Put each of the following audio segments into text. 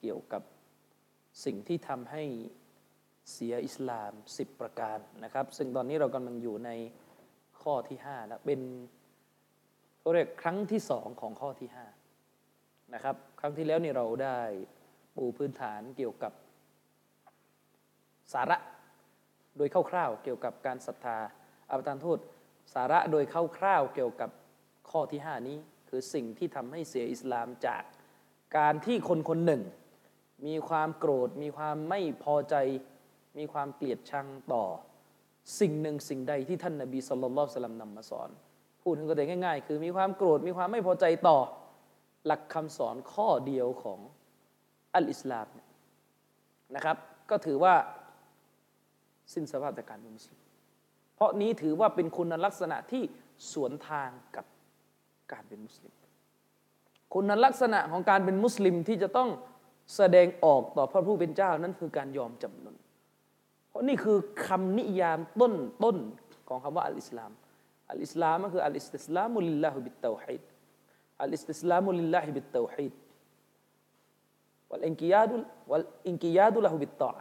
เกี่ยวกับสิ่งที่ทำให้เสียอิสลาม 10 ประการนะครับ ซึ่งตอนนี้เรากำลังอยู่ในข้อที่5แล้วเป็นเขาเรียกครั้งที่สองของข้อที่5นะครับ ครั้งที่แล้วนี่เราได้ปูพื้นฐานเกี่ยวกับสาระโดยคร่าวๆเกี่ยวกับการศรัทธาอาประทานโทษสาระโดยคร่าวๆเกี่ยวกับข้อที่ 5 นี้ คือสิ่งที่ทำให้เสียอิสลามจากการที่คนคนหนึ่ง มีความโกรธ มีความไม่พอใจ มีความเกลียดชังต่อ สิ่งหนึ่งสิ่งใดที่ท่านนบีสุลต่านสลัมนำมาสอน พูดถึงก็ได้ง่ายๆ คือมีความโกรธมีความไม่พอใจต่อ หลักคำสอนข้อเดียวของอัลอิสลามนะครับ ก็ถือว่าสิ้นสภาพจากการเป็นมุสลิมเพราะนี่ถือว่าเป็นคุณลักษณะที่สวนทางกับการเป็นมุสลิม คุณลักษณะของการเป็นมุสลิมที่จะต้อง แสดงออกต่อพระผู้เป็นเจ้านั้นคือการยอมจำนน เพราะนี่คือคำนิยามต้นต้นของคำว่า الإسلام الإسلام ก็คือ الاستسلام لله بالتوحيد الاستسلام لله بالتوحيدวัลอินกิยาดุลวัลอินกิยาดุลลาฮุบิตตอ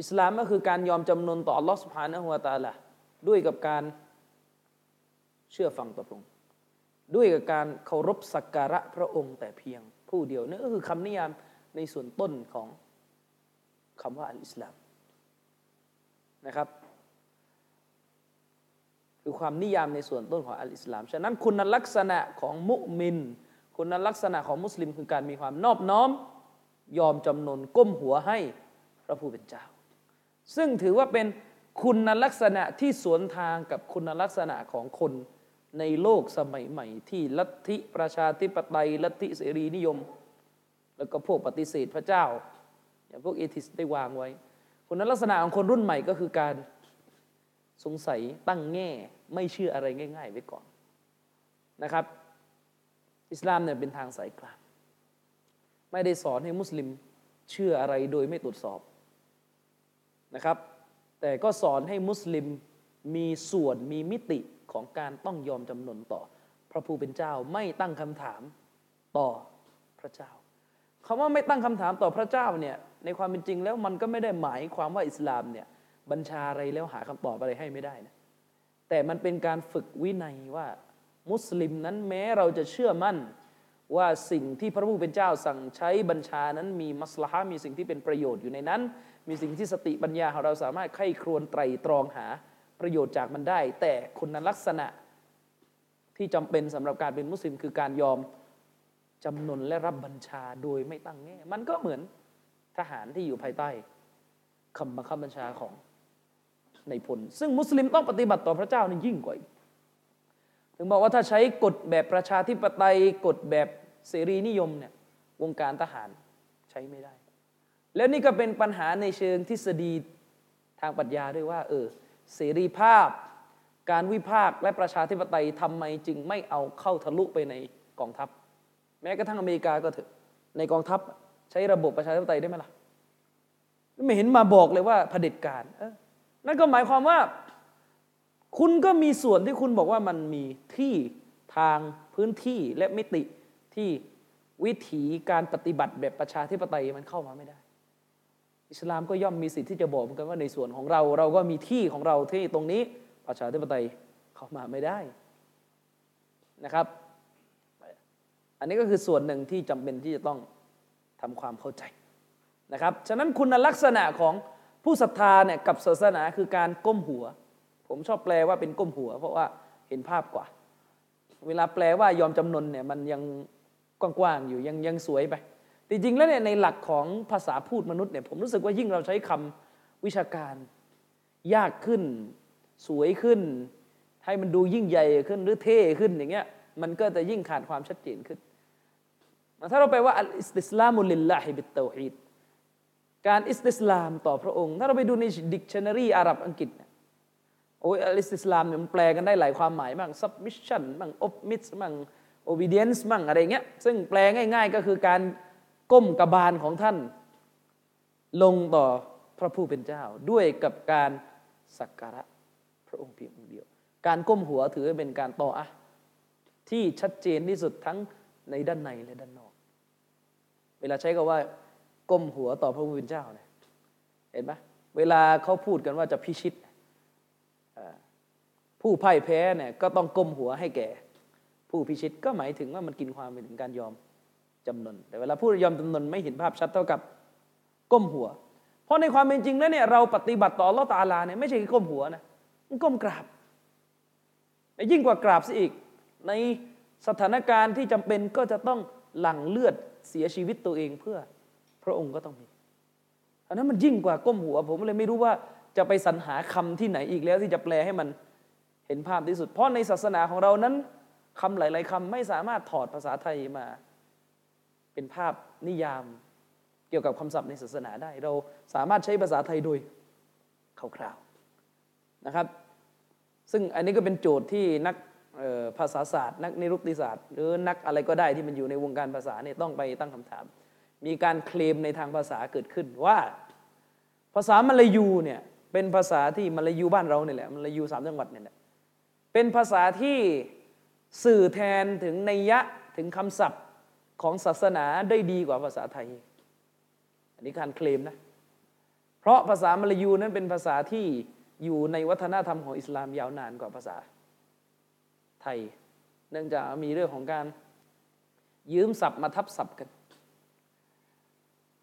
อิสลามก็คือการยอมจำนนต่ออัลลอฮ์สุบานะฮุวาตาละด้วยกับการเชื่อฟังต่อพระองค์ด้วยกับการเคารพสักการะพระองค์แต่เพียงผู้เดียวนั่นก็คือคำนิยาม ในส่วนต้นของคำว่าอัลอิสลามนะครับ คือความนิยามในส่วนต้นของอัลอิสลาม ฉะนั้นคุณลักษณะของมุมิน คุณลักษณะของมุสลิมคือการมีความนอบน้อม ยอมจำนนก้มหัวให้พระผู้เป็นเจ้า ซึ่งถือว่าเป็นคุณลักษณะที่สวนทางกับคุณลักษณะของคนในโลกสมัยใหม่ ที่ลัทธิประชาธิปไตยลัทธิเสรีนิยม แล้วก็พวกปฏิเสธพระเจ้า อย่างพวกเอทิสได้วางไว้คุณลักษณะของคนรุ่นใหม่ก็คือการสงสัยตั้งแง่ไม่เชื่ออะไรง่าย ๆ ไว้ก่อนนะครับ อิสลามเนี่ยเป็นทางสายกลางไม่ได้สอนให้มุสลิมเชื่ออะไรโดยไม่ตรวจสอบนะครับ แต่ก็สอนให้มุสลิมมีส่วนมีมิติของการต้องยอมจำนนต่อ พระผู้เป็นเจ้าไม่ตั้งคำถามต่อพระเจ้า คำว่าไม่ตั้งคำถามต่อพระเจ้าเนี่ยในความเป็นจริงแล้วมันก็ไม่ได้หมายความว่าอิสลามเนี่ยบัญชาอะไรแล้วหาคำตอบอะไรให้ไม่ได้นะแต่มันเป็นการฝึกวินัยว่ามุสลิมนั้นแม้เราจะเชื่อมั่นว่าสิ่งที่พระผู้เป็นเจ้าสั่งใช้บัญชานั้นมีมัสลาฮ์มีสิ่งที่เป็นประโยชน์อยู่ในนั้น มีสิ่งที่สติปัญญาของเราสามารถไข้ครวญไตรตรองหาประโยชน์จากมันได้ แต่คุณลักษณะที่จำเป็นสำหรับการเป็นมุสลิมคือการยอม จำนนและรับบัญชาโดยไม่ตั้งแง่ มันก็เหมือนทหารที่อยู่ภายใต้คำบังคับบัญชาของในพล ซึ่งมุสลิมต้องปฏิบัติต่อพระเจ้านี่ยิ่งกว่าถึงบอกว่าถ้าใช้กฎแบบประชาธิปไตยกฎแบบเสรีนิยมเนี่ยวงการทหารใช้ไม่ได้ แล้วนี่ก็เป็นปัญหาในเชิงทฤษฎีทางปรัชญาด้วยว่า เออเสรีภาพ การวิพากษ์และประชาธิปไตยทำไมจึงไม่เอาเข้าทะลุไปในกองทัพ แม้กระทั่งอเมริกาก็เถอะ ในกองทัพใช้ระบบประชาธิปไตยได้ไหมล่ะไม่เห็นมาบอกเลยว่าเผด็จการนั่นก็หมายความว่า คุณก็มีส่วนที่คุณบอกว่ามันมีที่ทางพื้นที่และมิติที่วิถีการปฏิบัติแบบประชาธิปไตยมันเข้ามาไม่ได้ อิสลามก็ย่อมมีสิทธิ์ที่จะบอกเหมือนกันว่าในส่วนของเรา เราก็มีที่ของเราที่ตรงนี้ประชาธิปไตยเข้ามาไม่ได้นะครับ อันนี้ก็คือส่วนหนึ่งที่จำเป็นที่จะต้องทำความเข้าใจนะครับ ฉะนั้นคุณลักษณะของผู้ศรัทธาเนี่ยกับศาสนาคือการก้มหัว ผมชอบแปลว่าเป็นก้มหัว เพราะว่าเห็นภาพกว่า เวลาแปลว่ายอมจำนนเนี่ยมันยังกว้างๆอยู่ยังยังสวยไปแต่จริงๆแล้วเนี่ยในหลักของภาษาพูดมนุษย์เนี่ยผมรู้สึกว่ายิ่งเราใช้คำวิชาการ ยากขึ้น สวยขึ้น ให้มันดูยิ่งใหญ่ขึ้นหรือเท่ขึ้นอย่างเงี้ยมันก็จะยิ่งขาดความชัดเจนขึ้น ถ้าเราไปว่าالاستسلام لله بالتوحيد การ استسلام ต่อพระองค์ ถ้าเราไปดูในดิกชันนารีอาหรับอังกฤษเนี่ยโอ้ยاستسلام เนี่ยมันแปลกันได้หลายความหมายบ้าง submission บ้าง submit บ้าง obedience บ้างอะไรเงี้ยซึ่งแปลง่าย ๆ ก็คือการก้มกระบาลของท่าน ลงต่อพระผู้เป็นเจ้า ด้วยกับการสักการะพระองค์เพียงองค์เดียว การก้มหัวถือเป็นการต่ออะที่ชัดเจนที่สุดทั้งในด้านในและด้านนอก เวลาใช้คาว่าก้มหัวต่อพระผู้เป็นเจ้าเนี่ยเห็นไหมเวลาเขาพูดกันว่าจะพิชิต ผู้พ่ายแพ้เนี่ยก็ต้องก้มหัวให้แก่ ผู้พิชิตก็หมายถึงว่ามันกินความเป็นถึงการยอมจำนน แต่เวลาพูดยอมจำนนไม่เห็นภาพชัดเท่ากับก้มหัว เพราะในความเป็นจริงแล้วเนี่ยเราปฏิบัติต่อละตาลาเนี่ยไม่ใช่ก้มหัวนะมันก้มกราบยิ่งกว่ากราบซะอีก ในสถานการณ์ที่จำเป็นก็จะต้องหลั่งเลือด เสียชีวิตตัวเองเพื่อพระองค์ก็ต้องมี อันนั้นมันยิ่งกว่าก้มหัว ผมเลยไม่รู้ว่าจะไปสรรหาคำที่ไหนอีกแล้วที่จะแปลให้มันเห็นภาพที่สุด เพราะในศาสนาของเรานั้นคำหลาย ๆคำไม่สามารถถอดภาษาไทยมา เป็นภาพนิยามเกี่ยวกับคำศัพท์ในศาสนาได้ เราสามารถใช้ภาษาไทยโดยคร่าวๆนะครับ ซึ่งอันนี้ก็เป็นโจทย์ที่นัก ภาษาศาสตร์ นักนิรุกติศาสตร์ หรือนักอะไรก็ได้ที่มันอยู่ในวงการภาษาเนี่ยต้องไปตั้งคำถาม มีการเคลมในทางภาษาเกิดขึ้นว่า ภาษามลายูเนี่ยเป็นภาษาที่มลายูบ้านเราเนี่ยแหละมลายูสามจังหวัดเนี่ยแหละเป็นภาษาที่สื่อแทนถึงนัยยะถึงคำศัพท์ของศาสนาได้ดีกว่าภาษาไทย อันนี้การเคลมนะ เพราะภาษามลายูนั้นเป็นภาษาที่อยู่ในวัฒนธรรมของอิสลามยาวนานกว่าภาษา ไทย เนื่องจากมีเรื่องของการยืมศัพท์มาทับศัพท์กัน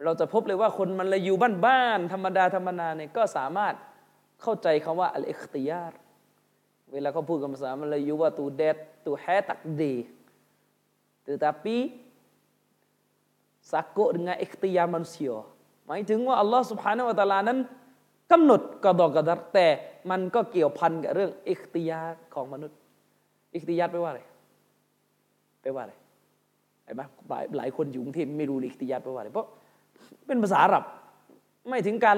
เราจะพบเลยว่าคนมันลายูบ้านๆธรรมดาธรรมนาเนี่ยก็สามารถเข้าใจคำว่าอัลอิคติยารเวลาเขาพูดกับภาษามันเลยอยู่ว่าตูเดดตูแฮตักดี tetapi sakut dengan ikhtiar manusia หมายถึงว่าอัลลอฮ์ سبحانه และ تعالى นั้นกำหนดกระดอกกระดัรแต่มันก็เกี่ยวพันกับเรื่องอิคติยาของมนุษย์ อิคติยาแปลว่าอะไรแปลว่าอะไรเห็นไหมหลายหลายคนอยู่กรุงเทพไม่รู้อิคติยาแปลว่าอะไรเพราะเป็นภาษาอาหรับไม่ถึงการ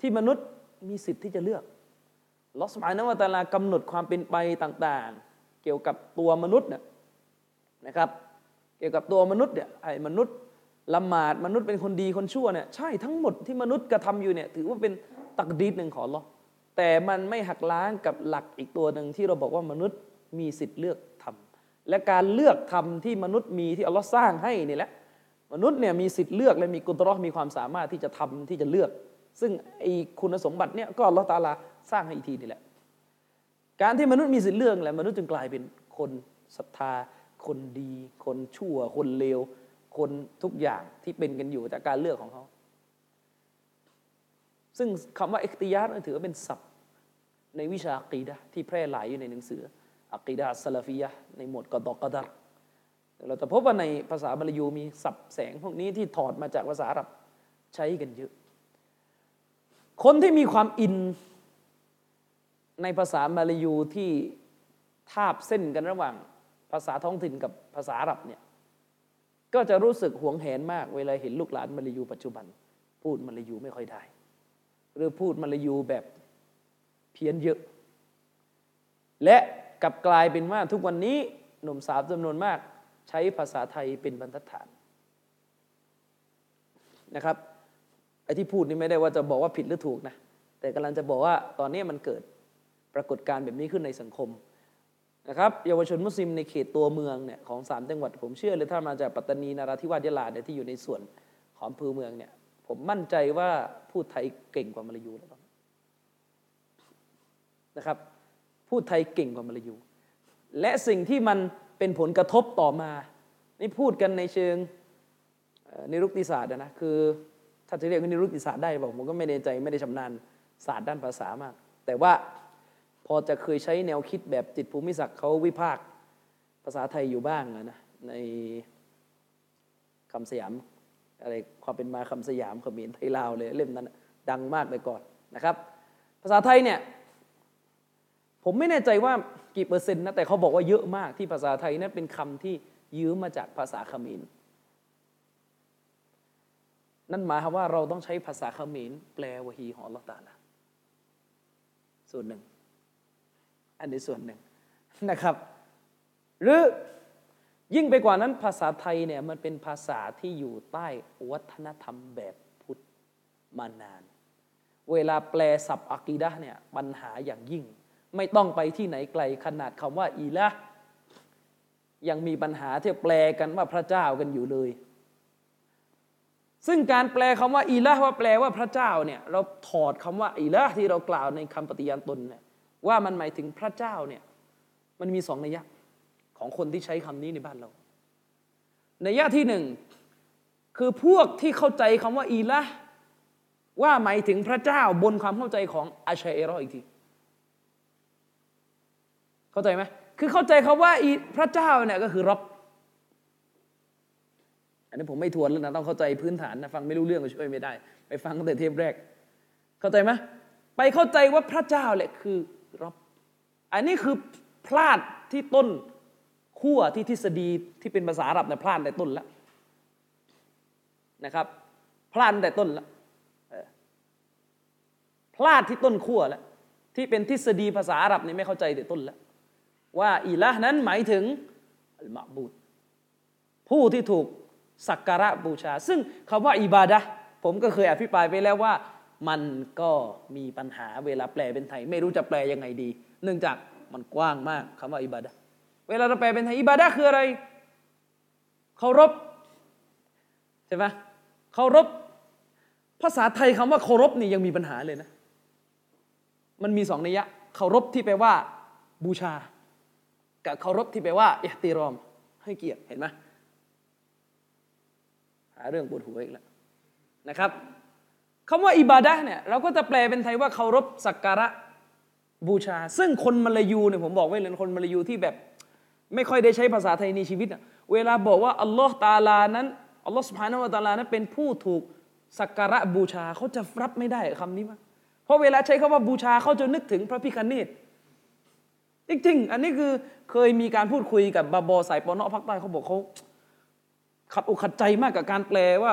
ที่มนุษย์มีสิทธิ์ที่จะเลือกลอสมานวตลากำหนดความเป็นไปต่างๆ เกี่ยวกับตัวมนุษย์เนี่ยนะครับ เกี่ยวกับตัวมนุษย์เนี่ยไอ้มนุษย์ละหมาดมนุษย์เป็นคนดีคนชั่วเนี่ยใช่ทั้งหมดที่มนุษย์กระทำอยู่เนี่ยถือว่าเป็นตักดีดหนึ่งของลอแต่มันไม่หักล้างกับหลักอีกตัวหนึ่งที่เราบอกว่ามนุษย์ มีสิทธิ์เลือกทำและการเลือกทำที่มนุษย์มีที่อัลลอฮ์สร้างให้นี่แหละมนุษย์เนี่ยมีสิทธิ์เลือกและมีกุตรอมีความสามารถที่จะทำที่จะเลือก ซึ่งไอ้คุณสมบัติเนี่ยก็อัลลอฮ์ตาลาสร้างให้อีกทีนี่แหละ การที่มนุษย์มีสิทธิ์เลือกแหละมนุษย์จึงกลายเป็นคนศรัทธา คนดี คนชั่ว คนเลว คนทุกอย่างที่เป็นกันอยู่จากการเลือกของเขา ซึ่งคำว่าเอกติยาร์ถือว่าเป็นศัพท์ในวิชากีดะที่แพร่หลายอยู่ในหนังสือ อักีดะซาลาฟียะในหมวดกอดอกอดัรเราจะพบว่าในภาษาบาลียูมีศัพท์แสงพวกนี้ที่ถอดมาจากภาษาอาหรับใช้กันเยอะ คนที่มีความอินในภาษามาลายูที่ทาบเส้นกันระหว่าง ภาษาท้องถิ่นกับภาษาอาหรับเนี่ยก็จะรู้สึกหวงแหนมากเวลาเห็นลูกหลานมาลายูปัจจุบัน พูดมาลายูไม่ค่อยได้ หรือพูดมาลายูแบบเพี้ยนเยอะ และ กลับกลายเป็นว่าทุกวันนี้หนุ่มสาวจำนวนมาก ใช้ภาษาไทยเป็นบรรทัดฐานนะครับไอ้ที่พูดนี่ไม่ได้ว่าจะบอกว่าผิดหรือถูกนะแต่กำลังจะบอกว่าตอนนี้มันเกิดปรากฏการณ์แบบนี้ขึ้นในสังคมนะครับเยาวชนมุสลิมในเขตตัวเมืองเนี่ยของสามจังหวัดผมเชื่อเลยถ้ามาจากปัตตานีนาราธิวาสยะลาเนี่ยที่อยู่ในส่วนของอำเภอเมืองเนี่ยผมมั่นใจว่าพูดไทยเก่งกว่ามลายูแล้วนะครับ พูดไทยเก่งกว่ามาลายู และสิ่งที่มันเป็นผลกระทบต่อมา นี่พูดกันในเชิงนิรุกติศาสตร์นะคือถ้าจะเรียกว่านิรุกติศาสตร์ได้บอกผมก็ไม่แน่ใจไม่ได้ชำนาญศาสตร์ด้านภาษามาก แต่ว่าพอจะเคยใช้แนวคิดแบบจิตภูมิศักดิ์เขาวิพากษ์ภาษาไทยอยู่บ้างนะในคำสยามอะไรความเป็นมาคำสยามเขมรไทยลาวเลยเล่มนั้นดังมากเลยก่อนนะครับ ภาษาไทยเนี่ย ผมไม่แน่ใจว่ากี่เปอร์เซ็นต์นะแต่เขาบอกว่าเยอะมากที่ภาษาไทยนั้นเป็นคำที่ยืมมาจากภาษาเขมรนั่นหมายความว่าเราต้องใช้ภาษาเขมรแปลวะฮีของอัลลอฮ์ตาลาส่วนหนึ่ง อันนี้ส่วนหนึ่งนะครับ หรือยิ่งไปกว่านั้นภาษาไทยเนี่ยมันเป็นภาษาที่อยู่ใต้วัฒนธรรมแบบพุทธมานาน เวลาแปลศัพท์อักีดะเนี่ยปัญหาอย่างยิ่ง ไม่ต้องไปที่ไหนไกลขนาดคำว่า อีละยังมีปัญหาที่แปลกันว่าพระเจ้ากันอยู่เลย ซึ่งการแปลคำว่า อีละว่าแปลว่าพระเจ้าเนี่ยเราถอดคำว่า อีละที่เรากล่าวในคำปฏิญาณตนเนี่ยว่ามันหมายถึงพระเจ้าเนี่ยมันมีสองนัยยะของคนที่ใช้คำนี้ในบ้านเรานัยยะที่หนึ่งคือพวกที่เข้าใจคำว่า อีละว่าหมายถึงพระเจ้าบนความเข้าใจของอาชัยเอรออีกที เข้าใจไหมคือเข้าใจคาว่าอีพระเจ้าเนี่ยก็คือรับอันนี้ผมไม่ทวนแล้วนะต้องเข้าใจพื้นฐานนะฟังไม่รู้เรื่องก็ช่วยไม่ได้ ไปฟังตั้งแต่เทปแรก เข้าใจไหมไปเข้าใจว่าพระเจ้าแหละคือรับอันนี้คือพลาดที่ต้นขั้วที่ทฤษฎีที่เป็นภาษาอาหรับเนี่ยพลาดแต่ต้นแล้วนะครับ พลาดแต่ต้นแล้วพลาดที่ต้นขั้วแล้วที่เป็นทฤษฎีภาษาอาหรับนี่ไม่เข้าใจแต่ต้นแล้ว ว่าอิละนั้นหมายถึงอัลมาบูดผู้ที่ถูกสักการะบูชา ซึ่งคำว่าอิบาดะผมก็เคยอภิปรายไปแล้วว่า มันก็มีปัญหาเวลาแปลเป็นไทย ไม่รู้จะแปลยังไงดี เนื่องจากมันกว้างมากคำว่าอิบาดะเวลาเราแปลเป็นไทยอิบาดะคืออะไรเคารพใช่ไหมเคารพภาษาไทยคำว่าเคารพนี่ยังมีปัญหาเลยนะ มันมีสองนัยยะเคารพที่แปลว่า บูชา กับเคารพที่แปลว่าอิติรอม ให้เกียรติเห็นไหมหาเรื่องปวดหัวอีกแล้วนะครับคำว่าอิบาดะเนี่ยเราก็จะแปลเป็นไทยว่าเคารพสักการะบูชา ซึ่งคนมาลายูเนี่ยผมบอกไว้เลยคนมาลายูที่แบบ ไม่ค่อยได้ใช้ภาษาไทยในชีวิตเวลาบอกว่าอัลลอฮ์ตาลานั้นอัลลอฮ์สุบฮานาวตาลานั้นเป็นผู้ถูกสักการะบูชาเขาจะรับไม่ได้คำนี้มั้เพราะเวลาใช้คำว่าบูชาเขาจะนึกถึงพระพิคเนต จริง ๆ อันนี้คือเคยมีการพูดคุยกับบาบอสายปอนอภาคใต้เขาบอกเขาขัดอกขัดใจมากกับการแปลว่า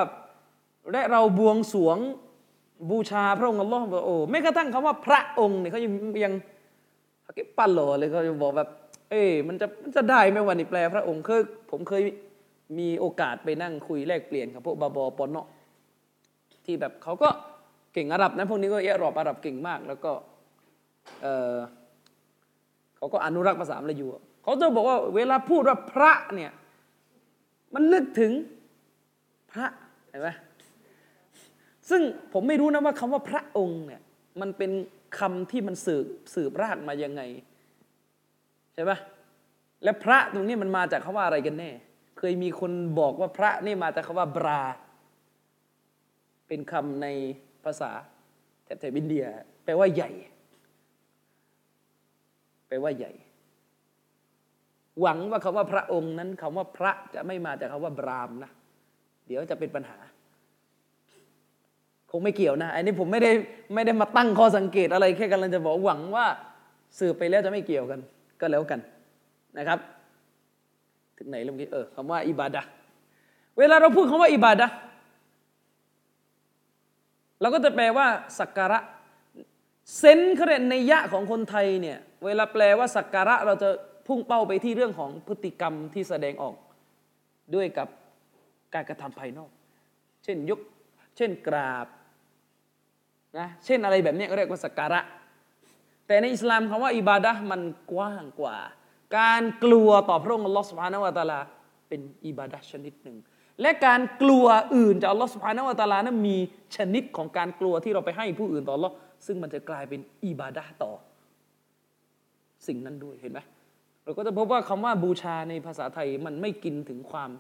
และเราบวงสวงบูชาพระองค์อัลลอฮ์บอกโอ้ไม่กระทั่งคำว่าพระองค์เนี่ยเขายังยังปั้นหล่อเลยเขาจะบอกแบบ เอ้มันจะมันจะได้ไหมวันนี้แปลพระองค์เคยผมเคยมีโอกาสไปนั่งคุยแลกเปลี่ยนกับพวกบาบอปอนเนาะที่แบบเขาก็เก่งอาหรับนะพวกนี้ก็เอรอบอาหรับเก่งมาก แล้วก็เออ เขาก็อนุรักษ์ภาษามลายูเขาจะบอกว่าเวลาพูดว่าพระเนี่ยมันนึกถึงพระเห็นไหมซึ่งผมไม่รู้นะว่าคำว่าพระองค์เนี่ยมันเป็นคำที่มันสืบสืบรากมายังไง ใช่ไหมและพระตรงนี้มันมาจากคาว่าอะไรกันแน่ เคยมีคนบอกว่าพระนี่มาจากคาว่าบรา เป็นคำในภาษาแถบอินเดีย แปลว่าใหญ่ ปลว่าใหญ่ หวังว่าคาว่าพระองค์นั้นคำว่าพระจะไม่มาจากคาว่าบรามนะ เดี๋ยวจะเป็นปัญหา คงไม่เกี่ยวนะ อันนี้ผมไม่ได้ไม่ได้มาตั้งข้อสังเกตอะไรแค่กำลังจะบอกหวังว่าสืบไปแล้วจะไม่เกี่ยวกัน ก็แล้วกันนะครับ ถึงไหนเรื่องนี้เออคำว่าอิบาดะเวลาเราพูดคำว่าอิบาดะเราก็จะแปลว่าสักการะเซนเขาเรียกในยะของคนไทยเนี่ย เวลาแปลว่าสักการะเราจะพุ่งเป้าไปที่เรื่องของพฤติกรรมที่แสดงออกด้วยกับการกระทำภายนอก เช่นยก เช่นกราบนะเช่นอะไรแบบนี้ก็เรียกว่าสักการะ แต่ในอิสลามคำว่าอิบาดะมันกว้างกว่า การกลัวต่อพระองค์อัลลอฮฺสุบฮานาวะตาลา เป็นอิบาดะชนิดหนึ่ง และการกลัวอื่นจากอัลลอฮฺสุบฮานาวะตาลานั้นมีชนิดของการกลัวที่เราไปให้ผู้อื่นต่ออัลลอฮ์ซึ่งมันจะกลายเป็นอิบาดะต่อ สิ่งนั้นด้วยเห็นไหมเราก็จะพบว่าคำว่าบูชาในภาษาไทยมันไม่กินถึงความ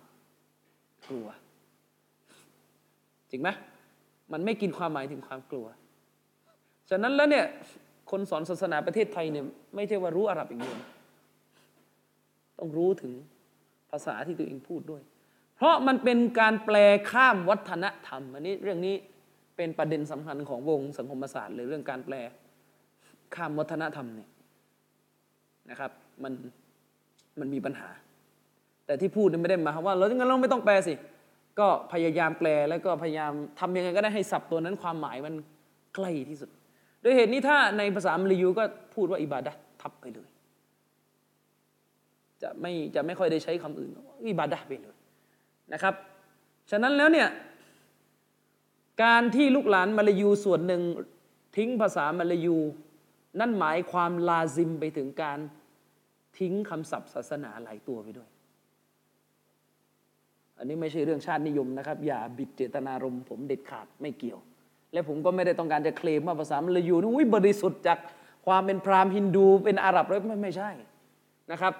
กลัว จริงไหมมันไม่กินความหมายถึงความกลัว ฉะนั้นแล้วเนี่ยคนสอนศาสนาประเทศไทยเนี่ยไม่ใช่ว่ารู้อาหรับอย่างเดียวต้องรู้ถึงภาษาที่ตัวเองพูดด้วย เพราะมันเป็นการแปลข้ามวัฒนธรรมอันนี้เรื่องนี้เป็นประเด็นสำคัญของวงสังคมศาสตร์เลยเรื่องการแปลข้ามวัฒนธรรมเนี่ย นะครับมันมันมีปัญหา แต่ที่พูดนี่ไม่ได้มาความว่าเรางั้นเราไม่ต้องแปลสิ ก็พยายามแปลแล้วก็พยายามทำยังไงก็ได้ให้ศัพท์ตัวนั้นความหมายมันใกล้ที่สุดโดยเหตุนี้ถ้าในภาษามลายูก็พูดว่าอิบาดะทับไปเลย จะไม่จะไม่ค่อยได้ใช้คำอื่นอิบาดะไปเลยนะครับ ฉะนั้นแล้วเนี่ยการที่ลูกหลานมาลายูส่วนหนึ่งทิ้งภาษามลายู นั่นหมายความลาซิมไปถึงการ ทิ้งคำศัพท์ศาสนาหลายตัวไปด้วย อันนี้ไม่ใช่เรื่องชาตินิยมนะครับ อย่าบิดเจตนารมณ์ผมเด็ดขาดไม่เกี่ยว และผมก็ไม่ได้ต้องการจะเคลมว่าภาษามลายูนี่อุ้ยบริสุทธิ์จากความเป็นพราหมณ์ฮินดู เป็นอาหรับเลยไม่ไม่ใช่นะครับ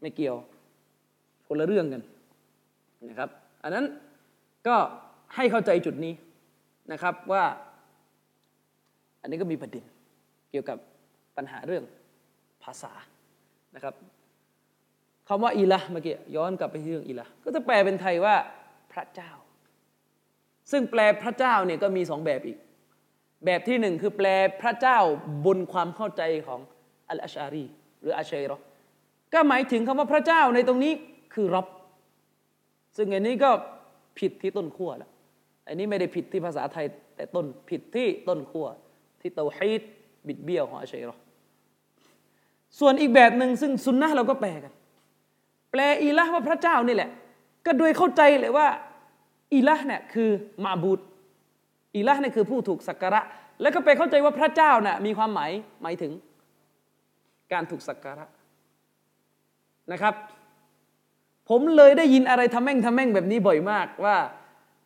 ไม่เกี่ยวคนละเรื่องกันนะครับ อันนั้นก็ให้เข้าใจจุดนี้นะครับว่า อันนี้ก็มีประเด็นเกี่ยวกับปัญหาเรื่องภาษา นะครับคำว่าอิละเมื่อกี้ย้อนกลับไปที่เรื่องอิละก็จะแปลเป็นไทยว่าพระเจ้า ซึ่งแปลพระเจ้าเนี่ยก็มีสองแบบอีก แบบที่หนึ่งคือแปลพระเจ้าบนความเข้าใจของอัลอาชารีหรืออาชัยรอก็หมายถึงคำว่าพระเจ้าในตรงนี้คือรับซึ่งอันนี้ก็ผิดที่ต้นขั้วแล้วอันนี้ไม่ได้ผิดที่ภาษาไทยแต่ต้นผิดที่ต้นขั้วที่เตาฮีดบิดเบี้ยวของอาชัยรอ ส่วนอีกแบบหนึ่งซึ่งซุนนะเราก็แปลกัน แปลอีละว่าพระเจ้านี่แหละ ก็โดยเข้าใจเลยว่าอีละเนี่ยคือมาบูดอีละเนี่ยคือผู้ถูกสักการะ แล้วก็ไปเข้าใจว่าพระเจ้าน่ะมีความหมายหมายถึง การถูกสักการะนะครับ ผมเลยได้ยินอะไรทำแม่งทำแม่งแบบนี้บ่อยมากว่า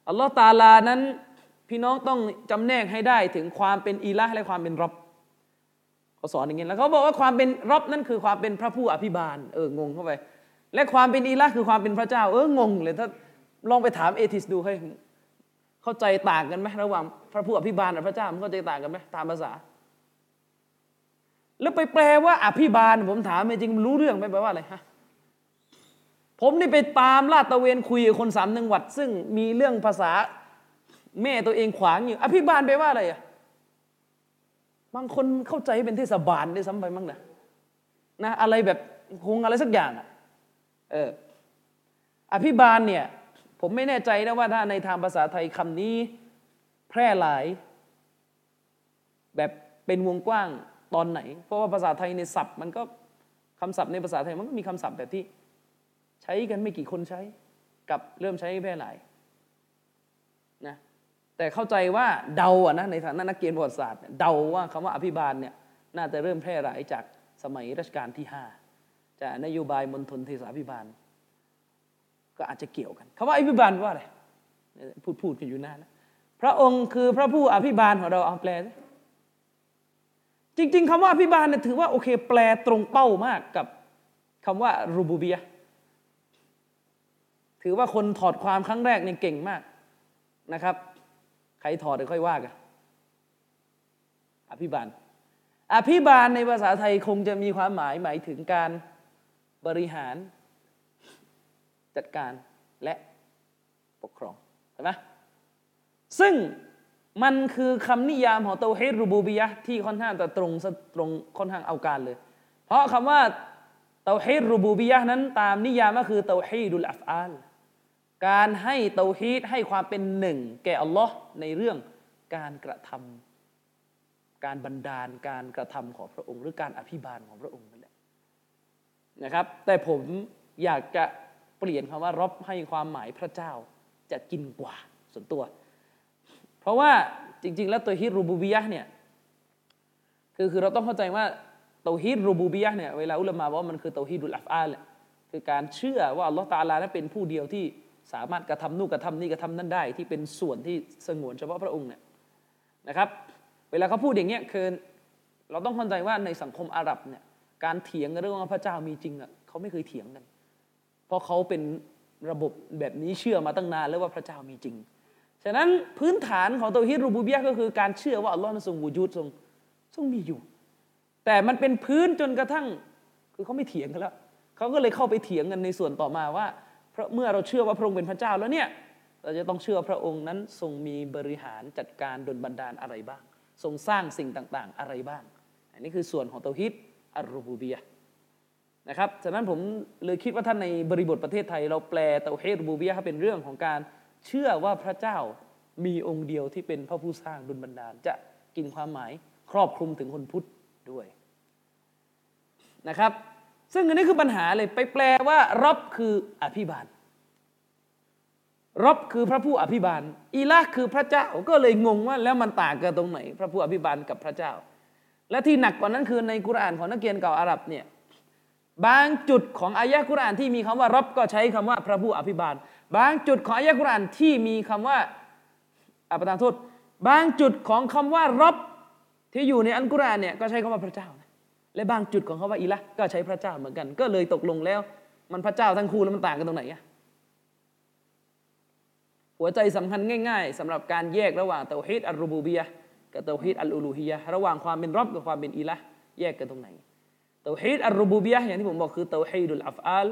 อัลลอฮ์ตาลานั้น พี่น้องต้องจำแนกให้ได้ถึงความเป็นอีละและความเป็นรบ เขาสอนอย่างนี้แล้วเขาบอกว่าความเป็นรบนั่นคือความเป็นพระผู้อภิบาลเอองงเข้าไป และความเป็นอีละคือความเป็นพระเจ้า เอองงเลยถ้าลองไปถามเอทิสดูให้เข้าใจต่างกันไหมระหว่างพระผู้อภิบาลกับพระเจ้ามันเข้าใจต่างกันไหมตามภาษา แล้วไปแปลว่าอภิบาล ผมถามจริงรู้เรื่องไหมแปลว่าอะไรฮะผมนี่ไปตามลาดตะเวนคุยกับคนสามจังหวัด ซึ่งมีเรื่องภาษาแม่ตัวเองขวางอยู่ อภิบาลแปลว่าอะไรอะ บางคนเข้าใจเป็นเทศบาลได้ซ้ำไปมั้งนะนะอะไรแบบคงอะไรสักอย่างอะเอออภิบาลเนี่ยผมไม่แน่ใจนะว่าถ้าในทางภาษาไทยคำนี้แพร่หลาย แบบเป็นวงกว้างตอนไหน เพราะว่าภาษาไทยในศัพท์ มันก็คำศัพท์ในภาษาไทยมันก็มีคำศัพท์แบบที่ ใช้กันไม่กี่คนใช้ กับเริ่มใช้แพร่หลาย แต่เข้าใจว่าเดาอะนะในฐานะนักเรียนประวัติศาสตร์เดาว่าคำว่าอภิบาลเนี่ยน่าจะเริ่มแพร่หลายจากสมัยรัชกาลที่ห้าจากนโยบายมณฑลเทศาภิบาล ก็อาจจะเกี่ยวกันคำว่าอภิบาลว่าอะไรพูดพูดกันอยู่นานนะพระองค์คือพระผู้อภิบาลของเราเอาแปลจริง ๆคำว่าอภิบาลเนี่ยถือว่าโอเค แปลตรงเป้ามากกับคำว่ารูบูเบียถือว่าคนถอดความครั้งแรกเนี่ยเก่งมากนะครับ ใครถอดเดี๋ยวค่อยว่ากันอภิบาล อภิบาลในภาษาไทยคงจะมีความหมายหมายถึงการบริหารจัดการและปกครองเห็นไหมซึ่งมันคือคำนิยามของเตาฮีดรูบูบียะที่ค่อนข้างจะตรงตรงค่อนข้างเอาการเลย เพราะคำว่าเตาฮีดรูบูบียะนั้นตามนิยามก็คือเตาฮีดุลอัฟอาล การให้เตาฮีดให้ความเป็นหนึ่ง แก่อัลลอฮ์ในเรื่องการกระทำการบันดาลการกระทำของพระองค์ หรือการอภิบาลของพระองค์นั่นแหละนะครับ แต่ผมอยากจะเปลี่ยนคำว่ารบให้ความหมายพระเจ้าจะกินกว่าส่วนตัว เพราะว่าจริง ๆ แล้วตัวฮิรูบูบียะเนี่ยคือคือเราต้องเข้าใจว่าตัวฮิรูบูบียะเนี่ยเวลาอุลามะบอกว่ามันคือตัวฮิดุลอัฟอาลคือการเชื่อว่าอัลลอฮฺตาลานั้นเป็นผู้เดียวที่ สามารถกระทำนู่นกระทำนี่กระทำนั่นได้ ที่เป็นส่วนที่สงวนเฉพาะพระองค์เนี่ยนะครับ เวลาเขาพูดอย่างเงี้ยคือเราต้องเข้าใจว่าในสังคมอาหรับเนี่ยการเถียงเรื่องว่าพระเจ้ามีจริงอะเขาไม่เคยเถียงกันเพราะเขาเป็นระบบแบบนี้เชื่อมาตั้งนานแล้วว่าพระเจ้ามีจริง ฉะนั้นพื้นฐานของตัวฮิรูบูเบียก็คือการเชื่อว่าอัลลอฮ์ทรงวูจูดทรงทรงมีอยู่ แต่มันเป็นพื้นจนกระทั่งคือเขาไม่เถียงกันแล้วเขาก็เลยเข้าไปเถียงกันในส่วนต่อมาว่า เพราะเมื่อเราเชื่อว่าพระองค์เป็นพระเจ้าแล้วเนี่ยเราจะต้องเชื่อพระองค์นั้นทรงมีบริหารจัดการดลบันดาลอะไรบ้าง ทรงสร้างสิ่งต่างๆอะไรบ้าง อันนี้คือส่วนของเตาฮิดอัลรูบูเบียนะครับฉะนั้นผมเลยคิดว่าท่านในบริบทประเทศไทย เราแปลเตาเฮดบูเบียเป็นเรื่องของการเชื่อว่าพระเจ้ามีองค์เดียวที่เป็นพระผู้สร้างดุลบันดาล จะกินความหมายครอบคลุมถึงคนพุทธด้วยนะครับ ซึ่งอันนี้คือปัญหาเลยไปแปลว่า รับคืออภิบาลรับคือพระผู้อภิบาลอีละคือพระเจ้าก็เลยงงว่าแล้วมันต่างกันตรงไหน พระผู้อภิบาลกับพระเจ้า และที่หนักกว่านั้นคือในกุรานของนักเรียนเก่าอาหรับเนี่ยบางจุดของอายะกุรานที่มีคำว่ารับก็ใช้คำว่าพระผู้อภิบาล บางจุดของอายะกุรานที่มีคำว่าอัปทานโทษบางจุดของคำว่ารับที่อยู่ในอันกุรานเนี่ยก็ใช้คำว่าพระเจ้า และบางจุดของคำว่าอิละก็ใช้พระเจ้าเหมือนกัน ก็เลยตกลงแล้ว มันพระเจ้าทั้งคู่แล้วมันต่างกันตรงไหนอะหัวใจสำคัญง่ายๆสำหรับการแยกระหว่างتوحيد الربوبية กับ توحيد الألوهية ระหว่างความเป็นرب กับความเป็น إله แยกกันตรงไหนتوحيد الربوبية อย่างที่ผมบอกคือتوحيد الأفعال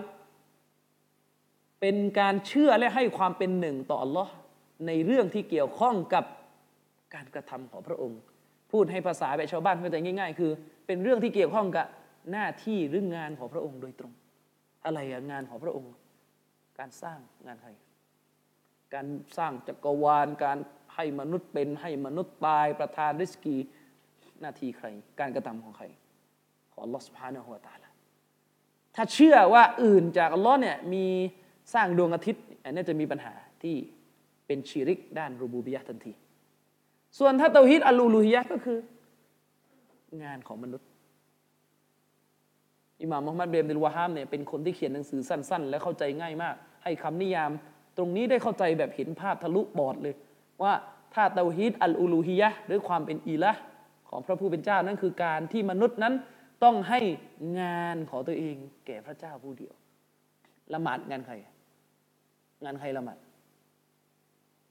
เป็นการเชื่อและให้ความเป็นหนึ่งต่ออัลลอฮ์ในเรื่องที่เกี่ยวข้องกับการกระทำของพระองค์ พูดให้ภาษาแบบชาวบ้านเข้าใจง่าย ๆ คือ เป็นเรื่องที่เกี่ยวข้องกับหน้าที่หรืองานของพระองค์โดยตรง อะไรอะงานของพระองค์ การสร้างงานใครการสร้างจักรวาล การให้มนุษย์เป็นให้มนุษย์ตายประทานริสกีหน้าที่ใคร การกระทำของใคร ของลอสพานะหัวตาละถ้าเชื่อว่าอื่นจากอัลลอฮ์เนี่ยมีสร้างดวงอาทิตย์อันนี้จะมีปัญหาที่เป็นชีริกด้านรูบูบิยะทันที ส่วนถ้าเตาฮิดอัลลูลูฮิยะก็คือ งานของมนุษย์ อิหม่ามมุฮัมมัดเบมดิลวาฮามเนี่ยเป็นคนที่เขียนหนังสือสั้น ๆ และเข้าใจง่ายมาก ให้คำนิยาม ตรงนี้ได้เข้าใจแบบเห็นภาพทะลุบอดเลย ว่าถ้าเตาฮีดอัลอูลูฮียะหรือความเป็นอีละของพระผู้เป็นเจ้านั่นคือการที่มนุษย์นั้นต้องให้งานของตัวเองแก่พระเจ้าผู้เดียว ละหมาดงานใคร งานใครละหมาด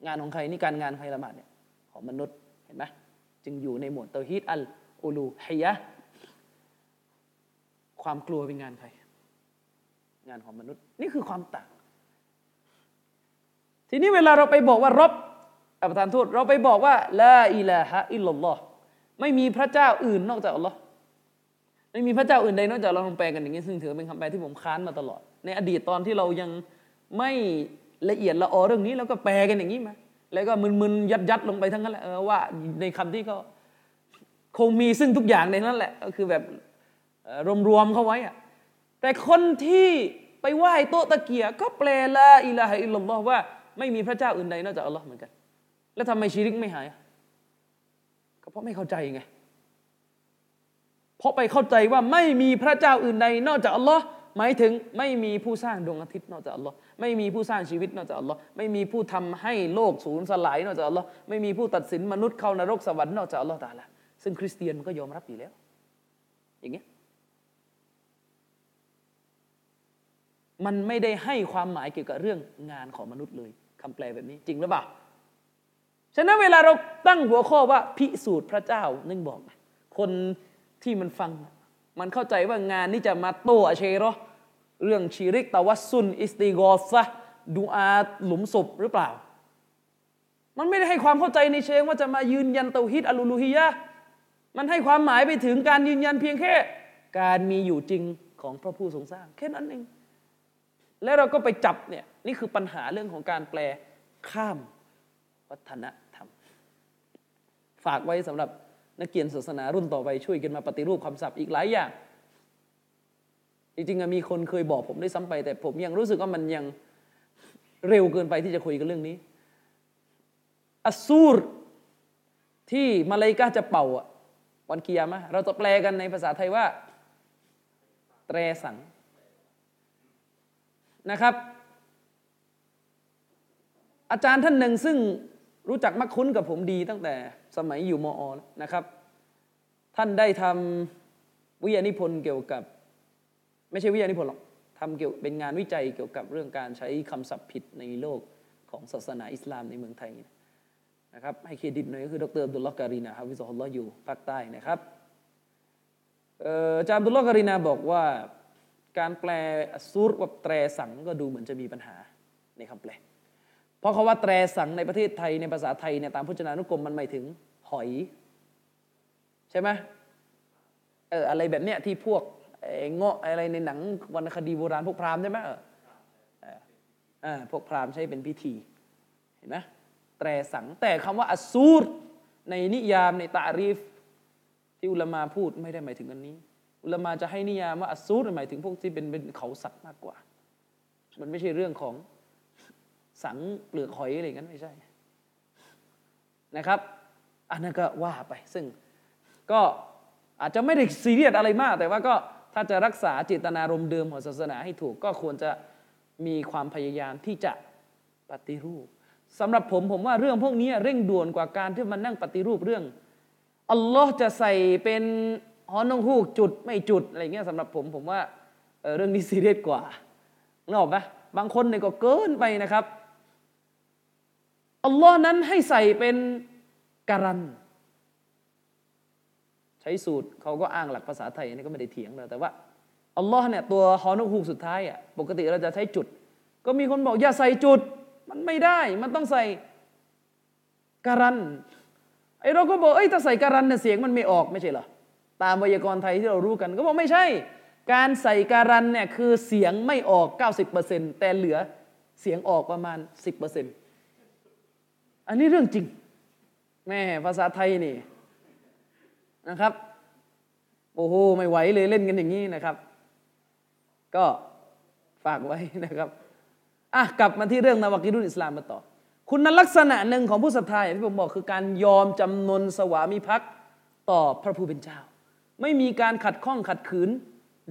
งานของใครนี่การงานใครละหมาดเนี่ยของมนุษย์เห็นไหมจึงอยู่ในหมวดเตาฮีดอัล อูลูฮียะความกลัวเป็นงานใคร งานของมนุษย์ นี่คือความต่าง ทีนี้เวลาเราไปบอกว่ารบอัปทานโทษเราไปบอกว่าละอิลาฮะอิลลัลลอฮ์ไม่มีพระเจ้าอื่นนอกจากอัลลอฮ์ไม่มีพระเจ้าอื่นใดนอกจากเราลองแปลกันอย่างนี้ ซึ่งถือเป็นคำแปลที่ผมค้านมาตลอด ในอดีตตอนที่เรายังไม่ละเอียดละออเรื่องนี้เราก็แปลกันอย่างนี้มา แล้วก็มึนๆยัดยัดลงไปทั้งนั้นแหละว่าในคำที่ก็ คงมีซึ่งทุกอย่างในนั้นแหละก็คือแบบรวมๆเข้าไว้อะแต่คนที่ไปไหว้โต๊ะตะเกียก็แปลละอิลาฮะอิลลัลลอฮ์ว่าไม่มีพระเจ้าอื่นใดนอกจากอัลลอฮ์เหมือนกัน แล้วทำไมชีริกไม่หายก็เพราะไม่เข้าใจไงเพราะไปเข้าใจว่าไม่มีพระเจ้าอื่นใดนอกจากอัลลอฮ์หมายถึงไม่มีผู้สร้างดวงอาทิตย์นอกจากอัลลอฮ์ไม่มีผู้สร้างชีวิตนอกจากอัลลอฮ์ไม่มีผู้ทำให้โลกสูญสลายนอกจากอัลลอฮ์ไม่มีผู้ตัดสินมนุษย์เข้านรกสวรรค์นอกจากอัลลอฮ์ตาละ ซึ่งคริสเตียนมันก็ยอมรับอยู่แล้ว อย่างเงี้ยมันไม่ได้ให้ความหมายเกี่ยวกับเรื่องงานของมนุษย์เลยคำแปลแบบนี้จริงหรือเปล่าฉะนั้นเวลาเราตั้งหัวข้อว่าพิสูจน์พระเจ้านึกบอก คนที่มันฟัง มันเข้าใจว่างานนี้จะมาโตอเชรอเรื่องชีริกตะวัสซุนอิสติกอซะดูอาหลุมศพหรือเปล่า มันไม่ได้ให้ความเข้าใจในเชิงว่าจะมายืนยันเตาฮิดอัลลูฮิยะ มันให้ความหมายไปถึงการยืนยันเพียงแค่ การมีอยู่จริงของพระผู้ทรงสร้าง แค่นั้นเอง แล้วเราก็ไปจับเนี่ยนี่คือปัญหาเรื่องของการแปลข้ามวัฒนธรรม ฝากไว้สำหรับนักเรียนศาสนารุ่นต่อไปช่วยกันมาปฏิรูปคำศัพท์อีกหลายอย่าง จริงๆมีคนเคยบอกผมได้ซ้ำไป แต่ผมยังรู้สึกว่ามันยังเร็วเกินไปที่จะคุยกันเรื่องนี้อสูรที่มาเลกาจะเป่า วันกิยามะเราจะแปลกันในภาษาไทยว่าแตรสังนะครับ อาจารย์ท่านหนึ่งซึ่งรู้จักมักคุ้นกับผมดีตั้งแต่สมัยอยู่มอนะครับ ท่านได้ทำวิทยานิพนธ์เกี่ยวกับ ไม่ใช่วิทยานิพนธ์หรอกทำเกี่ยวเป็นงานวิจัยเกี่ยวกับเรื่องการใช้คำศัพท์ผิดในโลกของศาสนาอิสลามในเมืองไทยนะ นะครับให้เครดิตหน่อยก็คือดรอับดุลลอฮ์การีนาครับวิศวลอยู่ภาคใต้นะครับอาจารย์อับดุลลอฮ์การีนาบอกว่าการแปลซูรว่าแตรสังก็ดูเหมือนจะมีปัญหาในคำแปล เพราะเขาว่าแตรสังในประเทศไทยในภาษาไทยเนี่ยตามพจนานุกรมมันหมายถึงหอย ใช่ไหมเอออะไรแบบเนี้ยที่พวกเงาะอะไรในหนังวรรณคดีโบราณพวกพราหมณ์ใช่ไหมเออเออเออพวกพราหมณ์ใช้เป็นพิธีเห็นไหม แตรสัง แต่คำว่าอสูรในนิยามในตารีฟที่อุลมาพูดไม่ได้หมายถึงอันนี้ อุลมาจะให้นิยามว่าอสูรหมายถึงพวกที่เป็นเป็นเขาสัตว์มากกว่า มันไม่ใช่เรื่องของสังเปลือกหอยอะไรกันไม่ใช่นะครับอันนั้นก็ว่าไป ซึ่งก็อาจจะไม่ได้ซีเรียสอะไรมาก แต่ว่าก็ถ้าจะรักษาเจตนารมณ์เดิมของศาสนาให้ถูก ก็ควรจะมีความพยายามที่จะปฏิรูป สำหรับผมผมว่าเรื่องพวกนี้เร่งด่วนกว่าการที่มันนั่งปฏิรูปเรื่องอัลลอฮ์จะใส่เป็นฮอนองฮูกจุดไม่จุดอะไรเงี้ยสำหรับผมผมว่าเเรื่องนี้ซีเรียสกว่านึกออกไหมบางคนเนี่ยก็เกินไปนะครับอัลลอฮ์นั้นให้ใส่เป็นการัน ใช้สูตรเขาก็อ้างหลักภาษาไทยนี่ก็ไม่ได้เถียงเลยแต่ว่าอัลลอฮ์เนี่ยตัวฮอนกฮูกสุดท้ายอะปกติเราจะใช้จุด ก็มีคนบอกอย่าใส่จุด มันไม่ได้ มันต้องใส่การันไอเราก็บอกเอ้ยถ้าใส่การันเนี่ยเสียงมันไม่ออกไม่ใช่เหรอตามไวยากรณ์ไทยที่เรารู้กันก็บอกไม่ใช่ การใส่การันเนี่ยคือเสียงไม่ออก 90%แต่เหลือเสียงออกประมาณ 10%อันนี้เรื่องจริง แม่ภาษาไทยนี่นะครับ โอ้โห ไม่ไหวเลยเล่นกันอย่างนี้นะครับ ก็ฝากไว้นะครับ อะกลับมาที่เรื่องนาวากิรุลอิสลามมาต่อ คุณลักษณะหนึ่งของผู้ศรัทธาอย่างที่ผมบอกคือการยอมจำนนสวามิภักดิ์ต่อพระผู้เป็นเจ้า ไม่มีการขัดข้องขัดขืน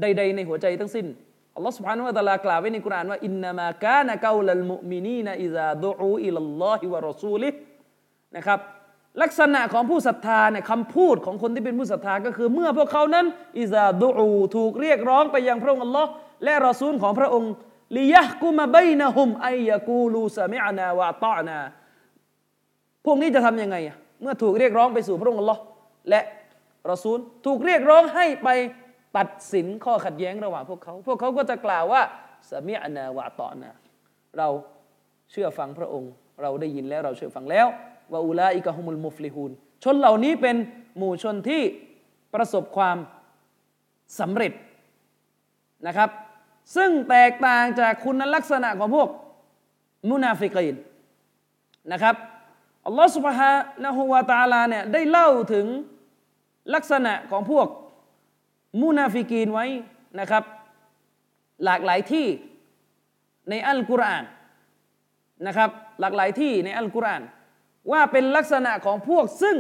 ใด ๆ ในหัวใจทั้งสิ้นอัลลอฮฺสุบฮานุวะตะลากล่าวไว้ในกุรานว่าอินนามากานะกาลัลมุมินีนะอิซาดูอูอิลลอฮิวะรอซูลินะครับลักษณะของผู้ศรัทธาเนี่ยคำพูดของคนที่เป็นผู้ศรัทธาก็คือเมื่อพวกเขานั้นอิซาดูอูถูกเรียกร้องไปยังพระองค์อัลลอฮ์และรอซูลของพระองค์ ลิยะกุมาบัยนะฮุมไอยะกูลูสมิอนาวะตอนา พวกนี้จะทำยังไงอะเมื่อถูกเรียกร้องไปสู่พระองค์ลลอและรอซูลถูกเรียกร้องให้ไปตัดสินข้อขัดแย้งระหว่างพวกเขา พวกเขาก็จะกล่าวว่าสมิอนาวะตอนา เราเชื่อฟังพระองค์ เราได้ยินแล้วเราเชื่อฟังแล้วว่าอุลาอิกะฮุมุลมุฟลิฮูนชนเหล่านี้เป็นหมู่ชนที่ประสบความสำเร็จนะครับ ซึ่งแตกต่างจากคุณลักษณะของพวกมุนาฟิกีนนะครับอัลลอฮฺสุบฮานะฮูวาตาลาเนี่ยได้เล่าถึงลักษณะของพวกมุนาฟิกีนไว้นะครับ หลากหลายที่ในอัลกุรอานนะครับ หลากหลายที่ในอัลกุรอาน ว่าเป็นลักษณะของพวกซึ่ง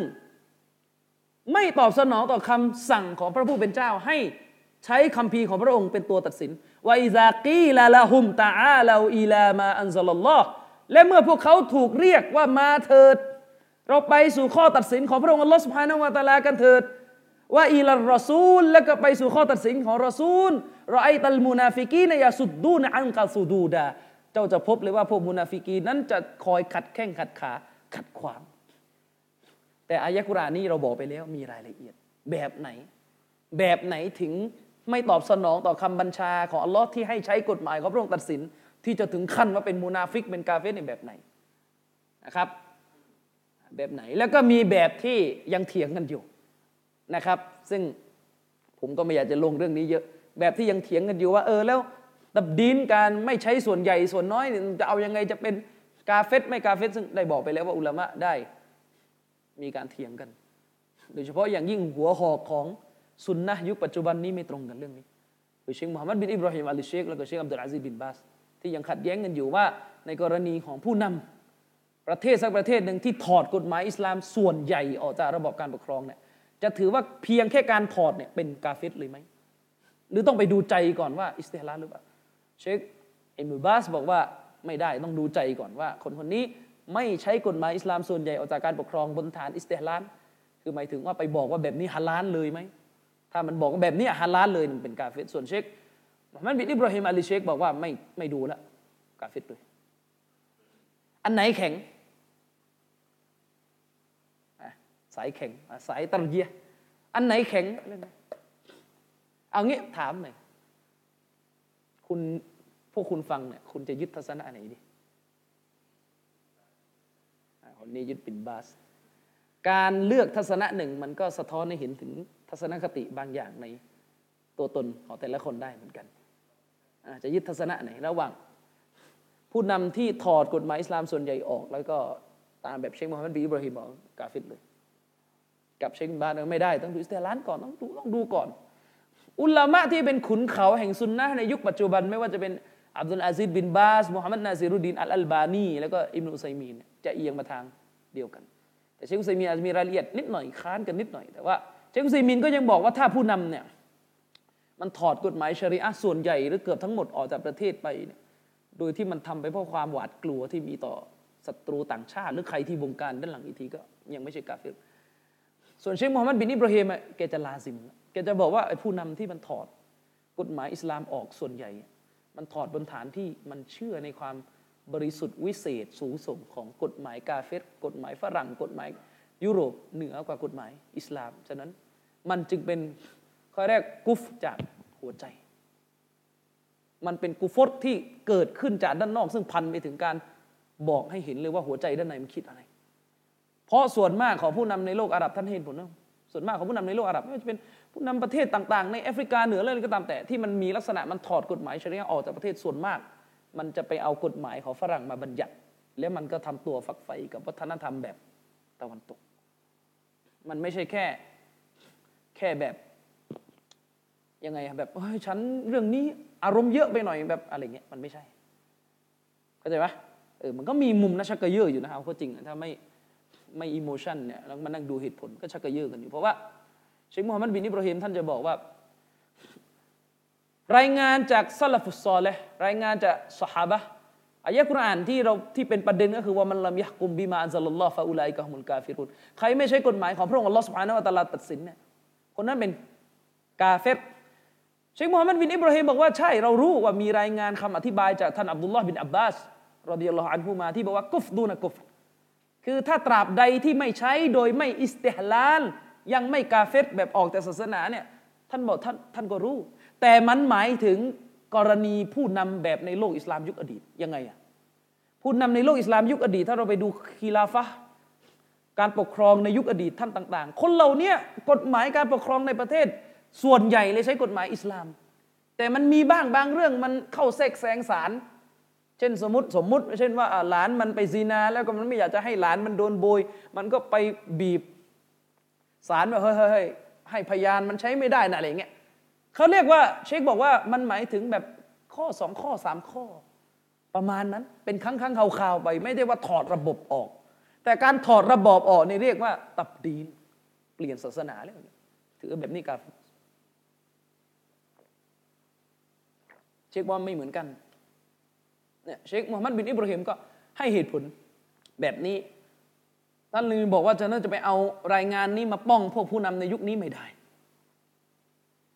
ไม่ตอบสนองต่อคำสั่งของพระผู้เป็นเจ้า ให้ใช้คำพีของพระองค์เป็นตัวตัดสิน ว่าอิซากีลาละหุมตาอาลาอีลามาอันซาลลอฮ์และเมื่อพวกเขาถูกเรียกว่ามาเถิด เราไปสู่ข้อตัดสินของพระองค์อัลลอฮ์สุภาณวะตาลากันเถิด ว่าอีลารอซูล แล้วก็ไปสู่ข้อตัดสินของรอซูลرأيت المنافقين يصدون عنك صدودا เจ้าจะพบเลยว่าพวก منافقين นั้นจะคอยขัดแข้งขัดขาขัดขวาง แต่อายะห์กุรอานนี้เราบอกไปแล้วมีรายละเอียด แบบไหน แบบไหนถึง ไม่ตอบสนองต่อคำบัญชาของอัลลอฮ์ที่ให้ใช้กฎหมายของพระองค์ตัดสิน ที่จะถึงขั้นว่าเป็นمنافق เป็น كافر ในแบบไหนนะครับ แบบไหนแล้วก็มีแบบที่ยังเถียงกันอยู่นะครับ ซึ่งผมก็ไม่อยากจะลงเรื่องนี้เยอะ แบบที่ยังเถียงกันอยู่ว่า เออแล้วตับดีนการไม่ใช้ส่วนใหญ่ส่วนน้อยจะเอายังไงจะเป็นกาเฟตไม่กาเฟตซึ่งได้บอกไปแล้วว่าอุลามะได้มีการเถียงกัน โดยเฉพาะอย่างยิ่งหัวหอกของ สุนนะยุคปัจจุบันนี้ไม่ตรงกันเรื่องนี้โดยเชคมุฮัมมัดบินอิบราฮิมอัลเชคแล้วก็เชคอับดุลอาซีบินบาสที่ยังขัดแย้งกันอยู่ว่าในกรณีของผู้นำประเทศสักประเทศหนึ่งที่ถอดกฎหมายอิสลามส่วนใหญ่ออกจากระบบการปกครองเนี่ยจะถือว่าเพียงแค่การถอดเนี่ยเป็นกาเฟตเลยไหมหรือต้องไปดูใจก่อนว่าอิสติฮลาหรือเปล่าเชคเอมุบาสบอกว่าไม่ได้ต้องดูใจก่อนว่า คนคนนี้ไม่ใช้กฎหมายอิสลามส่วนใหญ่ออกจากการปกครองบนฐานอิสติฮลาคือหมายถึงว่าไปบอกว่าแบบนี้ฮาลาลเลยไหม ถ้ามันบอกแบบนี้ฮาลาลเลยมันเป็นกาเฟตส่วนเชคมันบินอิบราฮิมอัลีเชคบอกว่าไม่ไม่ดูแล้วกาเฟตเลย อันไหนแข็งสายแข็งสายตรเยียอันไหนแข็งเอางี้ถามหน่อยคุณพวกคุณฟังเนี่ยคุณจะยึดทัศนะไหนดีคนนี้ยึดปินบาส การเลือกทัศนะหนึ่งมันก็สะท้อนให้เห็นถึง ทัศนคติบางอย่างในตัวตนของแต่ละคนได้เหมือนกันอาจะยึดทัศนะไหนระหว่าง ผู้นำที่ถอดกฎหมายอิสลามส่วนใหญ่ออก แล้วก็ตามแบบเชคมูฮัมหมัดบินอิบราฮิมบอกกาเฟรเลย กับเชคบาร์ไม่ได้ต้องดูอิสติหฺลาลก่อนต้องดูต้องดูก่อน อุลามะที่เป็นขุนเขาแห่งซุนนะในยุคปัจจุบันไม่ว่าจะเป็นอับดุลอาซิซบินบาสมุฮัมมัดนาซิรุดดินอัลอัลบานี แล้วก็อิมรุอุซัยมีนจะเอียงมาทางเดียวกัน แต่เชคอุซัยมีอาจจะมีรายละเอียดนิดหน่อยค้านกันนิดหน่อยแต่ว่า ชคอุซัยมีนก็ยังบอกว่าถ้าผู้นำเนี่ยมันถอดกฎหมายชริอะส่วนใหญ่หรือเกือบทั้งหมดออกจากประเทศไปเนี่ยโดยที่มันทำไปเพราะความหวาดกลัวที่มีต่อศัตรูต่างชาติ หรือใครที่บงการด้านหลังอีกทีก็ยังไม่ใช่กาเฟรส่วนเชคมูฮัมหมัดบินอิบราฮิมแกจะลาซิมแกจะบอกว่าไอ้ผู้นำที่มันถอดกฎหมายอิสลามออกส่วนใหญ่ มันถอดบนฐานที่มันเชื่อในความบริสุทธิ์วิเศษสูงส่งของกฎหมายกาเฟรกฎหมายฝรั่งกฎหมายยุโรปเหนือกว่ากฎหมายอิสลามฉะนั้น มันจึงเป็นข้อแรกกุฟจากหัวใจ มันเป็นกุฟตที่เกิดขึ้นจากด้านนอก ซึ่งพันไปถึงการบอกให้เห็นเลยว่าหัวใจด้านในมันคิดอะไร เพราะส่วนมากของผู้นำในโลกอาหรับท่านเห็นผลนะส่วนมากของผู้นำในโลกอาหรับไม่ว่าจะเป็นผู้นำประเทศต่างๆ ในแอฟริกาเหนืออะไรก็ตามแต่ที่มันมีลักษณะมันถอดกฎหมายชริยะออกจากประเทศส่วนมาก มันจะไปเอากฎหมายของฝรั่งมาบัญญัติ แล้วมันก็ทำตัวฝักใฝ่กับวัฒนธรรมแบบตะวันตก มันไม่ใช่แค่ แค่แบบยังไงแบบเฮ้ยฉันเรื่องนี้อารมณ์เยอะไปหน่อยแบบอะไรเงี้ยมันไม่ใช่เข้าใจไหมเออมันก็มีมุมนะชักกระเยอะอยู่นะครับก็จริงถ้าไม่ไม่ emotion เนี่ยแล้วมานั่งดูเหตุผลก็ชักกระเยอะกันอยู่ เพราะว่าเชคมูฮัมหมัดบินอิบราฮิมท่านจะบอกว่า รายงานจากสะละฟุศซอและห์รายงานจากสหายอายะกุรอานที่เราที่เป็นประเด็นก็คือว่าمن لم يحكم بما أنزل الله فأولئك هم الكافرونใครไม่ใช่กฎหมายของพระองค์อัลลอฮ์สุบฮานะวะตะลาตัดสินเนี่ย คนนั้นเป็นกาเฟรเชคมูฮัมหมัดบินอิบราฮิมบอกว่าใช่เรารู้ว่ามีรายงานคำอธิบายจากท่านอับดุลลอฮ์บินอับบาสรดิยัลลอฮุอันฮุมาที่บอกว่ากุฟดูนะกุฟคือถ้าตราบใดที่ไม่ใช้โดยไม่อิสติฮลาลยังไม่กาเฟตแบบออกจากศาสนาเนี่ยท่านบอกท่านท่านก็รู้ แต่มันหมายถึงกรณีผู้นำแบบในโลกอิสลามยุคอดีตยังไงอะผู้นำในโลกอิสลามยุคอดีต ถ้าเราไปดูคีลาฟะ การปกครองในยุคอดีตท่านต่าง ๆ คนเหล่านี้กฎหมายการปกครองในประเทศ ส่วนใหญ่เลยใช้กฎหมายอิสลาม แต่มันมีบ้างบางเรื่องมันเข้าแทรกแซงสารเช่นสมมติสมมติ เช่นว่าหลานมันไปซีนา แล้วก็มันไม่อยากจะให้หลานมันโดนโบย มันก็ไปบีบสารว่าเฮ้ยเฮ้ยให้พยานมันใช้ไม่ได้นะอะไรเงี้ยเขาเรียกว่าเชคบอกว่ามันหมายถึงแบบข้อสองข้อสามข้อ ประมาณนั้นเป็นครั้งครั้งคราวๆไป ไม่ได้ว่าถอดระบบออก แต่การถอดระบอบออกนี่เรียกว่า ตับดีน เปลี่ยนศาสนาเลยถือแบบนี้กับเช็คว่าไม่เหมือนกันเนี่ยเชคมูฮัมหมัดบินอิบราฮิมก็ให้เหตุผลแบบนี้ท่านเลยบอกว่าจะน่าจะไปเอารายงานนี้มาป้องพวกผู้นำในยุคนี้ไม่ได้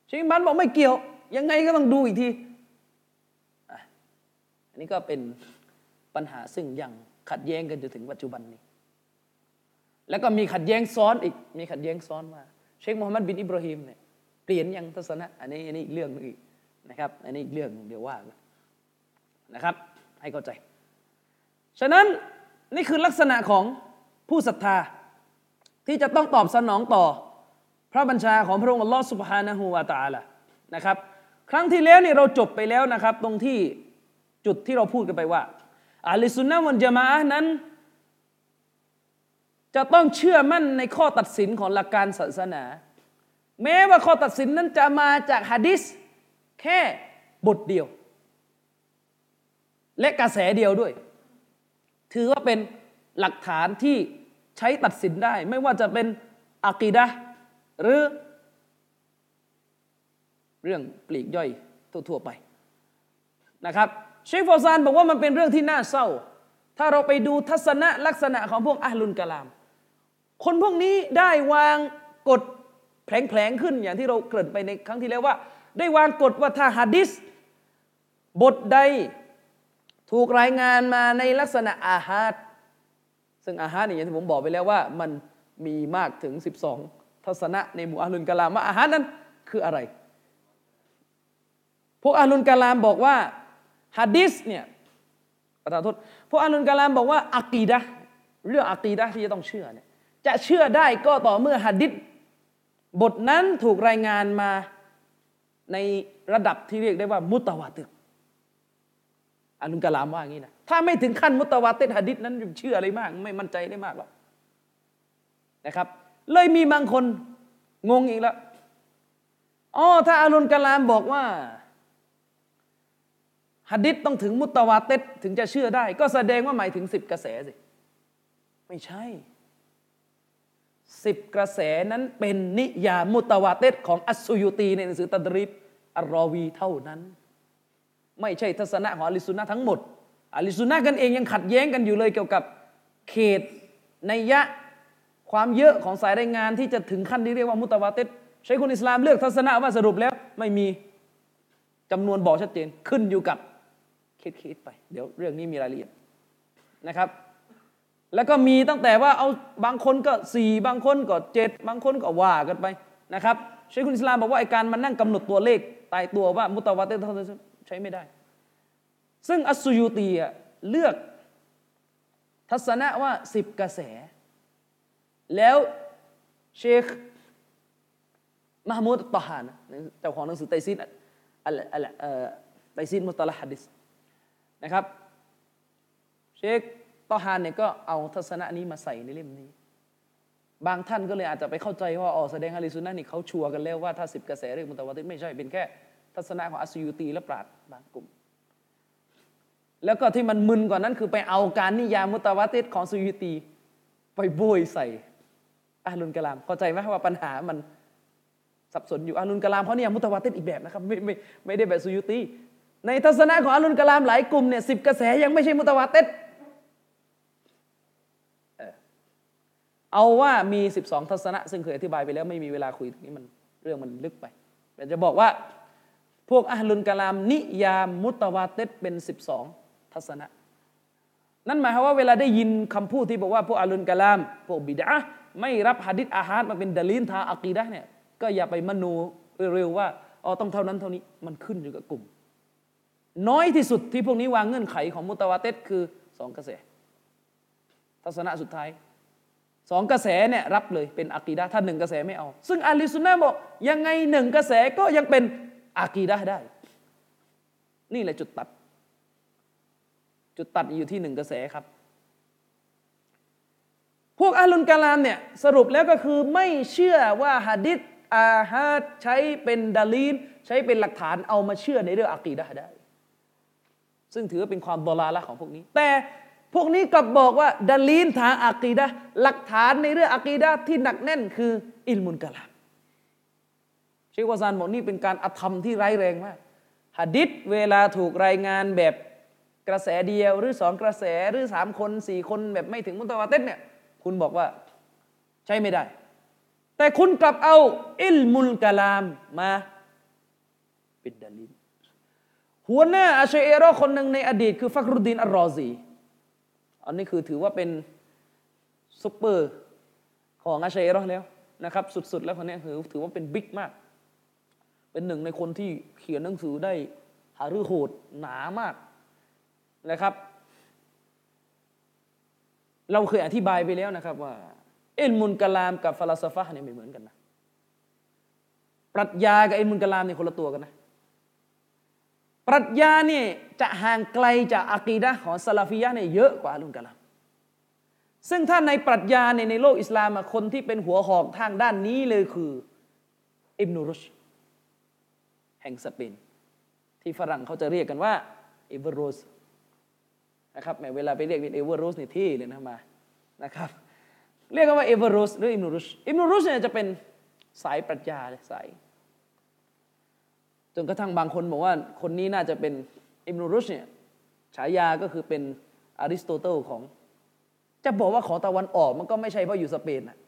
เชคบันบอกไม่เกี่ยว ยังไงก็ต้องดูอีกทีอันนี้ก็เป็นปัญหาซึ่งยังขัดแย้งกันจนถึงปัจจุบันนี้ แล้วก็มีขัดแย้งซ้อนอีก มีขัดแย้งซ้อนว่าเชคมูฮัมหมัดบินอิบราฮิมเนี่ยเปลี่ยนยังทัศนะ อันนี้อันนี้อีกเรื่องนึงอีกนะครับ อันนี้อีกเรื่องเดี๋ยวว่านะครับ ให้เข้าใจ ฉะนั้นนี่คือลักษณะของผู้ศรัทธาที่จะต้องตอบสนองต่อ พระบัญชาของพระองค์อัลลอฮฺสุบฮานะฮูวาตาละนะครับ ครั้งที่แล้วนี่เราจบไปแล้วนะครับ ตรงที่จุดที่เราพูดกันไปว่าอาลิสุนนะวันจามะนั้น จะต้องเชื่อมั่นในข้อตัดสินของหลักการศาสนา แม้ว่าข้อตัดสินนั้นจะมาจากฮะดิษแค่บทเดียว และกระแสเดียวด้วย ถือว่าเป็นหลักฐานที่ใช้ตัดสินได้ ไม่ว่าจะเป็นอากีดะหรือ เรื่องปลีกย่อยทั่วๆไปนะครับเชฟฟอซานบอกว่ามันเป็นเรื่องที่น่าเศร้า ถ้าเราไปดูทัศนะลักษณะของพวกอัลลุนกะลาม คนพวกนี้ได้วางกฎแผลงๆขึ้นอย่างที่เราเกริ่นไปในครั้งที่แล้วว่า ได้วางกฎว่าถ้าฮะดิษบทใดถูกรายงานมาในลักษณะอาฮาดซึ่งอาฮาดนี่อย่างที่ผมบอกไปแล้วว่า มันมีมากถึง 12 ทัศนะในหมู่อาลุนกะลามว่าอาฮาดนั้นคืออะไร พวกอาลุนกะลามบอกว่าฮะดิษเนี่ยประทานโทษพวกอาลุนกะลามบอกว่าอักีดะเรื่องอักีดะที่จะต้องเชื่อเนี่ย จะเชื่อได้ก็ต่อเมื่อฮะดิษบทนั้นถูกรายงานมาในระดับที่เรียกได้ว่า มุตวาติรอันุกะลามว่าอย่างนี้นะถ้าไม่ถึงขั้นมุตวาติรหะดิษนั้นเชื่ออะไรมาก ไม่มั่นใจได้มากหรอกนะครับ เลยมีบางคนงงอีกแล้วอ๋อถ้าอารุนกะลามบอกว่าหะดิษต้องถึงมุตวาติรถึงจะเชื่อได้ ก็แสดงว่าหมายถึงสิบกระแสสิ ไม่ใช่ สิบกระแสนั้นเป็นนิยามมุตวาเตตของอัสซุยุตีในหนังสือตัดริบอัลรอวีเท่านั้น ไม่ใช่ทัศนะของอลิสุนนะทั้งหมดอลิสุนนะกันเองยังขัดแย้งกันอยู่เลยเกี่ยวกับเขตในยะความเยอะของสายรายงานที่จะถึงขั้นที่เรียกว่ามุตวาเตตใช้คนอิสลามเลือกทัศนะว่าสรุปแล้วไม่มีจำนวนบอกชัดเจนขึ้นอยู่กับเคสๆไป เดี๋ยวเรื่องนี้มีรายละเอียดนะครับ แล้วก็มีตั้งแต่ว่าเอาบางคนก็สี่บางคนก็เจ็ดบางคนก็ว่ากันไปนะครับใช้คุณอิสลามบอกว่าไอการมานั่งกำหนดตัวเลขตายตัวว่ามุตวาเตใช้ไม่ได้ ซึ่งอัสซูยูตีเลือกทัศนะว่าสิบกระแส แล้วเชคมหมูดตฮานเจ้าของหนังสือไตซีนอะไรอะไรไตซีนมุตะละฮัดิสนะครับเชค ตอฮานเนี่ยก็เอาทัศนะนี้มาใส่ในเล่มนี้ บางท่านก็เลยอาจจะไปเข้าใจว่าอ๋อแสดงอะลิซุนนะนี่เขาชัวร์กันแล้วว่าถ้าสิบกระแสเรื่องมุตะวาติไม่ใช่เป็นแค่ ทัศนะของอัสยูตีและปราดบางกลุ่ม แล้วก็ที่มันมึนกว่านั้นคือไปเอาการนิยามมุตะวาติของสุยูตี ไปโบยใส่อาลุนกะลามเข้าใจไหมว่าปัญหามันสับสนอยู่อาลุนกะลามเขาเนี่ยมุตะวาติอีกแบบนะครับไม่ไม่ไม่ได้แบบสุยูตีในทัศนะของอาลุนกะลามหลายกลุ่มเนี่ยสิบกระแสยังไม่ใช่มุตะวาติ เอาว่ามี 12 ทัศนะ ซึ่งเคยอธิบายไปแล้วไม่มีเวลาคุยตรงนี้มันเรื่องมันลึกไปแต่จะบอกว่าพวกอัลลุนกะลามนิยามมุตวาเตเป็น 12 ทัศนะ นั่นหมายความว่าเวลาได้ยินคำพูดที่บอกว่าพวกอัลลุนกะลาม พวกบิดาไม่รับหะดิษอาหารมาเป็นดลีนทาอักีดะเนี่ยก็อย่าไปมโนเร็วๆว่าอ๋อต้องเท่านั้นเท่านี้มันขึ้นอยู่กับกลุ่ม น้อยที่สุดที่พวกนี้วางเงื่อนไขของมุตวาเตคือสองกระแส ทัศนะสุดท้าย สองกระแสเนี่ยรับเลยเป็นอากีดะถ้าหนึ่งกระแสไม่เอา ซึ่งอาลีซุนนะบอกยังไงหนึ่งกระแสก็ยังเป็นอากีดะได้ นี่แหละจุดตัด จุดตัดอยู่ที่หนึ่งกระแสครับ พวกอาลุนกาลามเนี่ยสรุปแล้วก็คือไม่เชื่อว่าฮะดิษอาฮัดใช้เป็นดาลีนใช้เป็นหลักฐานเอามาเชื่อในเรื่องอากีดะได้ ซึ่งถือว่าเป็นความบลาละของพวกนี้ แต่ พวกนี้กลับบอกว่าดลีนทางอักีดะหลักฐานในเรื่องอักีดะที่หนักแน่นคืออิลมุนกะลามเชควาซานบอกนี่เป็นการอธรรมที่ร้ายแรงมากหะดิษเวลาถูกรายงานแบบกระแสเดียวหรือสองกระแสหรือสามคนสี่คนแบบไม่ถึงมุตวาเต็เนี่ย คุณบอกว่าใช้ไม่ได้ แต่คุณกลับเอาอิลมุลกะลามมาเป็นดลีนหัวหน้าอาชเอรอคนหนึ่งในอดีตคือฟักรุดดินอัลรอซี อันนี้คือถือว่าเป็นซุปเปอร์ของอาชัยรอแล้วนะครับ สุดๆ แล้วคนนี้ถือถือว่าเป็นบิ๊กมาก เป็นหนึ่งในคนที่เขียนหนังสือได้หารือโหดหนามากนะครับ เราเคยอธิบายไปแล้วนะครับว่าเอ็นมุนกลามกับฟาลาสฟะเนี่ยไม่เหมือนกันนะปรัชญากับเอ็นมุนกลามเนี่ยคนละตัวกันนะ ปรัชญาเนี่ยจะห่างไกลจากอากีดะของซาลาฟิยะเนี่ยเยอะกว่าลุนกะลาซึ่งถ้าในปรัชญาในในโลกอิสลามคนที่เป็นหัวหอกทางด้านนี้เลยคืออิบนุรุชแห่งสเปนที่ฝรั่งเขาจะเรียกกันว่า Averroes นะครับแม้เวลาไปเรียกเป็น Averroes ในที่เลยนะมานะครับ เรียกกันว่า Averroes หรืออิบนุรุชอิบนุรุชเนี่ยจะเป็นสายปรัชญาสาย จนกระทั่งบางคนบอกว่าคนนี้น่าจะเป็นอิบนุรุชเนี่ยฉายาก็คือเป็นอริสโตเติลของ จะบอกว่าของตะวันออกมันก็ไม่ใช่เพราะอยู่สเปนนะ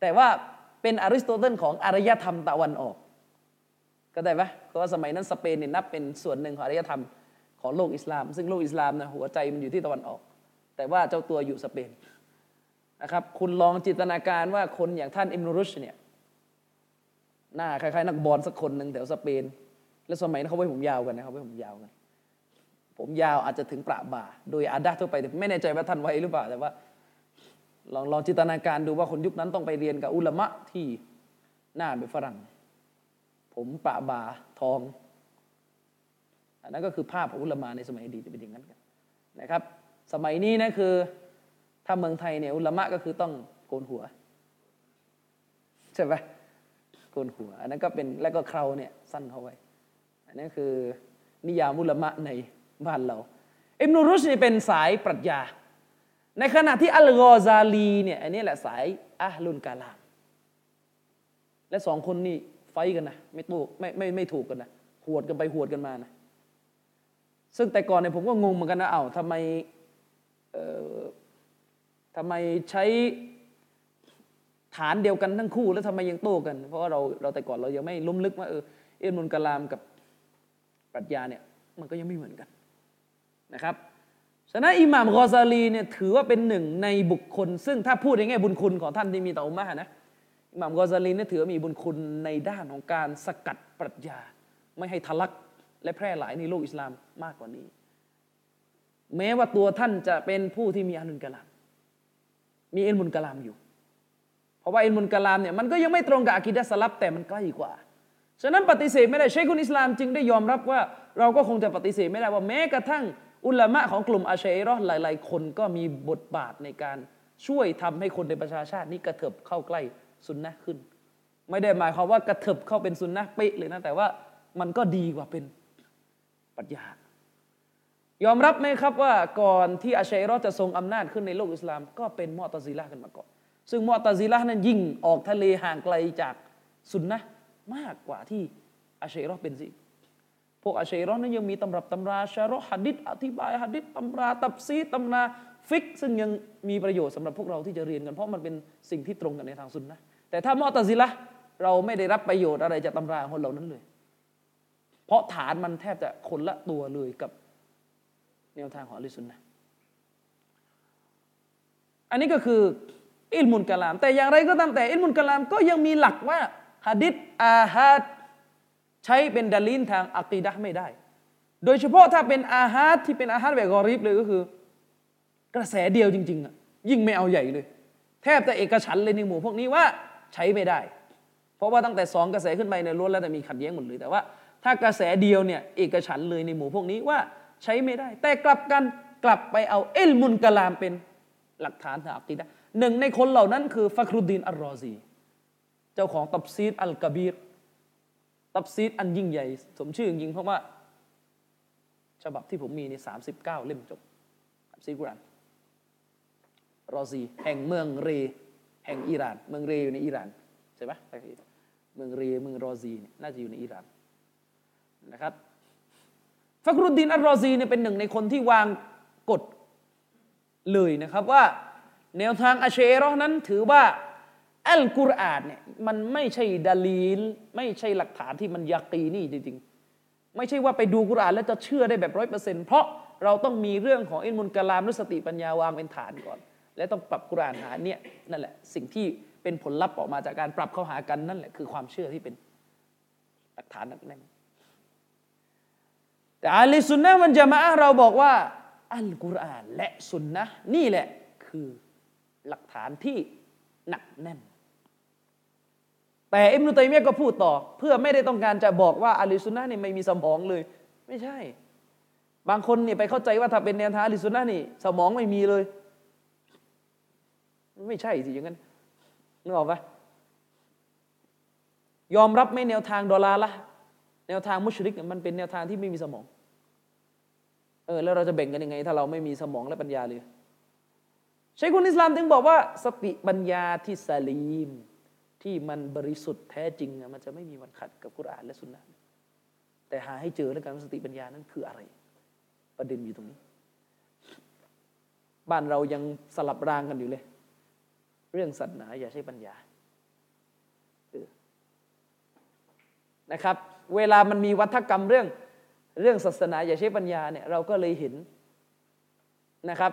แต่ว่าเป็นอริสโตเติลของอารยธรรมตะวันออก ก็ได้ไหมเพราะว่าสมัยนั้นสเปนเนี่ยนับเป็นส่วนหนึ่งของอารยธรรมของโลกอิสลาม ซึ่งโลกอิสลามนะหัวใจมันอยู่ที่ตะวันออก แต่ว่าเจ้าตัวอยู่สเปนนะครับคุณลองจินตนาการว่าคนอย่างท่านอิมนุรุชเนี่ยหน้าคล้ายๆนักบอลสักคนหนึ่งแถวสเปน แล้วสมัยนั้นเขาไว้ผมยาวกันนะเขาไว้ผมยาวกัน ผมยาวอาจจะถึงประบ่า โดยอาดาทั่วไปแต่ไม่แน่ใจว่าท่านไว้หรือเปล่า แต่ว่า ลองลองจินตนาการดูว่าคนยุคนั้นต้องไปเรียนกับอุลามะที่หน้าเป็นฝรั่ง ผมประบ่าทอง อันนั้นก็คือภาพของอุลามาในสมัยอดีตจะเป็นอย่างนั้นกันนะครับ สมัยนี้นะคือถ้าเมืองไทยเนี่ยอุลามะก็คือต้องโกนหัวใช่ไหมโกนหัว อันนั้นก็เป็นแล้วก็เคราเนี่ยสั้นเข้าไว้ อันนั้คือนิยามุลมะในบ้านเราอิบนุรุชนี่เป็นสายปรัชญา ในขณะที่อัลกอซาลีเนี่ยอันนี้แหละสายอะลุนกาลาม และสองคนนี่ไฟกันนะไม่ตู้ไม่ไม่ไม่ถูกกันนะหวดกันไปหวดกันมานะซึ่งแต่ก่อนเนี่ยผมก็งงเหมือนกันนะเอา้าทำไมเอ่อทำไมใช้ฐานเดียวกันทั้งคู่แล้วทำไมยังโต้กัน เพราะว่าเราเราแต่ก่อนเรายังไม่ล้มลึกว่าเออเอ็นมุนกาลามกับ ปรัชญาเนี่ยมันก็ยังไม่เหมือนกันนะครับฉะนั้นอิหม่ามกอซาลีเนี่ยถือว่าเป็นหนึ่งในบุคคล ซึ่งถ้าพูดในแง่บุญคุณของท่านที่มีต่ออุมมะนะอิหม่ามกอซาลีเนี่ยถือว่ามีบุญคุณในด้านของการสกัดปรัชญา ไม่ให้ทะลักและแพร่หลายในโลกอิสลามมากกว่านี้ แม้ว่าตัวท่านจะเป็นผู้ที่มีอานุนกะลาม มีอิลมุนกะลามอยู่ เพราะว่าอิลมุนกะลามเนี่ยมันก็ยังไม่ตรงกับอากิดะสลับแต่มันใกล้กว่า ฉะนั้นปฏิเสธไม่ได้ใช้คุณอิสลามจึงได้ยอมรับว่า เราก็คงจะปฏิเสธไม่ได้ว่าแม้กระทั่งอุลามะของกลุ่มอาเชัยรอหลาย ๆ คนก็มีบทบาทในการช่วยทำให้คนในประชาชาตินี้กระเถิบเข้าใกล้สุนนะขึ้น ไม่ได้หมายความว่ากระเถิบเข้าเป็นสุนนะเป๊ะเลยนะแต่ว่ามันก็ดีกว่าเป็นปรัชญายอมรับไหมครับว่าก่อนที่อาชัยรอจะทรงอำนาจขึ้นในโลกอิสลาม ก็เป็นมอตซิละกันมาก่อน ซึ่งมอตซิละนั้นยิ่งออกทะเลห่างไกลจากสุนนะ มากกว่าที่อาเชรอเป็นสิพวกอาเชรอนั้นยังมีตำรับตำราชัรฮ์ฮะดีษอธิบายฮะดีษตำราตัฟซีรตำราฟิกฮ์ซึ่งยังมีประโยชน์สำหรับพวกเราที่จะเรียนกัน เพราะมันเป็นสิ่งที่ตรงกันในทางสุนนะแต่ถ้ามอตซิละเราไม่ได้รับประโยชน์อะไรจากตำราคนเหล่านั้นเลย เพราะฐานมันแทบจะคนละตัวเลยกับแนวทางของอะห์ลิสสุนนะอันนี้ก็คืออิลมุนกะลาม แต่อย่างไรก็ตามแต่อิลมุนกะลามก็ยังมีหลักว่า ฮะดิษอาฮัดใช้เป็นดลีนทางอักีดะไม่ได้ โดยเฉพาะถ้าเป็นอาฮัดที่เป็นอาฮัดแบบกอริบเลยก็คือ กระแสเดียวจริง ๆอะยิ่งไม่เอาใหญ่เลย แทบจะเอกฉันเลยในหมู่พวกนี้ว่าใช้ไม่ได้ เพราะว่าตั้งแต่สองกระแสขึ้นไปในล้วนแล้วแต่มีขัดแย้งหมดเลยแต่ว่าถ้ากระแสเดียวเนี่ยเอกฉันเลยในหมู่พวกนี้ว่าใช้ไม่ได้ แต่กลับกันกลับไปเอาอิลมุลกะลามเป็นหลักฐานทางอักีดะหนึ่งในคนเหล่านั้นคือฟักรุดดีนอัลรอซี เจ้าของตัฟซีรอัลกบีรตัฟซีรอันยิ่งใหญ่ สมชื่อจริงเพราะว่า ฉบับที่ผมมีนี่สามสิบเก้าเล่มจบตัฟซีรกุรานรอซี แห่งเมืองเร แห่งอิหร่าน เมืองเรอยู่ในอิหร่านใช่ไหมเมืองเรเมืองรอซีน่าจะอยู่ในอิหร่านนะครับฟักรุดดินอัลรอซีเนี่ยเป็นหนึ่งในคนที่วางกฎเลยนะครับว่า แนวทางอาเชรอนั้นถือว่า อัลกุรอานเนี่ยมันไม่ใช่ดลีล ไม่ใช่หลักฐานที่มันยากีนี่จริงๆ ไม่ใช่ว่าไปดูกุรอานแล้วจะเชื่อได้แบบร้อยเปอร์เซ็นต์เพราะเราต้องมีเรื่องของอินมุลกะลามนุสติปัญญาวางเป็นฐานก่อน และต้องปรับกุรอานหาเนี่ยนั่นแหละสิ่งที่เป็นผลลัพธ์ออกมาจากการปรับเข้าหากันนั่นแหละคือความเชื่อที่เป็นหลักฐานนักแน่นแต่อัลสุนนะมันจะมาเราบอกว่า อัลกุรอานและสุนนะนี่แหละคือหลักฐานที่หนักแน่น แต่อิมนุตัยมียก็พูดต่อ เพื่อไม่ได้ต้องการจะบอกว่าอัลสุนนะนี่ไม่มีสมองเลย ไม่ใช่ บางคนนี่ไปเข้าใจว่าถ้าเป็นแนวทางอัลสุนนะนี่ สมองไม่มีเลย ไม่ใช่สิอย่างนั้นนึกออกปะยอมรับไม่แนวทางดอลลาร์ละแนวทางมุชริกมันเป็นแนวทางที่ไม่มีสมอง เออแล้วเราจะแบ่งกันยังไง ถ้าเราไม่มีสมองและปัญญาเลยใช้คุณอิสลามถึงบอกว่า สติปัญญาที่สลีม ที่มันบริสุทธิ์แท้จริงมันจะไม่มีวันขัดกับกุรอานและสุนนะแต่หาให้เจอแล้วกันว่าสติปัญญานั้นคืออะไร ประเด็นอยู่ตรงนี้ บ้านเรายังสลับรางกันอยู่เลย เรื่องศาสนาอย่าใช้ปัญญานะครับ เวลามันมีวัฒกรรมเรื่องเรื่องศาสนาอย่าใช้ปัญญาเนี่ยเราก็เลยเห็นนะครับ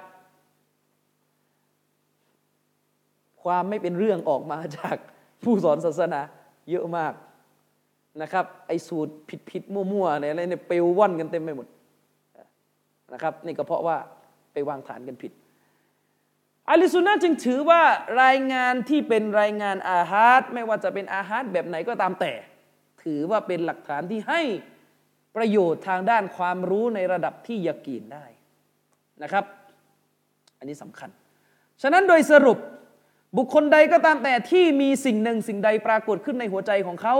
ความไม่เป็นเรื่องออกมาจาก ผู้สอนศาสนาเยอะมากนะครับ ไอสูตรผิดผิดมั่วๆอะไรเนี่ยเปลว่อนกันเต็มไปหมดนะครับนี่ก็เพราะว่าไปวางฐานกันผิดอาลิสุนนะจึงถือว่ารายงานที่เป็นรายงานอาฮาดไม่ว่าจะเป็นอาฮาดแบบไหนก็ตามแต่ ถือว่าเป็นหลักฐานที่ให้ประโยชน์ทางด้านความรู้ในระดับที่ยากีนได้นะครับ อันนี้สำคัญ ฉะนั้นโดยสรุป บุคคลใดก็ตามแต่ที่มีสิ่งหนึ่งสิ่งใดปรากฏขึ้นในหัวใจของเขา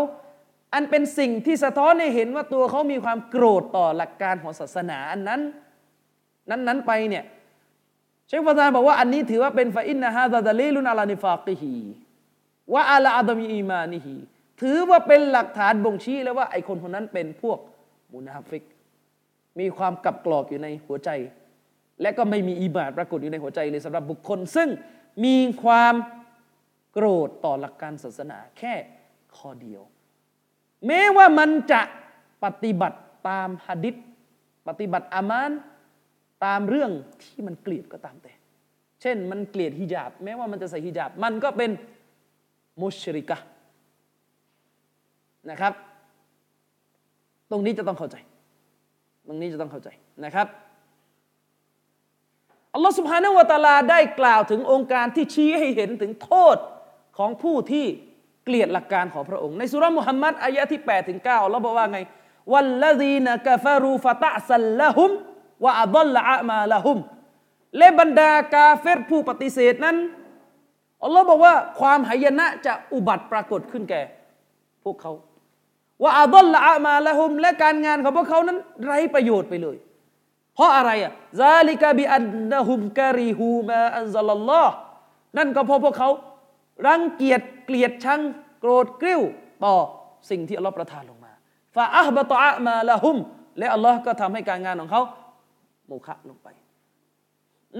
อันเป็นสิ่งที่สะท้อนให้เห็นว่าตัวเขามีความโกรธต่อหลักการของศาสนาอันนั้น นั้นๆไปเนี่ยเชคฟาซานบอกว่าอันนี้ถือว่าเป็นฟาอินนะฮะดะลีลุนอาลานิฟากิฮีว่าอาลาอัดมีอีมานิฮีถือว่าเป็นหลักฐานบ่งชี้แล้วว่าไอคนคนนั้นเป็นพวกมุนาฟิก มีความกับกรอกอยู่ในหัวใจ และก็ไม่มีอีบาดปรากฏอยู่ในหัวใจเลยสำหรับบุคคล ซึ่ง มีความโกรธต่อหลักการศาสนาแค่ข้อเดียว แม้ว่ามันจะปฏิบัติตามหะดิษปฏิบัติอามานตามเรื่องที่มันเกลียดก็ตามแต่ เช่นมันเกลียดฮิญาบ แม้ว่ามันจะใส่ฮิญาบ มันก็เป็นมุชริกะนะครับ ตรงนี้จะต้องเข้าใจ ตรงนี้จะต้องเข้าใจนะครับ อัลลอฮฺสุบฮานาวะตาลาได้กล่าวถึงองค์การที่ชี้ให้เห็นถึงโทษของผู้ที่เกลียดหลักการของพระองค์ ในสุรมุฮัมมัดอายะที่8ถึง9อัลลอฮฺบอกว่าไง วัลลดีนกฟารูฟะตะซัลละฮุมวะอัลละอะมาละฮุมและบรรดากาเฟรผู้ปฏิเสธนั้นอัลลอฮ์บอกว่าความหายนะจะอุบัติปรากฏขึ้นแก่ พวกเขาว่าอัลละอะมาละฮุมและการงานของพวกเขานั้นไร้ประโยชน์ไปเลย เพราะอะไรอะซาลิกะบิอันนะฮุมกะริฮูมาอันซัลลอฮ์นั่นก็เพราะพวกเขารังเกียจเกลียดชังโกรธกริ้วต่อสิ่งที่อัลลอฮ์ประทานลงมาฟาอัฮบะตอะมาละฮุม และอัลลอฮ์ก็ทำให้การงานของเขาโมฆะลงไป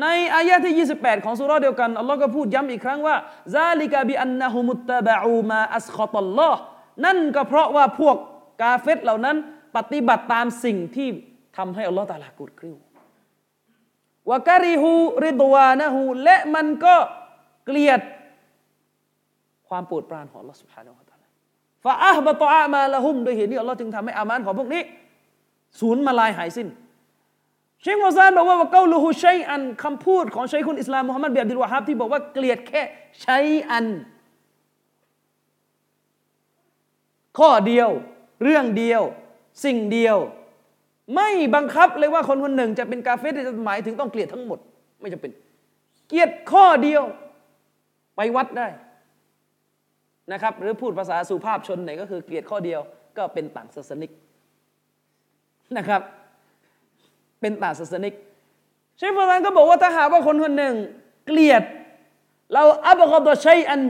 ในอายะที่ 28 ของสุราเดียวกันอัลลอฮ์ก็พูดย้ำอีกครั้งว่าซาลิกะบิอันนะฮุมุตตะบะอูมาอัสคอตัลลอฮ์นั่นก็เพราะว่าพวกกาเฟตเหล่านั้นปฏิบัติตามสิ่งที่ ทำให้อัลลอฮ์ตาลากุดกริ้ววะการิฮูริดวานะฮูและมันก็เกลียดความโปรดปรานของอัลลอฮ์ سبحانه และ تعالى ฟาอัฮบะตออามาละฮุมโดยเหตุนี้อัลลอฮ์จึงทำให้อามานของพวกนี้สูญมาลายหายสิ้นเชควาซานบอกว่าว่าเกาลูฮูชัยอันคำพูดของชัยคุณอิสลามมุฮัมมัดเบียบดิลวะฮับที่บอกว่าเกลียดแค่ชัยอัน ข้อเดียว เรื่องเดียว สิ่งเดียว ไม่บังคับเลยว่าคนคนหนึ่งจะเป็นกาเฟสจะหมายถึงต้องเกลียดทั้งหมด ไม่จำเป็น เกลียดข้อเดียว ไปวัดได้นะครับ หรือพูดภาษาสุภาพชนไหนก็คือเกลียดข้อเดียว ก็เป็นต่างศาสนิกนะครับ เป็นต่างศาสนิกเชฟฟานก็บอกว่าถ้าหากว่าคนคนหนึ่ง เกลียด เราอับกอดชัยอัน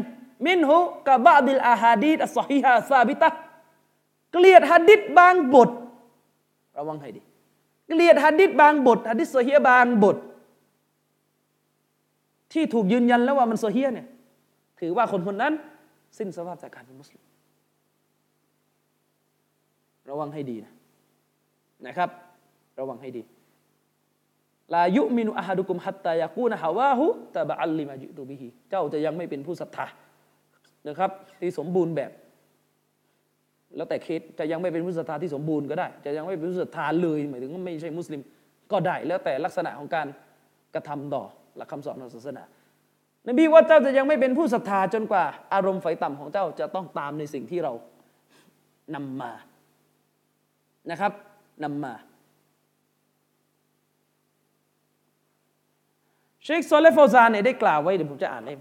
มินหุกับบาดิลอาฮาดีดอัสซฮีฮะซาบิตะเกลียดฮัดดิษบางบท ระวังให้ดี เกลียดฮัดดิษบางบทฮัดดิษโซเฮียบางบท ที่ถูกยืนยันแล้วว่ามันโซเฮียเนี่ยถือว่าคนคนนั้น สิ้นสภาพจากการเป็นมุสลิม ระวังให้ดีนะนะครับ ระวังให้ดีลายุมินุอาฮาดุกุมฮัตตายากูนะฮาวาหุตะบะอัลลิมาจุตุบิฮิเจ้าจะยังไม่เป็นผู้ศรัทธานะครับ ที่สมบูรณ์แบบ แล้วแต่เคสจะยังไม่เป็นผู้ศรัทธาที่สมบูรณ์ก็ได้ จะยังไม่เป็นผู้ศรัทธาเลยหมายถึงไม่ใช่มุสลิมก็ได้ แล้วแต่ลักษณะของการกระทำต่อหลักคำสอนของศาสนานบีว่าเจ้าจะยังไม่เป็นผู้ศรัทธาจนกว่า อารมณ์ไฟต่ำของเจ้าจะต้องตามในสิ่งที่เรานำมานะครับนำมาเชคซอและห์เฟาซานเนี่ยได้กล่าวไว้เดี๋ยวผมจะอ่านให้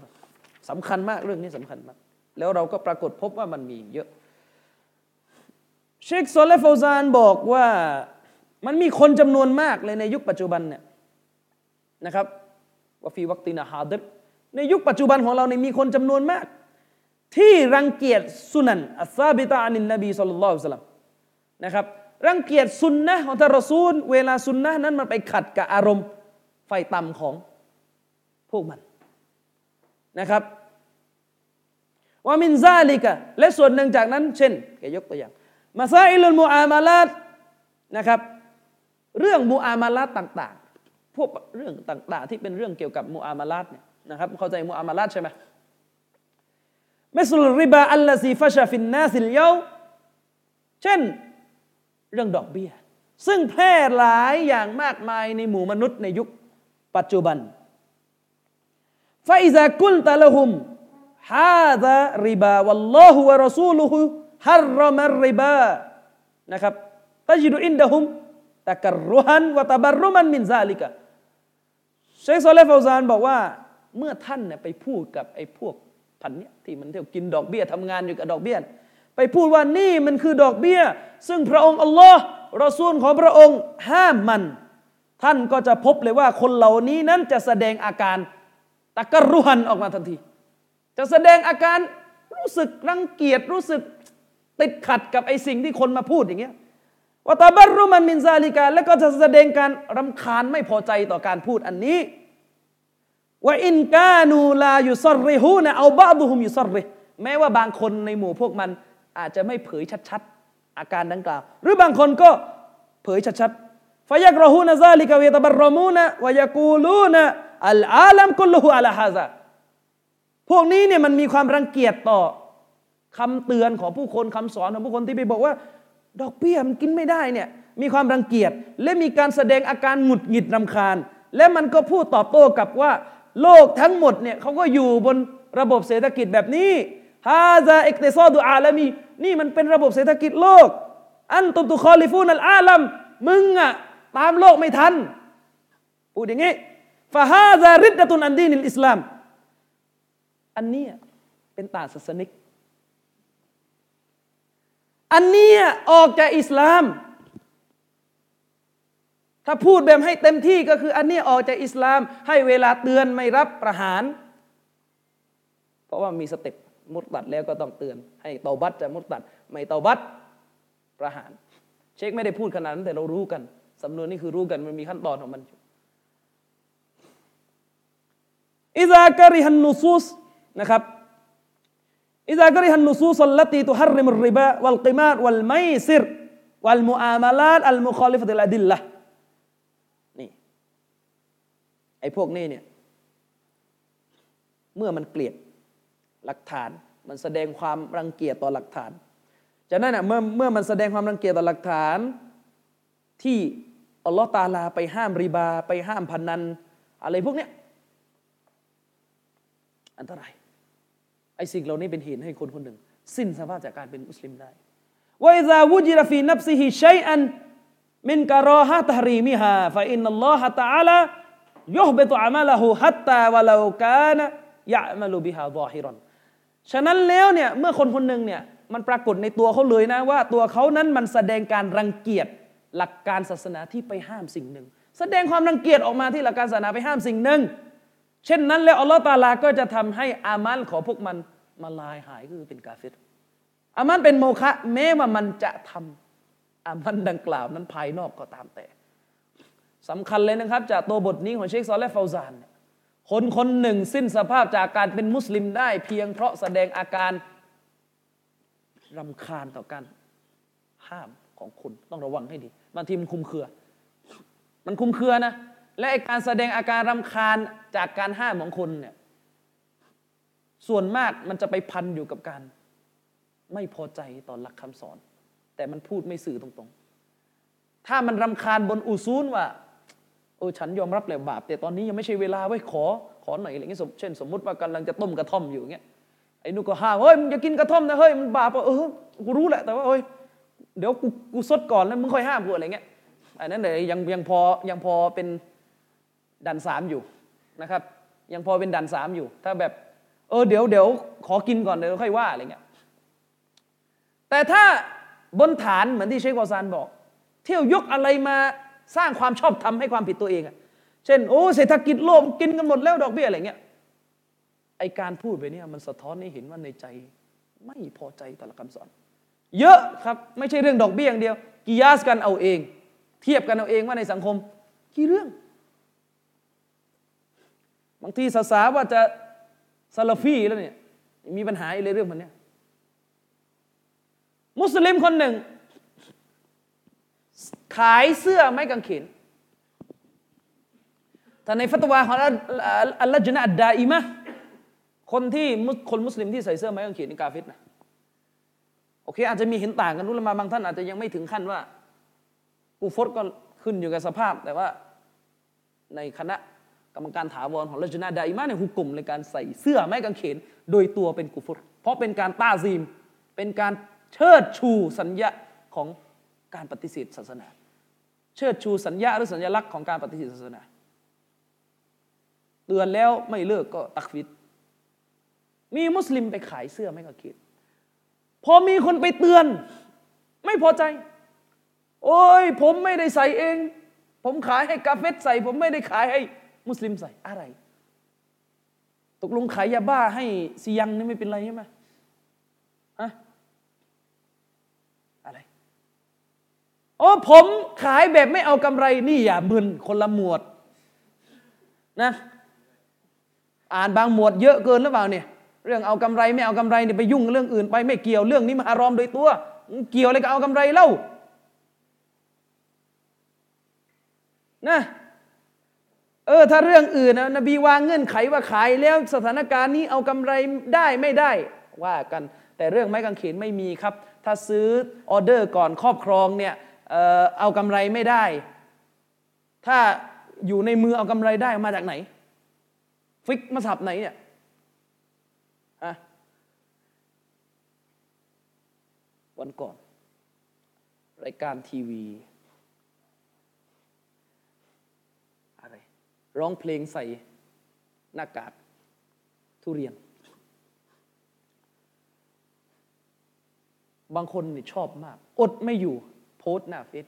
สำคัญมากเรื่องนี้สำคัญมาก แล้วเราก็ปรากฏพบว่ามันมีเยอะ เชคซอและห์เฟาซานบอกว่ามันมีคนจำนวนมากเลยในยุคปัจจุบันเนี่ยนะครับوفي وقتنا هذاในยุคปัจจุบันของเราเนี่ยมีคนจำนวนมาก ที่รังเกียจالسنن الثابتة عن النبي صلى اللهนะครับรังเกียจสุนนะของท่านรอซูล เวลาสุนนะนั้นมันไปขัดกับอารมณ์ใฝ่ต่ำของพวกมันนะครับومن ذلكและส่วนหนึ่งจากนั้น เช่นแกยกตัวอย่าง مسائل المعاملاتนะครับ เรื่องมูอามาลาตต่าง ๆ พวกเรื่องต่าง ๆ ที่เป็นเรื่องเกี่ยวกับมูอามาลาตเนี่ยนะครับเข้าใจมูอามาลาตใช่ไหมمثل الربا الذي فشا في الناس اليومเช่นเรื่องดอกเบี้ย ซึ่งแพร่หลายอย่างมากมายในหมู่มนุษย์ในยุคปัจจุบันฟาอิซากุลตะละหุมฮาดะริบาวัลลอฮุวะรอซูลุฮุ ฮัรรอมัริบานะครับตัจิดุอินดะฮุมตะกรรุฮันวะตะบรรุมันมินซาลิกะเชคซอเลฟฟาซานบอกว่าเมื่อท่านเนี่ยไปพูดกับไอ้พวกพันเนี้ยที่มันเที่ยวกินดอกเบี้ยทำงานอยู่กับดอกเบี้ยไปพูดว่านี่มันคือดอกเบี้ย ซึ่งพระองค์อัลลอฮ์รอซูลของพระองค์ห้ามมัน ท่านก็จะพบเลยว่าคนเหล่านี้นั้นจะแสดงอาการตะกรุหันออกมาทันที จะแสดงอาการรู้สึกรังเกียจรู้สึก ติดขัดกับไอ้สิ่งที่คนมาพูดอย่างเงี้ยวตาบรรุมันมินซาลิกา แล้วก็จะแสดงการรำคาญไม่พอใจต่อการพูดอันนี้ว่าอินกานูลาอยู่ซอริฮูนะเอาบาดุฮุมอยู่ซอริแม้ว่าบางคนในหมู่พวกมันอาจจะไม่เผยชัดๆ อาการดังกล่าว หรือบางคนก็เผยชัดๆฟยักรหูนะซาลิกาเวตาบรมูนะวายกูลูนะอัลอาลัมกุลลุฮุอัลฮะซาพวกนี้เนี่ยมันมีความรังเกียจต่อ คำเตือนของผู้คนคำสอนของผู้คนที่ไปบอกว่า ดอกเบี้ยมันกินไม่ได้เนี่ยมีความรังเกียจและมีการแสดงอาการหงุดหงิดรำคาญ และมันก็พูดตอบโต้กับว่า โลกทั้งหมดเนี่ยเขาก็อยู่บนระบบเศรษฐกิจแบบนี้هذا اقتصاد عالميนี่มันเป็นระบบเศรษฐกิจโลก أنتم تخالفون العالمมึงอะตามโลกไม่ทันพูดอย่างนี้فهذا ردة عن دين الإسلام อันนี้เป็นต่างศาสนิก อันนี้ออกจากอิสลาม ถ้าพูดแบบให้เต็มที่ก็คือ อันนี้ออกจากอิสลาม ให้เวลาเตือนไม่รับประหาร เพราะว่ามีสเต็ปมุตตัดแล้วก็ต้องเตือน ให้เตาบัตจะมุตตัด ไม่เตาบัตประหาร เชคไม่ได้พูดขนาดนั้นแต่เรารู้กันสำนวนนี้คือรู้กันมันมีขั้นตอนของมันอยู่อิซากริฮันนุซูสนะครับ อิซากริฮันนุซูสลัตีตุฮัรริมุริบะวัลกิมาดวัลไมซิรวัลมุอามาลาตอัลมุคอลิฟติลอดิลละนี่ไอ้พวกนี้เนี่ยเมื่อมันเกลียดหลักฐาน มันแสดงความรังเกียจต่อหลักฐานจากนั้นเมื่อเมื่อมันแสดงความรังเกียจต่อหลักฐาน ที่อัลลอฮ์ตาลาไปห้ามริบา ไปห้ามพนัน อะไรพวกเนี้ยอันตราย ไอ้สิ่งเหล่านี้เป็นเหตุให้คนคนหนึ่ง สิ้นสภาพจากการเป็นมุสลิมได้وإذا وجد في نفسه شيئا من كراهة تحريمها فإن الله تعالى يحبط عمله حتى ولو كان يعمل بها ظاهراฉะนั้นแล้วเนี่ยเมื่อคนคนหนึ่งเนี่ยมันปรากฏในตัวเขาเลยนะว่า ตัวเขานั้นมันแสดงการรังเกียจหลักการศาสนาที่ไปห้ามสิ่งหนึ่ง แสดงความรังเกียจออกมาที่หลักการศาสนาไปห้ามสิ่งหนึ่ง เช่นนั้นแล้วอัลลอฮฺตาลาก็จะทำให้อามันของพวกมันมาลายหายก็คือเป็นกาเฟตอามันเป็นโมฆะแม้ว่ามันจะทำอามันดังกล่าวนั้นภายนอกก็ตามแต่สำคัญเลยนะครับ จากตัวบทนี้ของเชคซอลและฟาวซาน คนคนหนึ่งสิ้นสภาพจากการเป็นมุสลิมได้ เพียงเพราะแสดงอาการรำคาญต่อการห้ามของคุณต้องระวังให้ดีบางทีมันคุมเครือ มันคุมเครือนะ และการแสดงอาการรำคาญจากการห้ามของคุณเนี่ยส่วนมากมันจะไปพันอยู่กับการ ไม่พอใจต่อหลักคำสอน แต่มันพูดไม่สื่อตรงๆ ถ้ามันรำคาญบนอุซูลว่าโอ้ฉันยอมรับแล้วบาป แต่ตอนนี้ยังไม่ใช่เวลาไว้ขอขอหน่อยอะไรเงี้ยเช่น สมมุติว่ากำลังจะต้มกระท่อมอยู่เงี้ยไอ้นุก็ห้ามเฮ้ยมึงจะกินกระท่อมนะเฮ้ยมันบาปเออกูรู้แหละแต่ว่าเฮ้ยเดี๋ยวกูกูซดก่อนแล้วมึงค่อยห้ามกูอะไรเงี้ยอันนั้นเลยยังยังพอยังพอเป็น ดันสามอยู่นะครับ ยังพอเป็นดันสามอยู่ ถ้าแบบเออเดี๋ยวเดี๋ยวขอกินก่อนเดี๋ยวค่อยว่าอะไรเงี้ยแต่ถ้าบนฐานเหมือนที่เชควาซานบอก เที่ยวยกอะไรมาสร้างความชอบธรรมให้ความผิดตัวเองอะเช่นโอ้เศรษฐกิจโลกกินกันหมดแล้วดอกเบี้ยอะไรเงี้ยไอการพูดไปเนี่ยมันสะท้อนให้เห็นว่าในใจไม่พอใจต่อหลักคำสอน เยอะครับไม่ใช่เรื่องดอกเบี้ยอย่างเดียว กิยาสกันเอาเอง เทียบกันเอาเองว่าในสังคมกี่เรื่อง บางทีสาสาว่าจะซาลฟีแล้วเนี่ยมีปัญหาอะไรเรื่องมันเนี่ยมุสลิมคนหนึ่ง ขายเสื้อไม้กางเขนแต่ในฟัตวาของอัลลอฮฺจนะดาอิมะคนที่คนมุสลิมที่ใส่เสื้อไม้กางเขนนี่กาฟิดนะโอเค อาจจะมีเห็นต่างกันนุละมาบางท่านอาจจะยังไม่ถึงขั้นว่ากูฟดก็ขึ้นอยู่กับสภาพ แต่ว่าในคณะ กรรมการถาวรของรัชนาดาอิมาในหุกกลุ่มในการใส่เสื้อไม้กางเขนโดยตัวเป็นกุฟร เพราะเป็นการต้าซีม เป็นการเชิดชูสัญญาของการปฏิเสธศาสนา เชิดชูสัญญาหรือสัญลักษณ์ของการปฏิเสธศาสนา เตือนแล้วไม่เลิกก็ตักฟิดมีมุสลิมไปขายเสื้อไม่ก็คิดพอมีคนไปเตือน ไม่พอใจ โอ้ยผมไม่ได้ใส่เอง ผมขายให้กาเฟสใส่ ผมไม่ได้ขายให้ มุสลิมใส่อะไร ตกลงขายยาบ้าให้ซียังนี่ไม่เป็นไรใช่ไหมอะอะไรโอ้ผมขายแบบไม่เอากำไรนี่อย่ามึนคนละหมวดนะอ่านบางหมวดเยอะเกินหรือเปล่าเนี่ยเรื่องเอากำไรไม่เอากำไรเนี่ยไปยุ่งเรื่องอื่นไปไม่เกี่ยวเรื่องนี้มาอารอมโดยตัว เกี่ยวอะไรกับเอากำไรเล่านะ เออถ้าเรื่องอื่นนะนบีวางเงื่อนไขว่าขายแล้วสถานการณ์นี้เอากำไรได้ไม่ได้ว่ากัน แต่เรื่องไม้กางเขนไม่มีครับ ถ้าซื้อออเดอร์ก่อนครอบครองเนี่ยเออเอากำไรไม่ได้ ถ้าอยู่ในมือเอากำไรได้มาจากไหน ฟิกมาสับไหนเนี่ยอะวันก่อน รายการทีวี อะไร ร้องเพลงใส่หน้ากากทุเรียน บางคนนี่ชอบมาก อดไม่อยู่ โพสหน้าเฟซ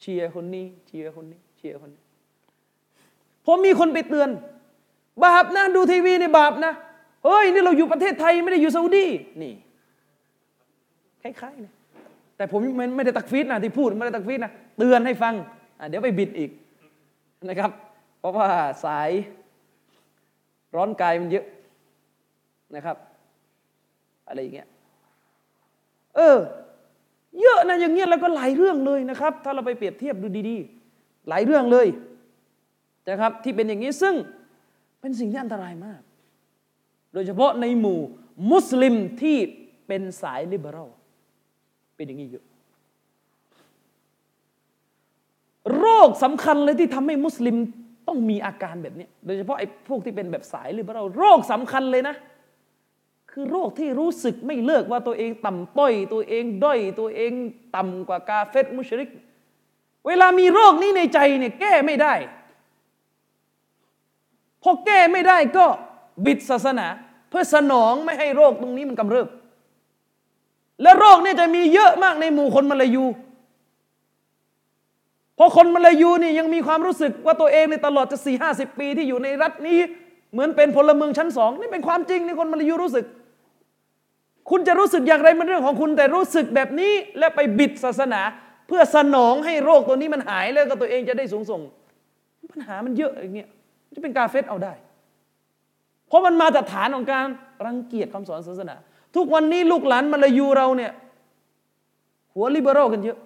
เชียร์คนนี้เชียร์คนนี้เชียร์คนนี้ผมมีคนไปเตือน บาปนะดูทีวีในบาปนะเฮ้ยนี่เราอยู่ประเทศไทยไม่ได้อยู่ซาอุดีนี่คล้ายๆนะแต่ผมไม่ได้ตักฟีดนะที่พูดไม่ได้ตักฟีดนะเตือนให้ฟังเดี๋ยวไปบิดอีกนะครับ เพราะว่าสายร้อนกายมันเยอะนะครับ อะไรอย่างเงี้ยเออ เยอะนะอย่างเงี้ยแล้วก็หลายเรื่องเลยนะครับ ถ้าเราไปเปรียบเทียบดูดีๆ หลายเรื่องเลยนะครับที่เป็นอย่างนี้ซึ่งเป็นสิ่งที่อันตรายมาก โดยเฉพาะในหมู่มุสลิมที่เป็นสายลิเบอรัลเป็นอย่างนี้เยอะโรคสำคัญเลยที่ทำให้มุสลิม ต้องมีอาการแบบนี้ โดยเฉพาะไอ้พวกที่เป็นแบบสายลิเบอรัลโรคสำคัญเลยนะ คือโรคที่รู้สึกไม่เลิกว่าตัวเองต่ำต้อย ตัวเองด้อย ตัวเองต่ำกว่ากาเฟตมุชริก เวลามีโรคนี้ในใจเนี่ยแก้ไม่ได้ พอแก้ไม่ได้ก็บิดศาสนา เพื่อสนองไม่ให้โรคตรงนี้มันกำเริบ และโรคเนี่ยจะมีเยอะมากในหมู่คนมาลายู พอคนมาลายูนี่ยังมีความรู้สึกว่าตัวเองในตลอดจะสี่ห้าสิบปีที่อยู่ในรัฐนี้ เหมือนเป็นพลเมืองชั้นสองนี่เป็นความจริงในคนมาลายูรู้สึก คุณจะรู้สึกอย่างไรมันเรื่องของคุณแต่รู้สึกแบบนี้และไปบิดศาสนา เพื่อสนองให้โรคตัวนี้มันหายแล้วก็ตัวเองจะได้สูงส่ง ปัญหามันเยอะอย่างเงี้ยจะเป็นกาเฟรเอาได้ เพราะมันมาจากฐานของการรังเกียจคำสอนศาสนา ทุกวันนี้ลูกหลานมาลายูเราเนี่ยหัว liberal กันเยอะ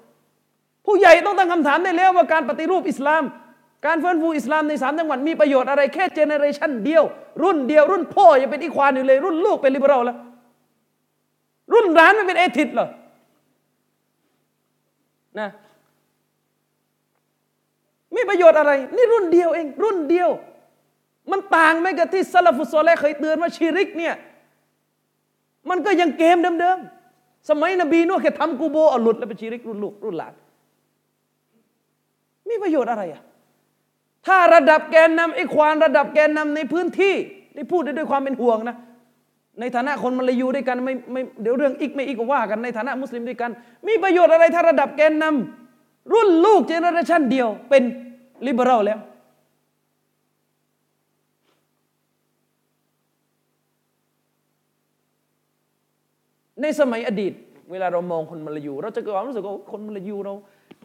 ผู้ใหญ่ต้องตั้งคำถามได้แล้วว่าการปฏิรูปอิสลาม การฟื้นฟูอิสลามในสามจังหวัดมีประโยชน์อะไรแค่ generation เดียว รุ่นเดียว รุ่นพ่อยังเป็นอีควานอยู่เลย รุ่นลูกเป็น liberal แล้วรุ่นหลานไม่เป็นเอทิดเหรอนะมีประโยชน์อะไร นี่รุ่นเดียวเอง รุ่นเดียว มันต่างไหมกับที่ซาลฟุซอลเลเคยเตือนว่าชีริกเนี่ยมันก็ยังเกมเดิมๆสมัยนบีนุ่แค่ทำกูโบเอาหลุดแล้วเป็นชีริกรุ่นลูกรุ่นหลาน มีประโยชน์อะไรอะถ้าระดับแกนนำไอ้ควานระดับแกนนำในพื้นที่นี่พูดได้ด้วยความเป็นห่วงนะ ในฐานะคนมาลายูด้วยกันไม่ไม่เดี๋ยวเรื่องอีกไม่อีกก็ว่ากันในฐานะมุสลิมด้วยกัน มีประโยชน์อะไรถ้าระดับแกนนำรุ่นลูกเจเนอเรชันเดียวเป็นลิเบอรัลแล้วในสมัยอดีต เวลาเรามองคนมลายูเราจะเกิดความรู้สึกว่าคนมลายูเรา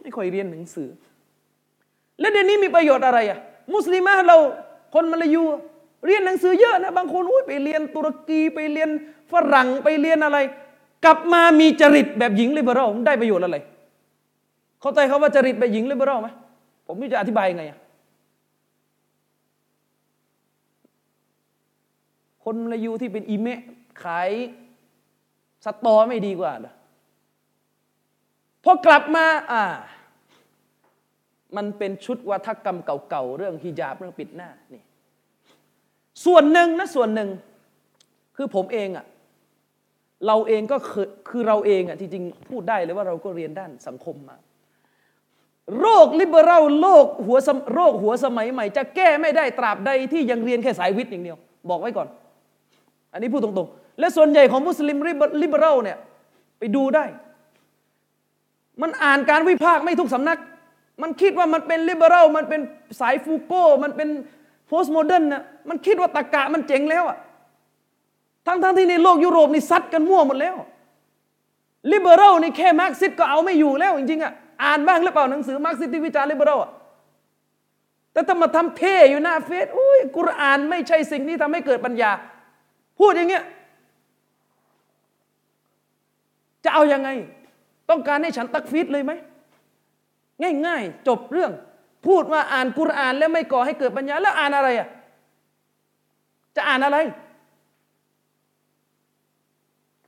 ไม่ค่อยเรียนหนังสือ แล้วเดี๋ยวนี้มีประโยชน์อะไรอะมุสลิมะเราคนมาลายู เรียนหนังสือเยอะนะบางคนอุ้ยไปเรียนตุรกีไปเรียนฝรั่งไปเรียนอะไร กลับมามีจริตแบบหญิงลิเบอรัลได้ประโยชน์อะไร เข้าใจเขาว่าจริตแบบหญิงลิเบอรัลไหมผมไม่จะอธิบายยังไงอะคนมาลายูที่เป็นอีเมะขายสตอไม่ดีกว่าเหรอพอกลับมา อ่า มันเป็นชุดวัฒกรรมเก่าๆเรื่องฮิญาบเรื่องปิดหน้านี่ส่วนหนึ่งนะส่วนหนึ่งคือผมเองอะเราเองก็คือคือเราเองอะที่จริงพูดได้เลยว่าเราก็เรียนด้านสังคมมาโรคลิเบอรัลโรคหัวสมโรคหัวสมัยใหม่ จะแก้ไม่ได้ตราบใดที่ยังเรียนแค่สายวิทย์อย่างเดียว บอกไว้ก่อน อันนี้พูดตรงๆ และส่วนใหญ่ของมุสลิมลิเบอรัลเนี่ยไปดูได้ มันอ่านการวิพากษ์ไม่ทุกสำนัก มันคิดว่ามันเป็นลิเบอรัลมันเป็นสายฟูโก้มันเป็น postmodern นะมันคิดว่าตรรกะมันเจ๋งแล้วอะทั้งๆทที่ในโลกยุโรปนี่ซัดกันมั่วหมดแล้ว liberal นี่แค่มาร์กซิสก็เอาไม่อยู่แล้วจริงๆอะอ่านบ้างหรือเปล่าหนังสือมาร์กซิสที่วิจารณ์ liberal อะแต่ต้องมาทำเท่อยู่หน้าเฟซอุ้ยกุรอานไม่ใช่สิ่งที่ทำให้เกิดปัญญา พูดอย่างเงี้ยจะเอายังไง ต้องการให้ฉันตักฟีรเลยไหม ง่าย ๆ จบเรื่อง พูดว่าอ่านกุรอานแล้วไม่ก่อให้เกิดปัญญาแล้วอ่านอะไรอะจะอ่านอะไร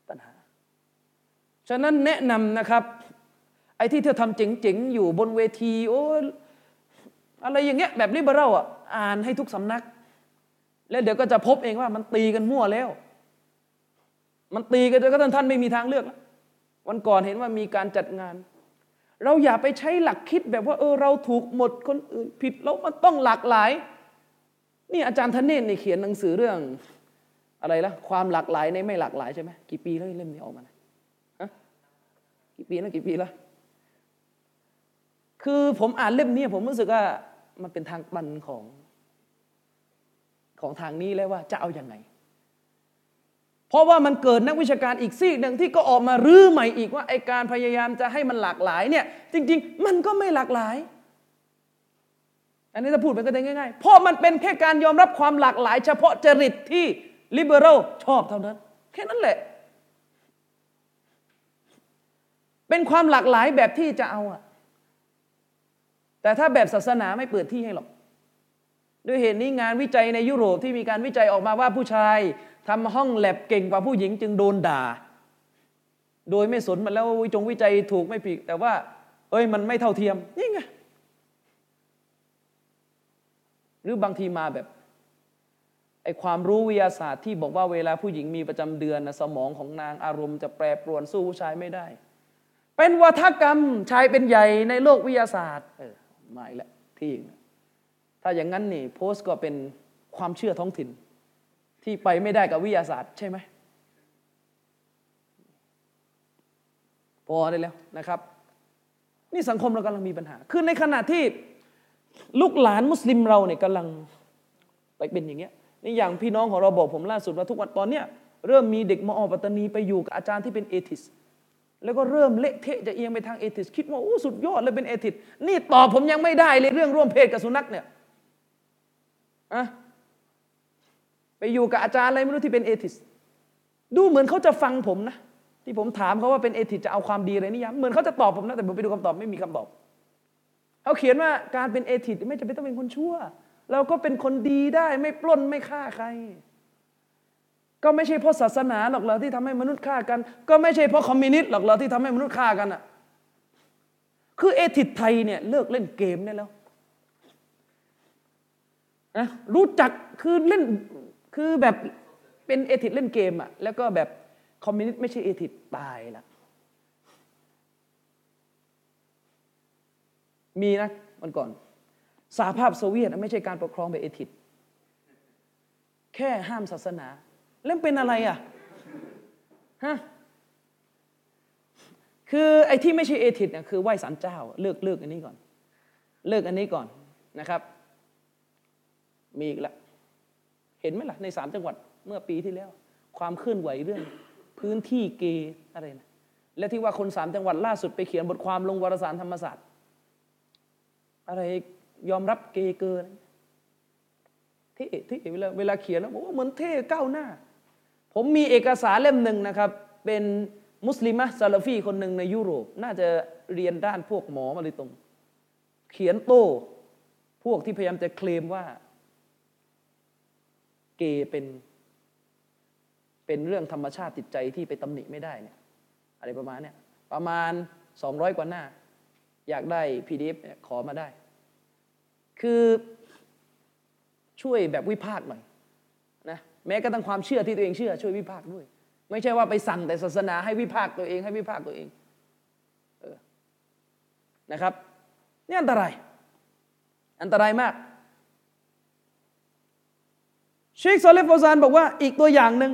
ปัญหา ฉะนั้นแนะนำนะครับ ไอ้ที่เธอทำเจ๋งๆ อยู่บนเวที โอ้อะไรอย่างเงี้ยแบบลิเบอรัลอะอ่านให้ทุกสำนัก แล้วเดี๋ยวก็จะพบเองว่ามันตีกันมั่วแล้ว มันตีกันจนกระทั่งท่านไม่มีทางเลือกแล้ววันก่อนเห็นว่ามีการจัดงาน เราอย่าไปใช้หลักคิดแบบว่าเออเราถูกหมดคนอื่นผิดแล้วมันต้องหลากหลาย นี่อาจารย์ธเนศในเขียนหนังสือเรื่องอะไรละความหลากหลายในไม่หลากหลายใช่ไหมกี่ปีแล้วเล่มนี้ออกมาฮะกี่ปีแล้วกี่ปีแล้วคือผมอ่านเล่มนี้ผมรู้สึกว่ามันเป็นทางปันของของทางนี้แล้วว่าจะเอาอยัางไง เพราะว่ามันเกิดนักวิชาการอีกซีกหนึ่งที่ก็ออกมารื้อใหม่อีกว่าไอการพยายามจะให้มันหลากหลายเนี่ยจริง ๆ มันก็ไม่หลากหลาย อันนี้ถ้าพูดเป็นก็ได้ง่ายๆ เพราะมันเป็นแค่การยอมรับความหลากหลาย เฉพาะจริตที่ลิเบอรัลชอบเท่านั้น แค่นั้นแหละ เป็นความหลากหลายแบบที่จะเอาอะแต่ถ้าแบบศาสนาไม่เปิดที่ให้หรอก ด้วยเหตุนี้งานวิจัยในยุโรปที่มีการวิจัยออกมาว่าผู้ชาย ทำห้องแลบเก่งกว่าผู้หญิงจึงโดนด่า โดยไม่สนมันแล้ววิจงวิจัยถูกไม่ผิดแต่ว่า เอ้ยมันไม่เท่าเทียมนี่ไงหรือบางทีมาแบบไอความรู้วิทยาศาสตร์ที่บอกว่าเวลาผู้หญิงมีประจำเดือนนะสมองของนางอารมณ์จะแปรปรวนสู้ผู้ชายไม่ได้ เป็นวัฒกรรมชายเป็นใหญ่ในโลกวิทยาศาสตร์ เออมาอีกแล้วที่ถ้าอย่างนั้นนี่โพสต์ก็เป็นความเชื่อท้องถิ่น ที่ไปไม่ได้กับวิทยาศาสตร์ใช่ไหมพอได้แล้วนะครับ นี่สังคมเรากำลังมีปัญหา คือในขณะที่ลูกหลานมุสลิมเราเนี่ยกำลังไปเป็นอย่างเงี้ยนี่อย่างพี่น้องของเราบอกผมล่าสุดว่าทุกวันตอนเนี้ยเริ่มมีเด็กมอปัตตานีไปอยู่กับอาจารย์ที่เป็นเอทิส แล้วก็เริ่มเละเทะจะเอียงไปทางเอทิส คิดว่าโอ้สุดยอดเลยเป็นเอทิส นี่ตอบผมยังไม่ได้เลยเรื่องร่วมเพศกับสุนัขเนี่ยอะ อยู่กับอาจารย์อะไรไม่รู้ที่เป็นเอทิสดูเหมือนเขาจะฟังผมนะ ที่ผมถามเขาว่าเป็นเอทิสจะเอาความดีอะไรนี่ยังเหมือนเขาจะตอบผมนะแต่ผมไปดูคำตอบไม่มีคำตอบเขาเขียนว่าการเป็นเอทิสไม่จำเป็นต้องเป็นคนชั่ว เราก็เป็นคนดีได้ไม่ปล้นไม่ฆ่าใคร ก็ไม่ใช่เพราะศาสนาหรอกเหรอที่ทำให้มนุษย์ฆ่ากัน ก็ไม่ใช่เพราะคอมมิวนิสต์หรอกเหรอที่ทำให้มนุษย์ฆ่ากันอะคือ atheist ไทยเนี่ยเลิกเล่นเกมได้แล้วนะรู้จักคือเล่น คือแบบเป็น atheist เล่นเกมอะแล้วก็แบบคอมมิวนิสต์ไม่ใช่ atheist ตายละมีนะมันก่อนสหภาพโซเวียตไม่ใช่การปกครองแบบ atheistแค่ห้ามศาสนา แล้วเป็นอะไรอะฮะคือไอ้ที่ไม่ใช่เอทิสเนี่ยคือไหว้สารเจ้า เลิกเลิกอันนี้ก่อน เลิกอันนี้ก่อนนะครับ มีอีกละ เห็นไหมล่ะในสามจังหวัดเมื่อปีที่แล้ว ความเคลื่อนไหวเรื่อง พื้นที่เกย์อะไรนะและที่ว่าคนสามจังหวัดล่าสุดไปเขียนบทความลงวารสารธรรมศาสตร์ อะไรยอมรับเกย์เกินที่ที่เวลาเวลาเขียนแล้วบอกว่าเหมือนเท่ก้าวหน้า ผมมีเอกสารเล่มหนึ่งนะครับ เป็นมุสลิมะซาลฟีคนหนึ่งในยุโรป น่าจะเรียนด้านพวกหมอมาเลยตรง เขียนโต้ พวกที่พยายามจะเคลมว่า เกย์เป็น เป็นเรื่องธรรมชาติจิตใจที่ไปตำหนิไม่ได้เนี่ยอะไรประมาณเนี่ยประมาณสองร้อยกว่าหน้า อยากได้ PDF เนี่ยขอมาได้ คือช่วยแบบวิพากษ์หน่อยนะแม้กระทั่งความเชื่อที่ตัวเองเชื่อ ช่วยวิพากษ์ด้วย ไม่ใช่ว่าไปสั่งแต่ศาสนาให้วิพากษ์ตัวเองให้วิพากษ์ตัวเองเออนะครับนี่อันตราย อันตรายมาก เชคซอลเลฟฟซานบอกว่าอีกตัวอย่างหนึ่ง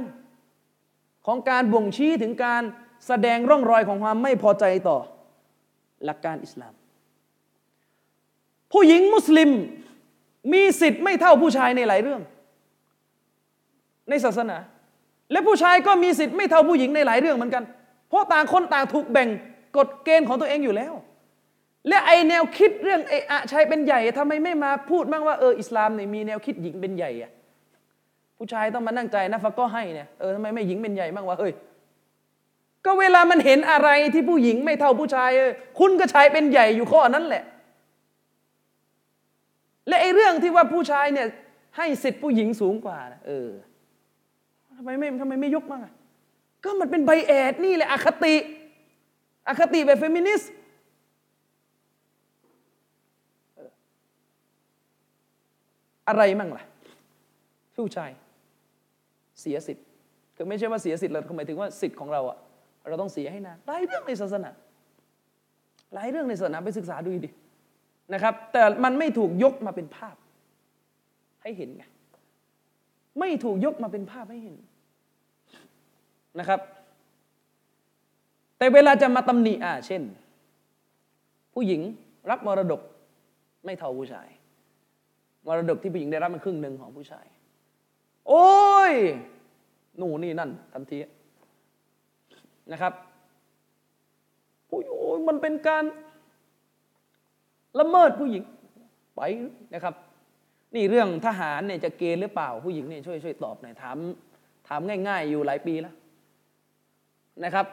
ของการบ่งชี้ถึงการแสดงร่องรอยของความไม่พอใจต่อหลักการอิสลาม ผู้หญิงมุสลิมมีสิทธิ์ไม่เท่าผู้ชายในหลายเรื่อง ในศาสนา และผู้ชายก็มีสิทธิ์ไม่เท่าผู้หญิงในหลายเรื่องเหมือนกัน เพราะต่างคนต่างถูกแบ่งกฎเกณฑ์ของตัวเองอยู่แล้ว และไอแนวคิดเรื่องไออะชายเป็นใหญ่ทำไมไม่มาพูดบ้างว่าเอออิสลามเนี่ยมีแนวคิดหญิงเป็นใหญ่อะ ผู้ชายต้องมานั่งใจนะฟักก็ให้เนี่ยเออทำไมไม่หญิงเป็นใหญ่บ้างวะเฮ้ยก็เวลามันเห็นอะไรที่ผู้หญิงไม่เท่าผู้ชายเออคุณก็ชายเป็นใหญ่อยู่ข้อนั้นแหละ และไอ้เรื่องที่ว่าผู้ชายเนี่ย ให้สิทธิ์ผู้หญิงสูงกว่านะเออทำไมไม่ทำไมไม่ยกบ้างอะก็มันเป็นใบแอดนี่แหละอคติอคติแบบเฟมินิสต์อะไรมั่งล่ะ ผู้ชาย เสียสิทธิ์คือไม่ใช่ว่าเสียสิทธิ์เราหมายถึงว่าสิทธิ์ของเราอะเราต้องเสียให้นานหลายเรื่องในศาสนาหลายเรื่องในศาสนาไปศึกษาดูดินะครับ แต่มันไม่ถูกยกมาเป็นภาพ ให้เห็นไงไม่ถูกยกมาเป็นภาพให้เห็นนะครับ แต่เวลาจะมาตำหนิอ่าเช่น ผู้หญิงรับมรดกไม่เท่าผู้ชาย มรดกที่ผู้หญิงได้รับมันครึ่งหนึ่งของผู้ชาย โอ้ย นู่นนี่นั่น ทันทีนะครับโอ้ยโอ้ยมันเป็นการละเมิดผู้หญิงไปนะครับ นี่เรื่องทหารเนี่ยจะเกณฑ์หรือเปล่าผู้หญิงเนี่ยช่วยช่วยตอบหน่อยถามถามง่าย ๆ อยู่หลายปีแล้วนะครับ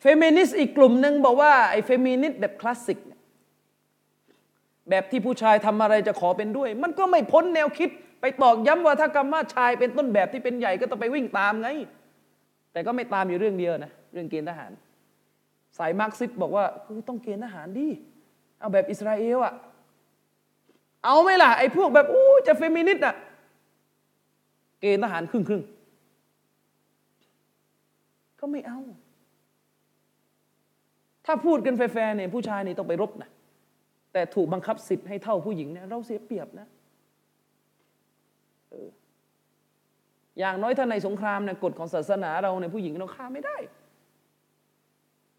เฟมินิสต์อีกกลุ่มหนึ่งบอกว่าไอ้เฟมินิสต์แบบคลาสสิกแบบที่ผู้ชายทำอะไรจะขอเป็นด้วย มันก็ไม่พ้นแนวคิด ไปตอกย้ำว่าถ้ากรรมชายเป็นต้นแบบที่เป็นใหญ่ก็ต้องไปวิ่งตามไง แต่ก็ไม่ตามอยู่เรื่องเดียวนะ เรื่องเกณฑ์ทหาร สายมาร์กซิสบอกว่าต้องเกณฑ์ทหารดิเอาแบบอิสราเอลอะเอาไหมล่ะไอ้พวกแบบอู้จะเฟมินิสต์อะเกณฑ์ทหารครึ่งครึ่งก็ไม่เอา ถ้าพูดกันแฟร์เนี่ยผู้ชายนี่ต้องไปรบนะแต่ถูกบังคับสิทธิ์ให้เท่าผู้หญิงเนี่ยเราเสียเปรียบนะ อย่างน้อยถ้าในสงครามเนี่ยกฎของศาสนาเราเนี่ยผู้หญิงเราฆ่าไม่ได้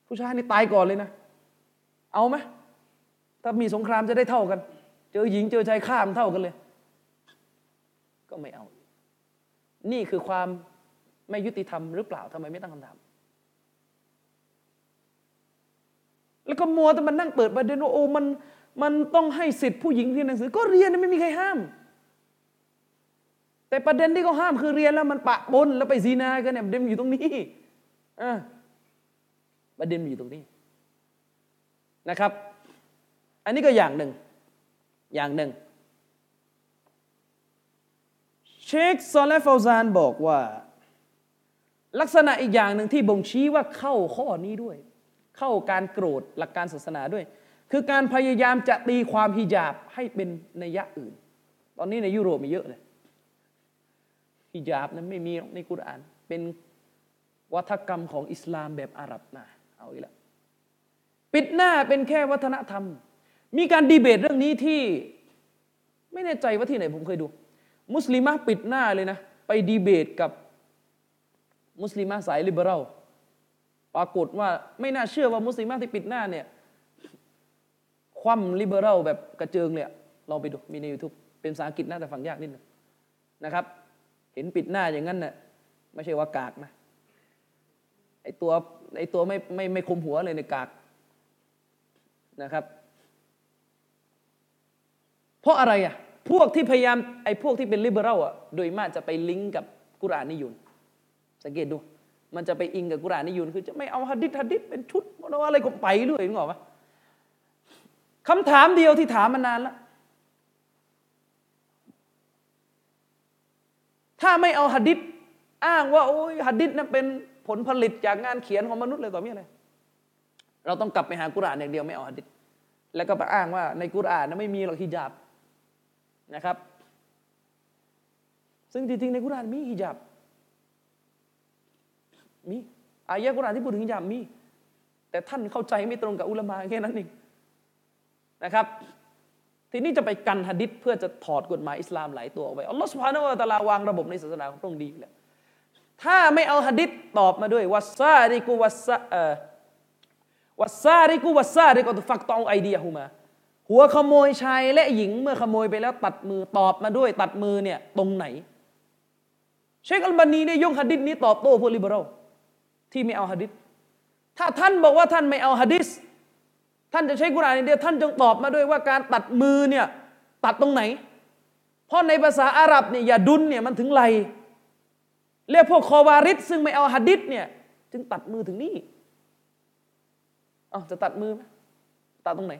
ผู้ชายนี่ตายก่อนเลยนะ เอาไหมถ้ามีสงครามจะได้เท่ากัน เจอหญิงเจอชายฆ่ามันเท่ากันเลย ก็ไม่เอา นี่คือความไม่ยุติธรรมหรือเปล่าทำไมไม่ตั้งคำถาม แล้วก็มัวแต่มันนั่งเปิดประเด็นว่าโอ้มันมันต้องให้สิทธิ์ผู้หญิงเรียนหนังสือ ก็เรียนไม่มีใครห้าม แต่ประเด็นที่เขาห้ามคือเรียนแล้วมันปะปนแล้วไปซีนากันเนี่ยประเด็นอยู่ตรงนี้อประเด็นอยู่ตรงนี้นะครับ อันนี้ก็อย่างหนึ่ง อย่างหนึ่ง เชคซอลและฟาวซานบอกว่า ลักษณะอีกอย่างหนึ่งที่บ่งชี้ว่าเข้าข้อนี้ด้วย เข้าการโกรธหลักการศาสนาด้วย คือการพยายามจะตีความฮิญาบให้เป็นในยะอื่น ตอนนี้ในยุโรปมีเยอะเลย ฮิญาบนั้นไม่มีในกุราน เป็นวัฒกรรมของอิสลามแบบอาหรับนะเอาอีกแล้วปิดหน้าเป็นแค่วัฒนธรรม มีการดีเบตเรื่องนี้ที่ไม่แน่ใจว่าที่ไหนผมเคยดู มุสลิมะปิดหน้าเลยนะ ไปดีเบตกับมุสลิมะสายลิเบอรัลปรากฏว่าไม่น่าเชื่อว่ามุสลิมะที่ปิดหน้าเนี่ยคว่ำลิเบอรัลแบบกระเจิงเลยลองไปดูมีใน YouTube เป็นภาษาอังกฤษน่าจะฟังยากนิดนึงนะครับ เห็นปิดหน้าอย่างนั้นน่ะไม่ใช่ว่ากากนะไอตัวไอตัวไม่ไม่ไม่คมหัวเลยในกากนะครับ เพราะอะไรอะพวกที่พยายามไอ้พวกที่เป็นลิเบอรัลอะโดยมากจะไปลิงก์กับกุรานนิยุนสังเกตดู มันจะไปอิงกับกุรานนิยุนคือจะไม่เอาฮัดดิษฮัดดิษเป็นชุดอะไรก็ไปเรื่อยนึกออกปะคำถามเดียวที่ถามมานานแล้ว ถ้าไม่เอาฮัดดิษอ้างว่าโอ้ยฮัดดิษนั้นเป็นผลผลิตจากงานเขียนของมนุษย์เลยต่อเมื่อไร เราต้องกลับไปหากุรานอย่างเดียวไม่เอาฮัดดิษแล้วก็ไปอ้างว่าในกุรานนั้นไม่มีหรอกฮิญาบนะครับ ซึ่งจริงๆในกุรานมีฮิญาบมีอายะกุรานที่พูดถึงฮิญาบมี แต่ท่านเข้าใจไม่ตรงกับอุลามะแค่นั้นเองนะครับ ทีนี้จะไปกันหะดิษเพื่อจะถอดกฎหมายอิสลามหลายตัวออกไปอัลลอฮฺสุบฮานาวะตะลาวางระบบในศาสนาของพระองค์ดีแล้วถ้าไม่เอาหะดิษตอบมาด้วยวัสซาริกุวัสซาเอ่อวัสซาริกุวัสซาริกุฟักตองไอเดียฮูมาหัวขโมยชายและหญิงเมื่อขโมยไปแล้วตัดมือตอบมาด้วย ตัดมือเนี่ยตรงไหน เชคอัลบานีเนี่ยยกหะดิษนี้ตอบโต้พวกลิเบอรัลที่ไม่เอาหะดิษถ้าท่านบอกว่าท่านไม่เอาหะดิษ ท่านจะใช้กุรอานอย่างเดียวท่านจงตอบมาด้วยว่าการตัดมือเนี่ยตัดตรงไหน เพราะในภาษาอาหรับเนี่ยอย่าดุนเนี่ยมันถึงไหลเรียกพวกคอวาริดซึ่งไม่เอาหะดิษเนี่ยจึงตัดมือถึงนี่อ๋อจะตัดมือไหมตัดตรงไหน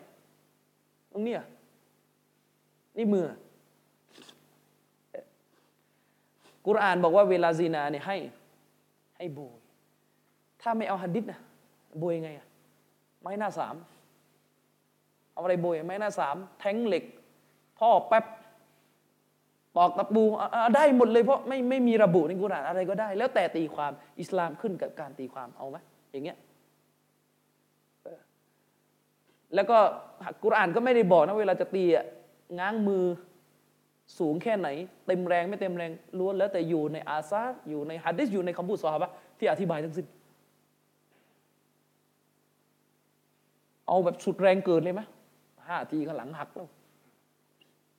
ตรงเนี้ยนี่มือกุรอานบอกว่าเวลาซีนาเนี่ยให้ ให้โบย ถ้าไม่เอาหัดดิษนะโบยยังไงอะไม้หน้าสาม เอาอะไรโบยไม้หน้าสามแท้งเหล็กท่อแป๊บตอกตะปูได้หมดเลยเพราะไม่ไม่มีระบุในกุรอานอะไรก็ได้ แล้วแต่ตีความอิสลามขึ้นกับการตีความเอาไหมอย่างเงี้ยแล้วก็กุรอานก็ไม่ได้บอกนะเวลาจะตีอะง้างมือสูงแค่ไหน เต็มแรงไม่เต็มแรงล้วนแล้วแต่อยู่ในอาซาอยู่ในฮัดดิษอยู่ในคำพูดซอฮาบะที่อธิบายทั้งสิ้นเอาแบบสุดแรงเกินเลยไหม ห้าทีก็หลังหักแล้ว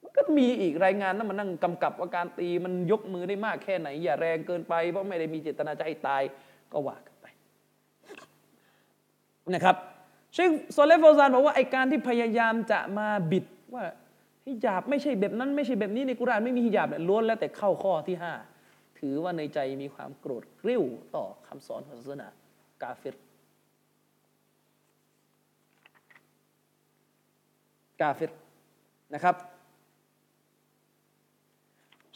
มันก็มีอีกรายงานนั้นมานั่งกำกับว่าการตีมันยกมือได้มากแค่ไหน อย่าแรงเกินไปเพราะไม่ได้มีเจตนาจะให้ตายก็ว่ากันไปนะครับเชคโซเลฟโฟซานบอกว่าไอการที่พยายามจะมาบิดว่าฮิญาบไม่ใช่แบบนั้นไม่ใช่แบบนี้ในกุรานไม่มีฮิญาบล้วนแล้วแต่เข้าข้อที่ห้าถือว่าในใจมีความโกรธกริ้วต่อคำสอนของศาสนากาเฟร กาเฟรนะครับ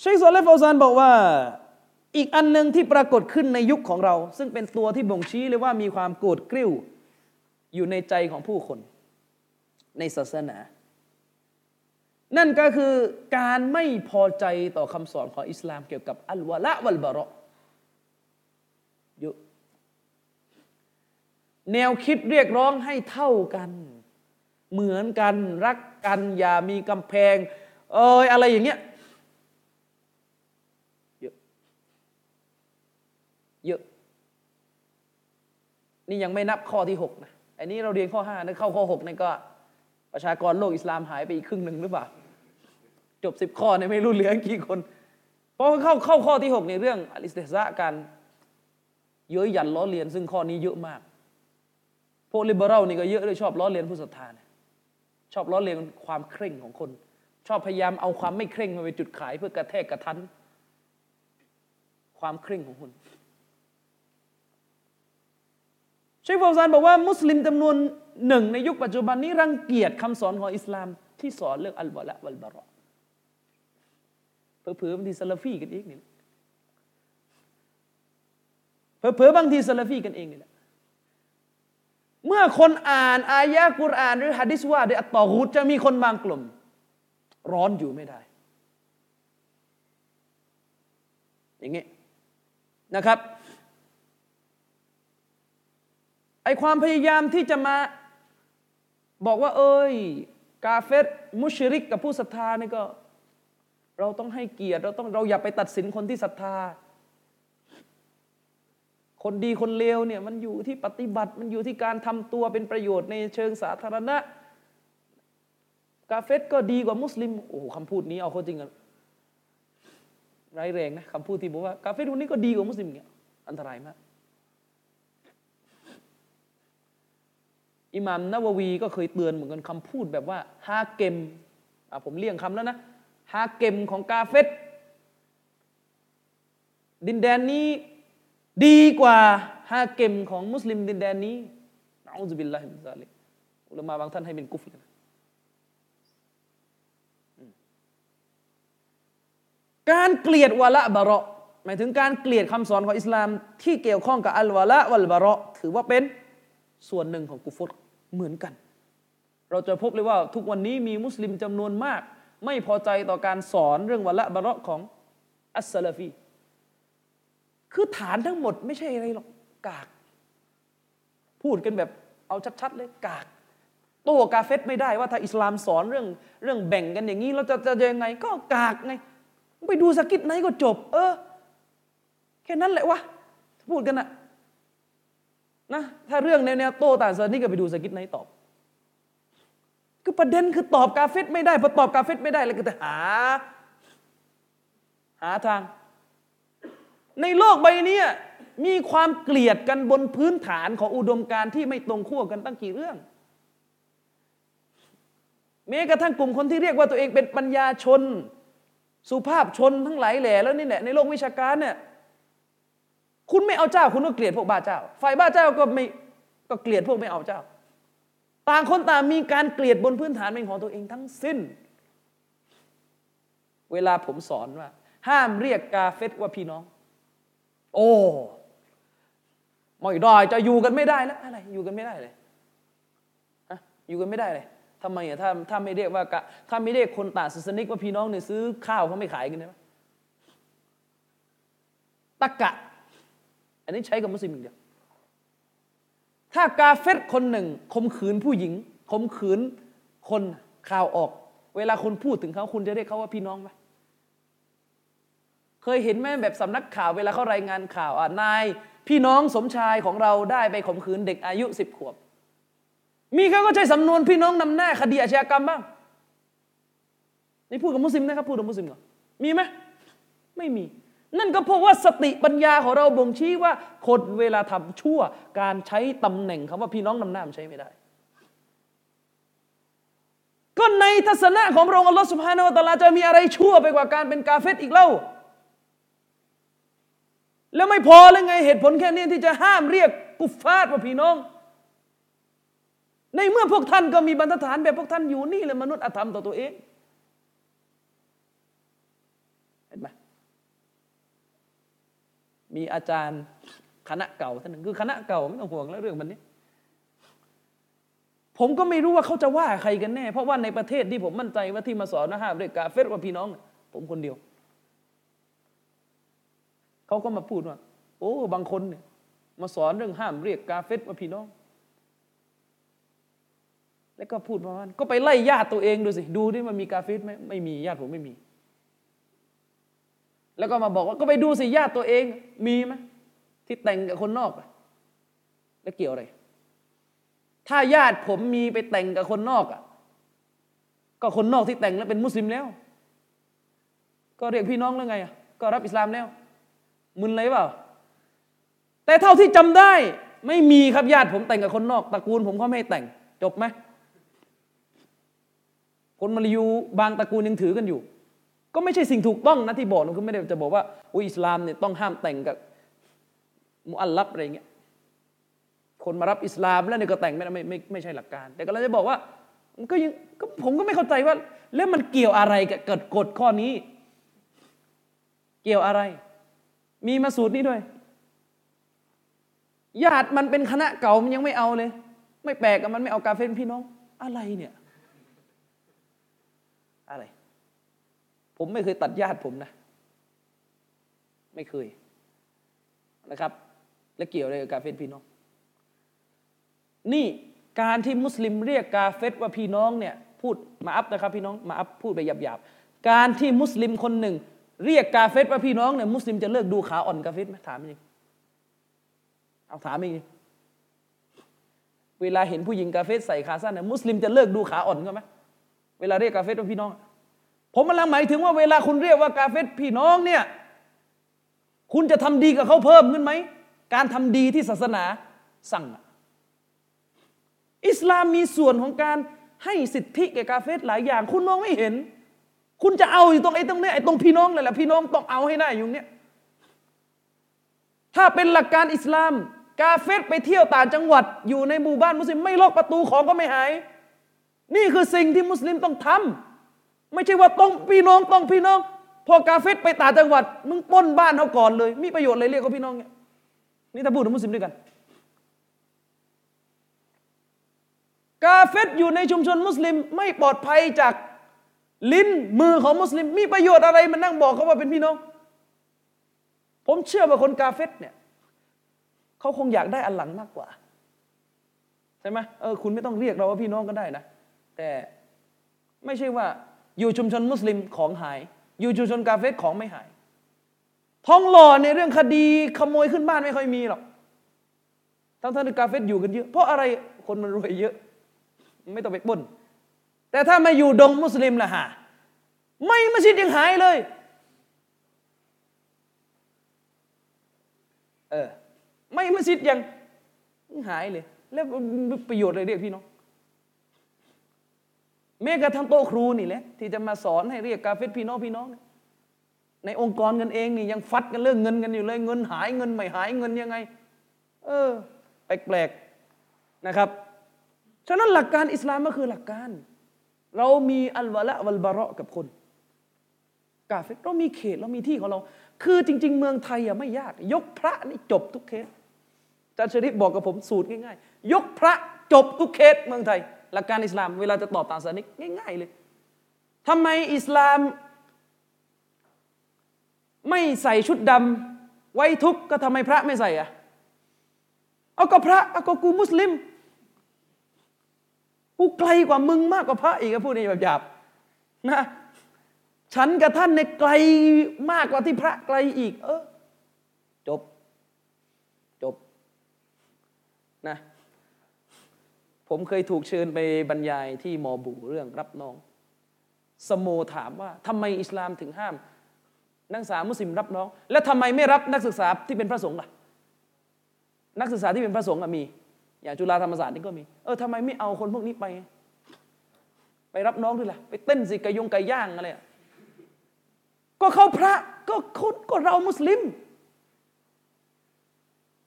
เชคโซเลฟโฟซานบอกว่าอีกอันหนึ่งที่ปรากฏขึ้นในยุคของเรา ซึ่งเป็นตัวที่บ่งชี้เลยว่ามีความโกรธกริ้ว อยู่ในใจของผู้คน ในศาสนา นั่นก็คือการไม่พอใจต่อคำสอนของอิสลามเกี่ยวกับอัลวะละวัลบะเราะยอะแนวคิดเรียกร้องให้เท่ากัน เหมือนกันรักกันอย่ามีกำแพง เอยอะไรอย่างเงี้ยเยอะเยอะ นี่ยังไม่นับข้อที่หกนะ อันนี้เราเรียนข้อห้านะเข้าข้อหกนี่ก็ ประชากรโลกอิสลามหายไปอีกครึ่งหนึ่งหรือเปล่า จบสิบข้อเนี่ยไม่รู้เหลือกี่คน เพราะเข้าเข้าข้อที่หกในเรื่องอลิสเตซะการเย้ยหยันล้อเลียนซึ่งข้อนี้เยอะมากพวกลิเบอรัลนี่ก็เยอะเลยชอบล้อเลียนผู้ศรัทธาเนี่ย ชอบล้อเลียนความเคร่งของคน ชอบพยายามเอาความไม่เคร่งมาเป็นจุดขายเพื่อกระแทกกระทันความเคร่งของคนเชคฟาวซานบอกว่ามุสลิมจำนวนหนึ่งในยุคปัจจุบันนี้รังเกียจคำสอนของอิสลาม ที่สอนเรื่องอัลวะละวัลบะเราะเผลอๆบางทีซาลาฟีกันเองนี่แหละเผลอๆบางทีซาลาฟีกันเองนี่แหละ เมื่อคนอ่านอายะกุรอาน หรือฮะดิษว่าด้วยอัตตอฮูดจะมีคนบางกลุ่ม ร้อนอยู่ไม่ได้ อย่างงี้นะครับไอความพยายามที่จะมาบอกว่า เอ้ย กาเฟตมุชริกกับผู้ศรัทธานี่ก็ เราต้องให้เกียรติเราต้องเราอย่าไปตัดสินคนที่ศรัทธา คนดีคนเลวเนี่ยมันอยู่ที่ปฏิบัติมันอยู่ที่การทำตัวเป็นประโยชน์ในเชิงสาธารณะ กาเฟตก็ดีกว่ามุสลิมโอ้โหคำพูดนี้เอาเข้าจริงกันร้ายแรงนะคำพูดที่บอกว่ากาเฟตคนนี้ก็ดีกว่ามุสลิมเนี่ยอันตรายมากอิหม่ามนาววีก็เคยเตือนเหมือนกันคำพูดแบบว่าฮาเกมผมเลี่ยงคำแล้วนะฮาเกมของกาเฟตดินแดนนี้ ดีกว่าฮาเกมของมุสลิมดินแดนนี้نعوذ بالله من ذلك อุลามะบางท่านให้เป็น كفر นะการเกลียด ولاء براء หมายถึงการเกลียดคำสอนของอิสลาม ที่เกี่ยวข้องกับالولاء والبراء ถือว่าเป็นส่วนหนึ่งของ كفر เหมือนกัน เราจะพบเลยว่าทุกวันนี้มีมุสลิมจำนวนมาก ไม่พอใจต่อการสอนเรื่อง ولاء براء ของอัสซาลฟี คือฐานทั้งหมดไม่ใช่อะไรหรอกกาก พูดกันแบบเอาชัดๆเลยกาก โต้กาเฟตไม่ได้ว่าถ้าอิสลามสอนเรื่องเรื่องแบ่งกันอย่างนี้เราจะจะยังไง ก็กากไงไปดูสกิดไหนก็จบ เออ แค่นั้นแหละวะพูดกันนะนะถ้าเรื่องแนวโต้ต่างศาสนาก็ไปดูสกิดไหนตอบคือประเด็นคือตอบกาเฟตไม่ได้พอตอบกาเฟตไม่ได้แล้วก็จะหา หาทาง ในโลกใบนี้มีความเกลียดกันบนพื้นฐานของอุดมการณ์ที่ไม่ตรงขั้วกันตั้งกี่เรื่องแม้กระทั่งกลุ่มคนที่เรียกว่าตัวเองเป็นปัญญาชน สุภาพชนทั้งหลายแหล่แล้วนี่แหละในโลกวิชาการเนี่ยคุณไม่เอาเจ้า คุณก็เกลียดพวกบ้าเจ้า ฝ่ายบ้าเจ้าก็ไม่ก็เกลียดพวกไม่เอาเจ้า ต่างคนต่างมีการเกลียดบนพื้นฐานเป็นของตัวเองทั้งสิ้น เวลาผมสอนว่า ห้ามเรียกกาเฟตว่าพี่น้อง โอ้ม่ได้จะอยู่กันไม่ได้แล้วอะไร อยู่กันไม่ได้เลยอะอยู่กันไม่ได้เลยทำไมอะถ้าถ้าไม่เรียกว่าถ้าไม่เรียกคนต่างศาสนิกว่าพี่น้องเนี่ยซื้อข้าวเขาไม่ขายกันได้ไหมตะกะ อันนี้ใช้กับมุสลิมอย่างเดียวถ้ากาเฟตคนหนึ่งข่มขืนผู้หญิงข่มขืนคนข่าวออก เวลาคุณพูดถึงเขาคุณจะเรียกเขาว่าพี่น้องไหม เคยเห็นไหมแบบสำนักข่าวเวลาเขารายงานข่าวอะนายพี่น้องสมชายของเราได้ไปข่มขืนเด็กอายุสิบขวบ มีเขาก็ใช้สำนวนพี่น้องนำหน้าคดีอาชญากรรมบ้างนี่พูดกับมุสลิมนะครับพูดกับมุสลิมเหรอมีไหมไม่มี นั่นก็เพราะว่าสติปัญญาของเราบ่งชี้ว่าคนเวลาทำชั่ว การใช้ตำแหน่งคำว่าพี่น้องนำหน้ามันใช้ไม่ได้ ก็ในทัศนะของพระองค์อัลลอฮฺสุบฮานาอัลลอฮฺจะมีอะไรชั่วไปกว่าการเป็นกาเฟตอีกเล่า แล้วไม่พอเลยไงเหตุผลแค่นี้ที่จะห้ามเรียกกุฟฟาดว่าพี่น้อง ในเมื่อพวกท่านก็มีบรรทัดฐานแบบพวกท่านอยู่นี่เลยมนุษย์อธรรมต่อตัวเองเห็นไหมมีอาจารย์คณะเก่าท่านหนึ่งคือคณะเก่าไม่ต้องห่วงแล้วเรื่องมันนี้ ผมก็ไม่รู้ว่าเขาจะว่าใครกันแน่ เพราะว่าในประเทศที่ผมมั่นใจว่าที่มาสอนนะฮะเรียกกาเฟตว่าพี่น้อง ผมคนเดียว เขาก็มาพูดว่า โอ้ บางคนเนี่ยมาสอนเรื่องห้ามเรียกกาเฟตว่าพี่น้อง แล้วก็พูดประมาณก็ไปไล่ญาติตัวเองดูสิ ดูดิมันมีกาเฟตไหมไม่มีญาติผมไม่มี แล้วก็มาบอกว่าก็ไปดูสิญาติตัวเอง มีไหมที่แต่งกับคนนอก แล้วเกี่ยวอะไร ถ้าญาติผมมีไปแต่งกับคนนอกอะ ก็คนนอกที่แต่งแล้วเป็นมุสลิมแล้ว ก็เรียกพี่น้องแล้วไงอะก็รับอิสลามแล้ว มึนเลยเปล่า แต่เท่าที่จำได้ ไม่มีครับญาติผมแต่งกับคนนอกตระกูลผมเขาไม่แต่ง จบไหมคนมาลายูบางตระกูลยังถือกันอยู่ ก็ไม่ใช่สิ่งถูกต้องนะที่บอกนะคือไม่ได้จะบอกว่าอุอิสลามเนี่ยต้องห้ามแต่งกับมุอัลลับอะไรเงี้ยคนมารับอิสลามแล้วเนี่ยก็แต่งไม่ไม่ไม่ไม่ใช่หลักการ แต่ก็เราจะบอกว่ามันก็ยังก็ผมก็ไม่เข้าใจว่า แล้วมันเกี่ยวอะไรกับเกิดกฎข้อนี้ เกี่ยวอะไร มีมาสูตรนี้ด้วย ญาติมันเป็นคณะเก่ามันยังไม่เอาเลย ไม่แปลกมันไม่เอากาเฟรพี่น้อง อะไรเนี่ย อะไร ผมไม่เคยตัดญาติผมนะ ไม่เคยนะครับ และเกี่ยวอะไรกับกาเฟรพี่น้อง นี่การที่มุสลิมเรียกกาเฟรว่าพี่น้องเนี่ยพูด maaf นะครับพี่น้อง maaf พูดไปหยาบๆ การที่มุสลิมคนหนึ่ง เรียกกาเฟรว่าพี่น้องเนี่ยมุสลิมจะเลิกดูขาอ่อนกาเฟรไหมถามจริงเอาถามจริงเวลาเห็นผู้หญิงกาเฟตใส่ขาสั้นเนี่ยมุสลิมจะเลิกดูขาอ่อนก็ไหมเวลาเรียกกาเฟตว่าพี่น้อง ผมกำลังหมายถึงว่าเวลาคุณเรียกว่ากาเฟตพี่น้องเนี่ยคุณจะทำดีกับเขาเพิ่มขึ้นไหม การทำดีที่ศาสนาสั่ง อิสลามมีส่วนของการให้สิทธิแก่กาเฟตหลายอย่าง คุณมองไม่เห็น คุณจะเอาอยู่ตรงไอ้ตรงเนี้ไอ้ตรงพี่น้องเลยแหละพี่น้องต้องเอาให้ได้อยู่เนี้ยถ้าเป็นหลักการอิสลาม กาเฟตไปเที่ยวต่างจังหวัด อยู่ในหมู่บ้านมุสลิมไม่ล็อกประตูของก็ไม่หาย นี่คือสิ่งที่มุสลิมต้องทำไม่ใช่ว่าต้องพี่น้องต้องพี่น้อง พอกาเฟตไปต่างจังหวัด มึงป้นบ้านเขาก่อนเลย มีประโยชน์อะไรเรียกเขาพี่น้องเนี่ยนี่ถ้าพูดถึงมุสลิมด้วยกัน กาเฟตอยู่ในชุมชนมุสลิมไม่ปลอดภัยจาก ลิ้นมือของมุสลิม มีประโยชน์อะไรมันนั่งบอกเขาว่าเป็นพี่น้อง ผมเชื่อว่าคนกาเฟตเนี่ยเขาคงอยากได้อันหลังมากกว่าใช่ไหมเออคุณไม่ต้องเรียกเราว่าพี่น้องก็ได้นะ แต่ไม่ใช่ว่าอยู่ชุมชนมุสลิมของหาย อยู่ชุมชนกาเฟสของไม่หายท้องหล่อในเรื่องคดีขโมยขึ้นบ้านไม่ค่อยมีหรอกทั้งท่านกาเฟสอยู่กันเยอะเพราะอะไรคนมันรวยเยอะ ไม่ต้องไปปล้น แต่ถ้ามาอยู่ดงมุสลิมล่ะฮะไม่มัสยิดยังหายเลย เออ ไม่มัสยิดยังหายเลย แล้วประโยชน์อะไรเรียกพี่น้องแม้กระทั่งโต๊ะครูนี่แหละที่จะมาสอนให้เรียกกาเฟตพี่น้องพี่น้อง ในองค์กรกันเองนี่ยังฟัดกันเรื่องเงินกันอยู่เลยเงินหายเงินไม่หายเงินยังไง เออ แปลกๆนะครับ ฉะนั้นหลักการอิสลามก็คือหลักการ เรามีอัลวะละวัลบาระกับคน กาเฟตเรามีเขตเรามีที่ของเรา คือจริง ๆ เมืองไทยอะไม่ยาก ยกพระนี่จบทุกเคสจารย์ชริปบอกกับผมสูตรง่ายๆ ยกพระจบทุกเคสเมืองไทย หลักการอิสลามเวลาจะตอบตามศาสนิกง่าย ๆ เลยทำไมอิสลาม ไม่ใส่ชุดดำไว้ทุกก็ทำไมพระไม่ใส่อะเอาก็พระเอาก็กูมุสลิม กูไกลกว่ามึงมากกว่าพระอีกพูดในแบบหยาบนะฉันกับท่านในไกลมากกว่าที่พระไกลอีก เออ จบ จบนะผมเคยถูกเชิญไปบรรยายที่มอบูเรื่องรับน้อง สโมถามว่าทำไมอิสลามถึงห้าม นักศึกษามุสลิมรับน้อง แล้วทำไมไม่รับนักศึกษาที่เป็นพระสงฆ์ล่ะ นักศึกษาที่เป็นพระสงฆ์มี อย่างจุฬาธรรมศาสตร์นี่ก็มี เออทำไมไม่เอาคนพวกนี้ไป ไปรับน้องด้วยล่ะ ไปเต้นสิกะยงไก่ย่างอะไรก็เขาพระก็คนก็เรามุสลิม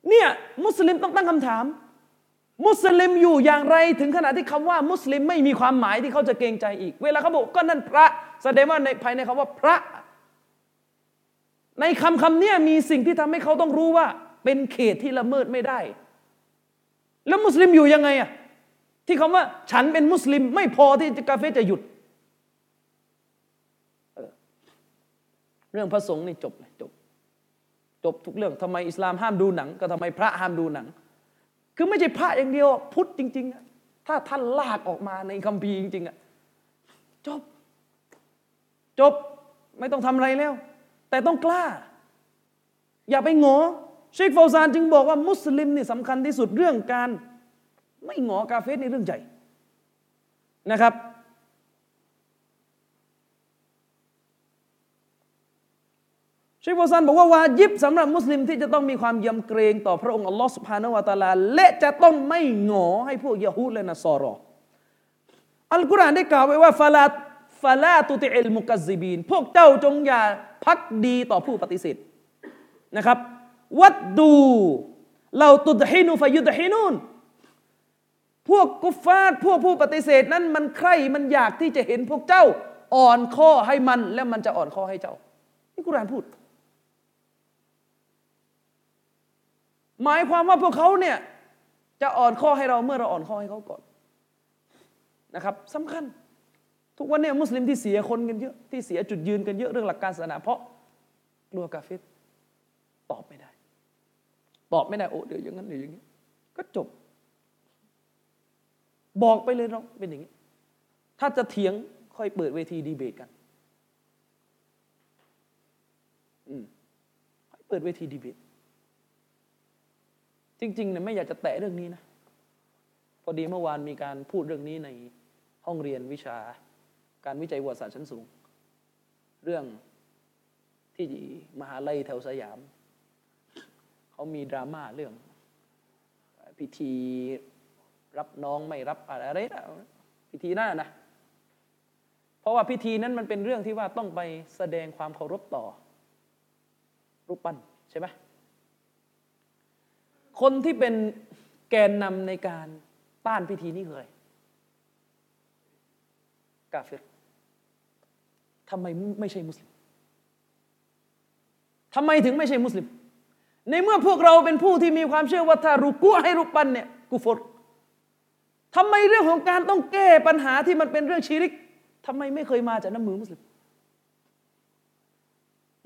เนี่ยมุสลิมต้องตั้งคำถาม มุสลิมอยู่อย่างไรถึงขนาดที่คำว่า มุสลิมไม่มีความหมายที่เขาจะเกรงใจอีก เวลาเขาบอกก็นั่นพระ แสดงว่าในภายในคำว่าพระ ในคำคำนี้มีสิ่งที่ทำให้เขาต้องรู้ว่า เป็นเขตที่ละเมิดไม่ได้ แล้วมุสลิมอยู่ยังไงอะที่คำว่า ฉันเป็นมุสลิม ไม่พอที่กาเฟจะหยุด เรื่องพระสงฆ์นี่จบเลยจบ จบทุกเรื่องทำไมอิสลามห้ามดูหนัง ก็ทำไมพระห้ามดูหนัง คือไม่ใช่พระอย่างเดียว พุทธจริงๆถ้าท่านลากออกมาในคัมภีร์จริงๆอะจบ จบไม่ต้องทำอะไรแล้ว แต่ต้องกล้า อย่าไปงอ เชคฟาวซานจึงบอกว่ามุสลิมนี่สำคัญที่สุดเรื่องการ ไม่งอกาเฟสในเรื่องใหญ่นะครับ เชคฟาวซันบอกว่าวาจิบสำหรับมุสลิมที่จะต้องมีความยำเกรงต่อพระองค์อัลลอฮ์สุบฮานวะตาลา และจะต้องไม่หงอให้พวกยะฮูดและนัสรออัลกุรอานได้กล่าวไว้ว่าฟาลาฟาลาตุติอิลมุกัซซิบีน พวกเจ้าจงอย่าพักดีต่อผู้ปฏิเสธนะครับ วัดดูเราตุดฮินุฟายุดฮินุนพวกกุฟาร์พวกผู้ปฏิเสธนั้นมันใคร่มันอยากที่จะเห็นพวกเจ้า อ่อนข้อให้มัน และมันจะอ่อนข้อให้เจ้า นี่กุรอานพูด หมายความว่าพวกเขาเนี่ย จะอ่อนข้อให้เราเมื่อเราอ่อนข้อให้เขาก่อนนะครับสำคัญ ทุกวันนี้มุสลิมที่เสียคนกันเยอะที่เสียจุดยืนกันเยอะเรื่องหลักการศาสนาเพราะกลัวกาเฟตตอบไม่ได้ ตอบไม่ได้โอ้เดี๋ยวอย่างนั้นเดี๋ยวอย่างนี้ก็จบ บอกไปเลยเราเป็นอย่างนี้ ถ้าจะเถียงค่อยเปิดเวทีดีเบตกันอืมค่อยเปิดเวทีดีเบตจริงๆเนี่ยไม่อยากจะแตะเรื่องนี้นะพอดีเมื่อวานมีการพูดเรื่องนี้ในห้องเรียนวิชา การวิจัยวัติศาสตร์ชั้นสูง เรื่องที่มหาลัยแถวสยาม เขามีดราม่าเรื่อง พิธีรับน้องไม่รับอะไรนะพิธีนั่นนะ เพราะว่าพิธีนั้นมันเป็นเรื่องที่ว่าต้องไปแสดงความเคารพต่อ รูปปั้นใช่ไหมคนที่เป็นแกนนำในการต้านพิธีนี้คืออะไรกาเฟรทำไมไม่ใช่มุสลิมทำไมถึงไม่ใช่มุสลิม ในเมื่อพวกเราเป็นผู้ที่มีความเชื่อว่าถ้ารุกัวให้รูปปั้นเนี่ยกูฟรทำไมเรื่องของการต้องแก้ปัญหาที่มันเป็นเรื่องชีริกทำไมไม่เคยมาจากน้ำมือมุสลิม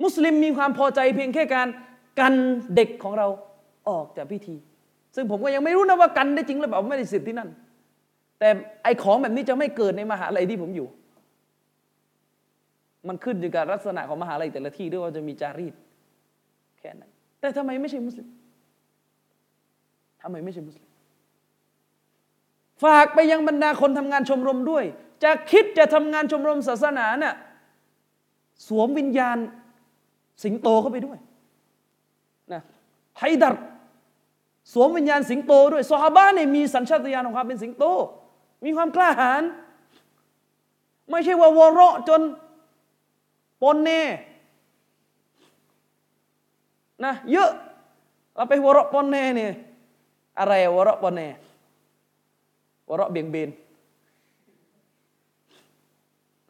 มุสลิมมีความพอใจเพียงแค่การกันเด็กของเราออกจากพิธี ซึ่งผมก็ยังไม่รู้นะว่ากันได้จริงหรือเปล่าไม่ได้สิทธิ์ที่นั่น แต่ไอของแบบนี้จะไม่เกิดในมหาลัยที่ผมอยู่ มันขึ้นอยู่กับลักษณะของมหาลัยแต่ละที่ด้วยว่าจะมีจารีตแค่นั้น แต่ทำไมไม่ใช่มุสลิมทำไมไม่ใช่มุสลิม ฝากไปยังบรรดาคนทำงานชมรมด้วย จะคิดจะทำงานชมรมศาสนาเน่ะสวมวิญญาณสิงโตเข้าไปด้วยนะไฮดัรสวมวิญญาณสิงโตด้วยซอฮาบะเนี่ยมีสัญชาตญาณของความเป็นสิงโต มีความกล้าหาญไม่ใช่ว่าวอเราะจนปนเน่ นะเยอะ เราไปวอเราะปนเน่เนี่ยอะไรวอเราะปนเน่วอเราะเบี่ยงเบน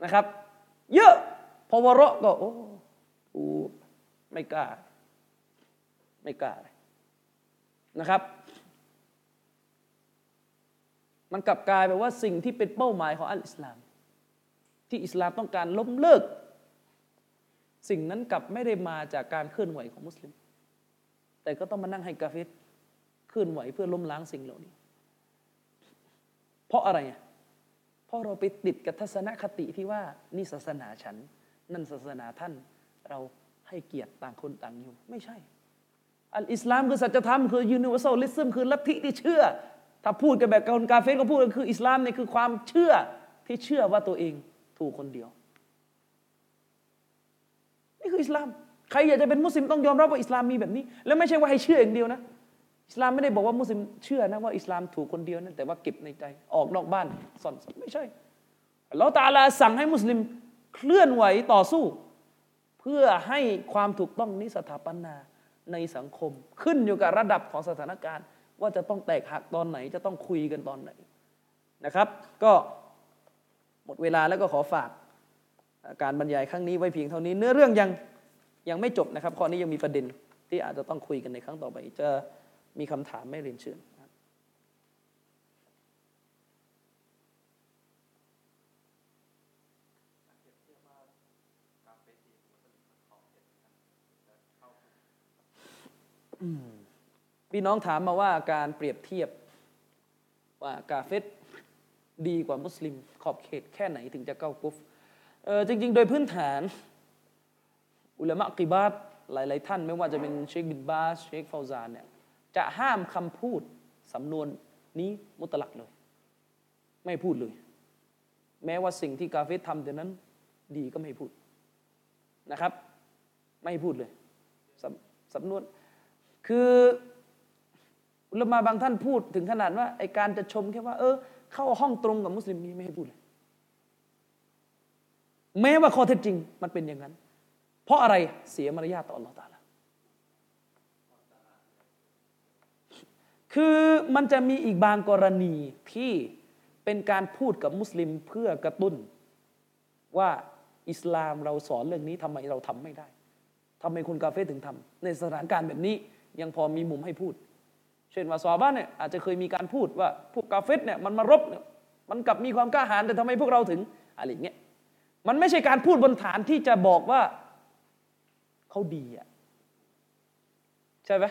นะครับ เยอะพอวอเราะก็โอ้กูไม่กล้า ไม่กล้าเลยนะครับ มันกลับกลายไปว่าสิ่งที่เป็นเป้าหมายของอัลอิสลาม ที่อิสลามต้องการล้มเลิก สิ่งนั้นกลับไม่ได้มาจากการเคลื่อนไหวของมุสลิม แต่ก็ต้องมานั่งให้กาเฟรเคลื่อนไหวเพื่อล้มล้างสิ่งเหล่านี้ เพราะอะไรอะเพราะเราไปติดกับทัศนคติที่ว่านี่ศาสนาฉัน นั่นศาสนาท่านเราให้เกียรติต่างคนต่างอยู่ ไม่ใช่ อัลอิสลามคือสัจธรรมคือ universalism คือลัทธิที่เชื่อ ถ้าพูดกันแบบคนกาเฟรก็พูดกันคืออิสลามเนี่ยคือความเชื่อที่เชื่อว่าตัวเองถูกคนเดียว นี่คืออิสลาม ใครอยากจะเป็นมุสลิมต้องยอมรับว่าอิสลามมีแบบนี้ แล้วไม่ใช่ว่าให้เชื่ออย่างเดียวนะอิสลามไม่ได้บอกว่ามุสลิมเชื่อนะว่าอิสลามถูกคนเดียวนะแต่ว่าเก็บในใจออกนอกบ้านซ่อนไม่ใช่เราตาลาสั่งให้มุสลิมเคลื่อนไหวต่อสู้ เพื่อให้ความถูกต้องนี้สถาปนาในสังคม ขึ้นอยู่กับระดับของสถานการณ์ ว่าจะต้องแตกหักตอนไหนจะต้องคุยกันตอนไหนนะครับ ก็หมดเวลาแล้วก็ขอฝากการบรรยายครั้งนี้ไว้เพียงเท่านี้ เนื้อเรื่องยัง ยังไม่จบนะครับ ข้อนี้ยังมีประเด็นที่อาจจะต้องคุยกันในครั้งต่อไป จะมีคำถามไม่เรียนเชิญพี่น้องถามมาว่าการเปรียบเทียบว่ากาเฟตดีกว่ามุสลิม ขอบเขตแค่ไหนถึงจะเข้ากุฟเออจริง ๆ โดยพื้นฐาน อุลามะกิบาตหลาย ๆ ท่าน ไม่ว่าจะเป็นเชคบินบาสเชคฟาวซานเนี่ยจะห้ามคำพูดสำนวนนี้มุตลักเลย ไม่พูดเลย แม้ว่าสิ่งที่กาเฟตทำเดี๋ยวนั้น ดีก็ไม่พูดนะครับ ไม่พูดเลยสำสำนวน คืออุลามาบางท่านพูดถึงขนาดว่าไอการจะชมแค่ว่า เออ เข้าห้องตรงกับมุสลิมนี่ไม่ให้พูดเลย แม้ว่าข้อเท็จจริงมันเป็นอย่างนั้น เพราะอะไรเสียมารยาทต่ออัลลอฮฺตาลาคือมันจะมีอีกบางกรณีที่เป็นการพูดกับมุสลิมเพื่อกระตุ้น ว่าอิสลามเราสอนเรื่องนี้ทำไมเราทำไม่ได้ทำไมคนกาเฟ่ถึงทำในสถานการณ์แบบนี้ยังพอมีมุมให้พูด เช่นว่าซอบ้านเนี่ยอาจจะเคยมีการพูดว่าพวกกาเฟตเนี่ยมันมารบเนี่ยมันกลับมีความกล้าหาญแต่ทำไมพวกเราถึงอะไรเงี้ยมันไม่ใช่การพูดบนฐานที่จะบอกว่า เขาดีอะใช่ไหม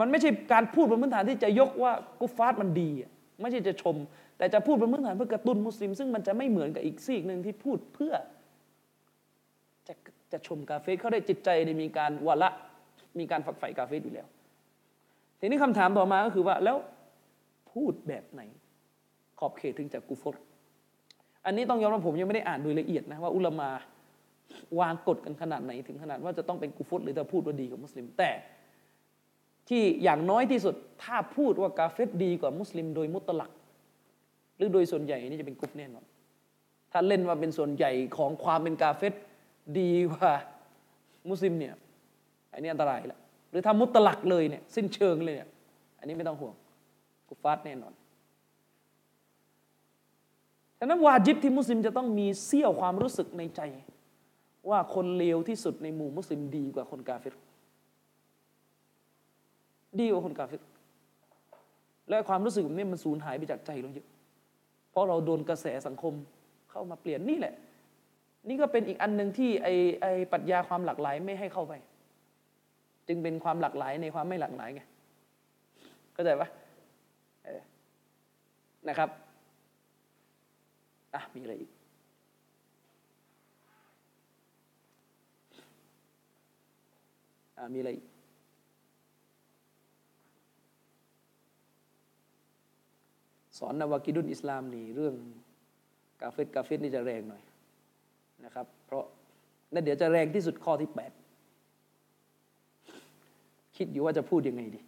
มันไม่ใช่การพูดบนพื้นฐานที่จะยกว่ากุฟาร์มันดีอะไม่ใช่จะชม แต่จะพูดบนพื้นฐานเพื่อกระตุ้นมุสลิม ซึ่งมันจะไม่เหมือนกับอีกซีกหนึ่งที่พูดเพื่อ จะจะชมกาเฟตเขาได้จิตใจได้มีการวะละ มีการฝักใฝ่กาเฟตอยู่แล้ว ทีนี้คำถามต่อมาก็คือว่าแล้วพูดแบบไหน ขอบเขตถึงจากกุฟรอันนี้ต้องยอมรับผมยังไม่ได้อ่านโดยละเอียดนะว่าอุลามา วางกฎกันขนาดไหนถึงขนาดว่าจะต้องเป็นกุฟรหรือจะพูดว่าดีกว่ามุสลิม แต่ ที่อย่างน้อยที่สุดถ้าพูดว่ากาเฟตดีกว่ามุสลิม โดยมุตลัก หรือโดยส่วนใหญ่นี่จะเป็นกุฟแน่นอนถ้าเล่นว่าเป็นส่วนใหญ่ของความเป็นกาเฟตดีกว่ามุสลิมเนี่ยอันนี้อันตรายละหรือทำมุตลักเลยเนี่ยสิ้นเชิงเลยเนี่ยอันนี้ไม่ต้องห่วงกุฟาร์แน่นอนฉะนั้นวาจิบที่มุสลิมจะต้องมีเสี้ยวความรู้สึกในใจ ว่าคนเลวที่สุดในหมู่มุสลิมดีกว่าคนกาเฟรดีกว่าคนกาเฟรและความรู้สึกนี้มันสูญหายไปจากใจเราเยอะ เพราะเราโดนกระแสสังคมเข้ามาเปลี่ยนนี่แหละ นี่ก็เป็นอีกอันหนึ่งที่ไอไอปรัชญาความหลากหลายไม่ให้เข้าไป จึงเป็นความหลากหลายในความไม่หลากหลายไงเข้าใจปะนะครับอะมีอะไรอีก อะ มีอะไรสอนนวากิดุนอิสลามนี่เรื่องกาเฟตกาเฟตนี่จะแรงหน่อยนะครับ เพราะนั่นเดี๋ยวจะแรงที่สุดข้อที่แปดคิดอยู่ว่าจะพูดยังไงดี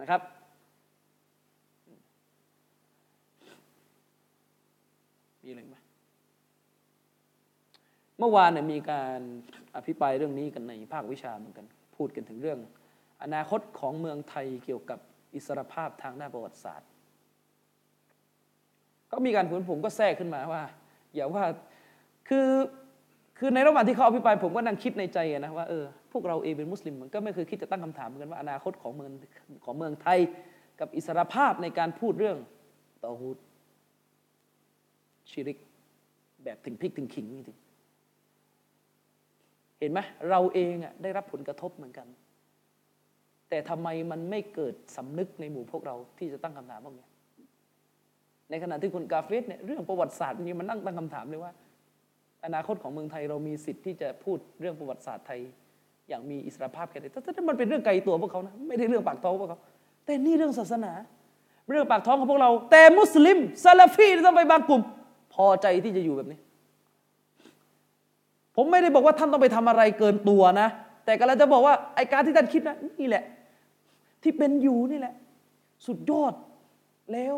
นะครับ มีอะไรไหม เมื่อวานเนี่ยมีการอภิปรายเรื่องนี้กันในภาควิชาเหมือนกัน พูดกันถึงเรื่อง อนาคตของเมืองไทยเกี่ยวกับอิสรภาพทางด้านประวัติศาสตร์ ก็มีการผลผมก็แทรกขึ้นมาว่า อย่าว่าคือคือในระหว่างที่เขาอภิปรายผมก็นั่งคิดในใจนะว่าเออพวกเราเองเป็นมุสลิมมันก็ไม่เคยคิดจะตั้งคำถามเหมือนกันว่าอนาคตของเมืองของเมืองไทย กับอิสรภาพในการพูดเรื่องตอฮูดชิริก แบบถึงพริกถึงขิงจริง เห็นไหมเราเองอะได้รับผลกระทบเหมือนกัน แต่ทำไมมันไม่เกิดสำนึกในหมู่พวกเราที่จะตั้งคำถามพวกนี้ในขณะที่คุณกาเฟสเนี่ยเรื่องประวัติศาสตร์นี่มันนั่งตั้งคำถามเลยว่า อนาคตของเมืองไทยเรามีสิทธิ์ที่จะพูดเรื่องประวัติศาสตร์ไทย อย่างมีอิสรภาพแค่ไหนแต่ถ้ามันเป็นเรื่องไกลตัวพวกเขานะไม่ได้เรื่องปากท้องพวกเขาแต่นี่เรื่องศาสนา เรื่องปากท้องของพวกเรา แต่มุสลิมซาลาฟีต้องไปบางกลุ่ม พอใจที่จะอยู่แบบนี้ ผมไม่ได้บอกว่าท่านต้องไปทำอะไรเกินตัวนะ แต่ก็เราจะบอกว่าไอการที่ท่านคิดนะนี่แหละ ที่เป็นอยู่นี่แหละ สุดยอดแล้ว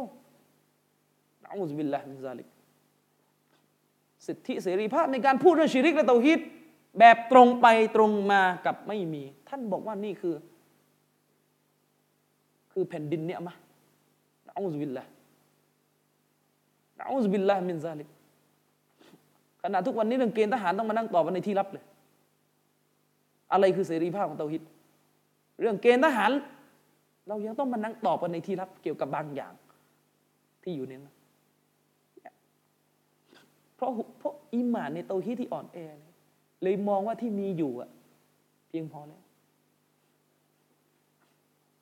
نعوذ بالله من ذلك สิทธิเสรีภาพในการพูดเรื่องชิริกและเตาฮิดแบบตรงไปตรงมากลับไม่มี ท่านบอกว่านี่คือ คือแผ่นดิน نعمة نعوذ بالله نعوذ بالله من ذلك ขณะทุกวันนี้เรื่องเกณฑ์ทหารต้องมานั่งตอบกันในที่ลับเลย อะไรคือเสรีภาพของเตาฮิดเรื่องเกณฑ์ทหาร เรายังต้องมานั่งตอบกันในที่ลับ เกี่ยวกับบางอย่าง ที่อยู่ในนั้นเพราะเพราะอิหมานในเตาฮีดที่อ่อนแอเลยเลยมองว่าที่มีอยู่อะเพียงพอแล้ว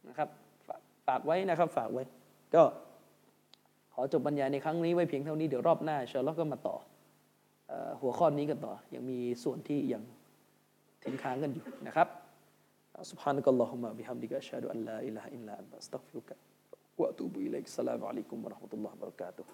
นะครับฝากฝากไว้นะครับ ฝากไว้ ก็ขอจบบรรยายในครั้งนี้ไว้เพียงเท่านี้เดี๋ยวรอบหน้าเชญเราก็มาต่อ หัวข้อนี้กันต่อ ยังมีส่วนที่ยังทิ้งค้างกันอยู่นะครับ سبحانك اللهم وبحمدك أشهد أن لا إله إلا أنت أستغفرك وأتوب إليك السلام عليكم ورحمة الله وبركاته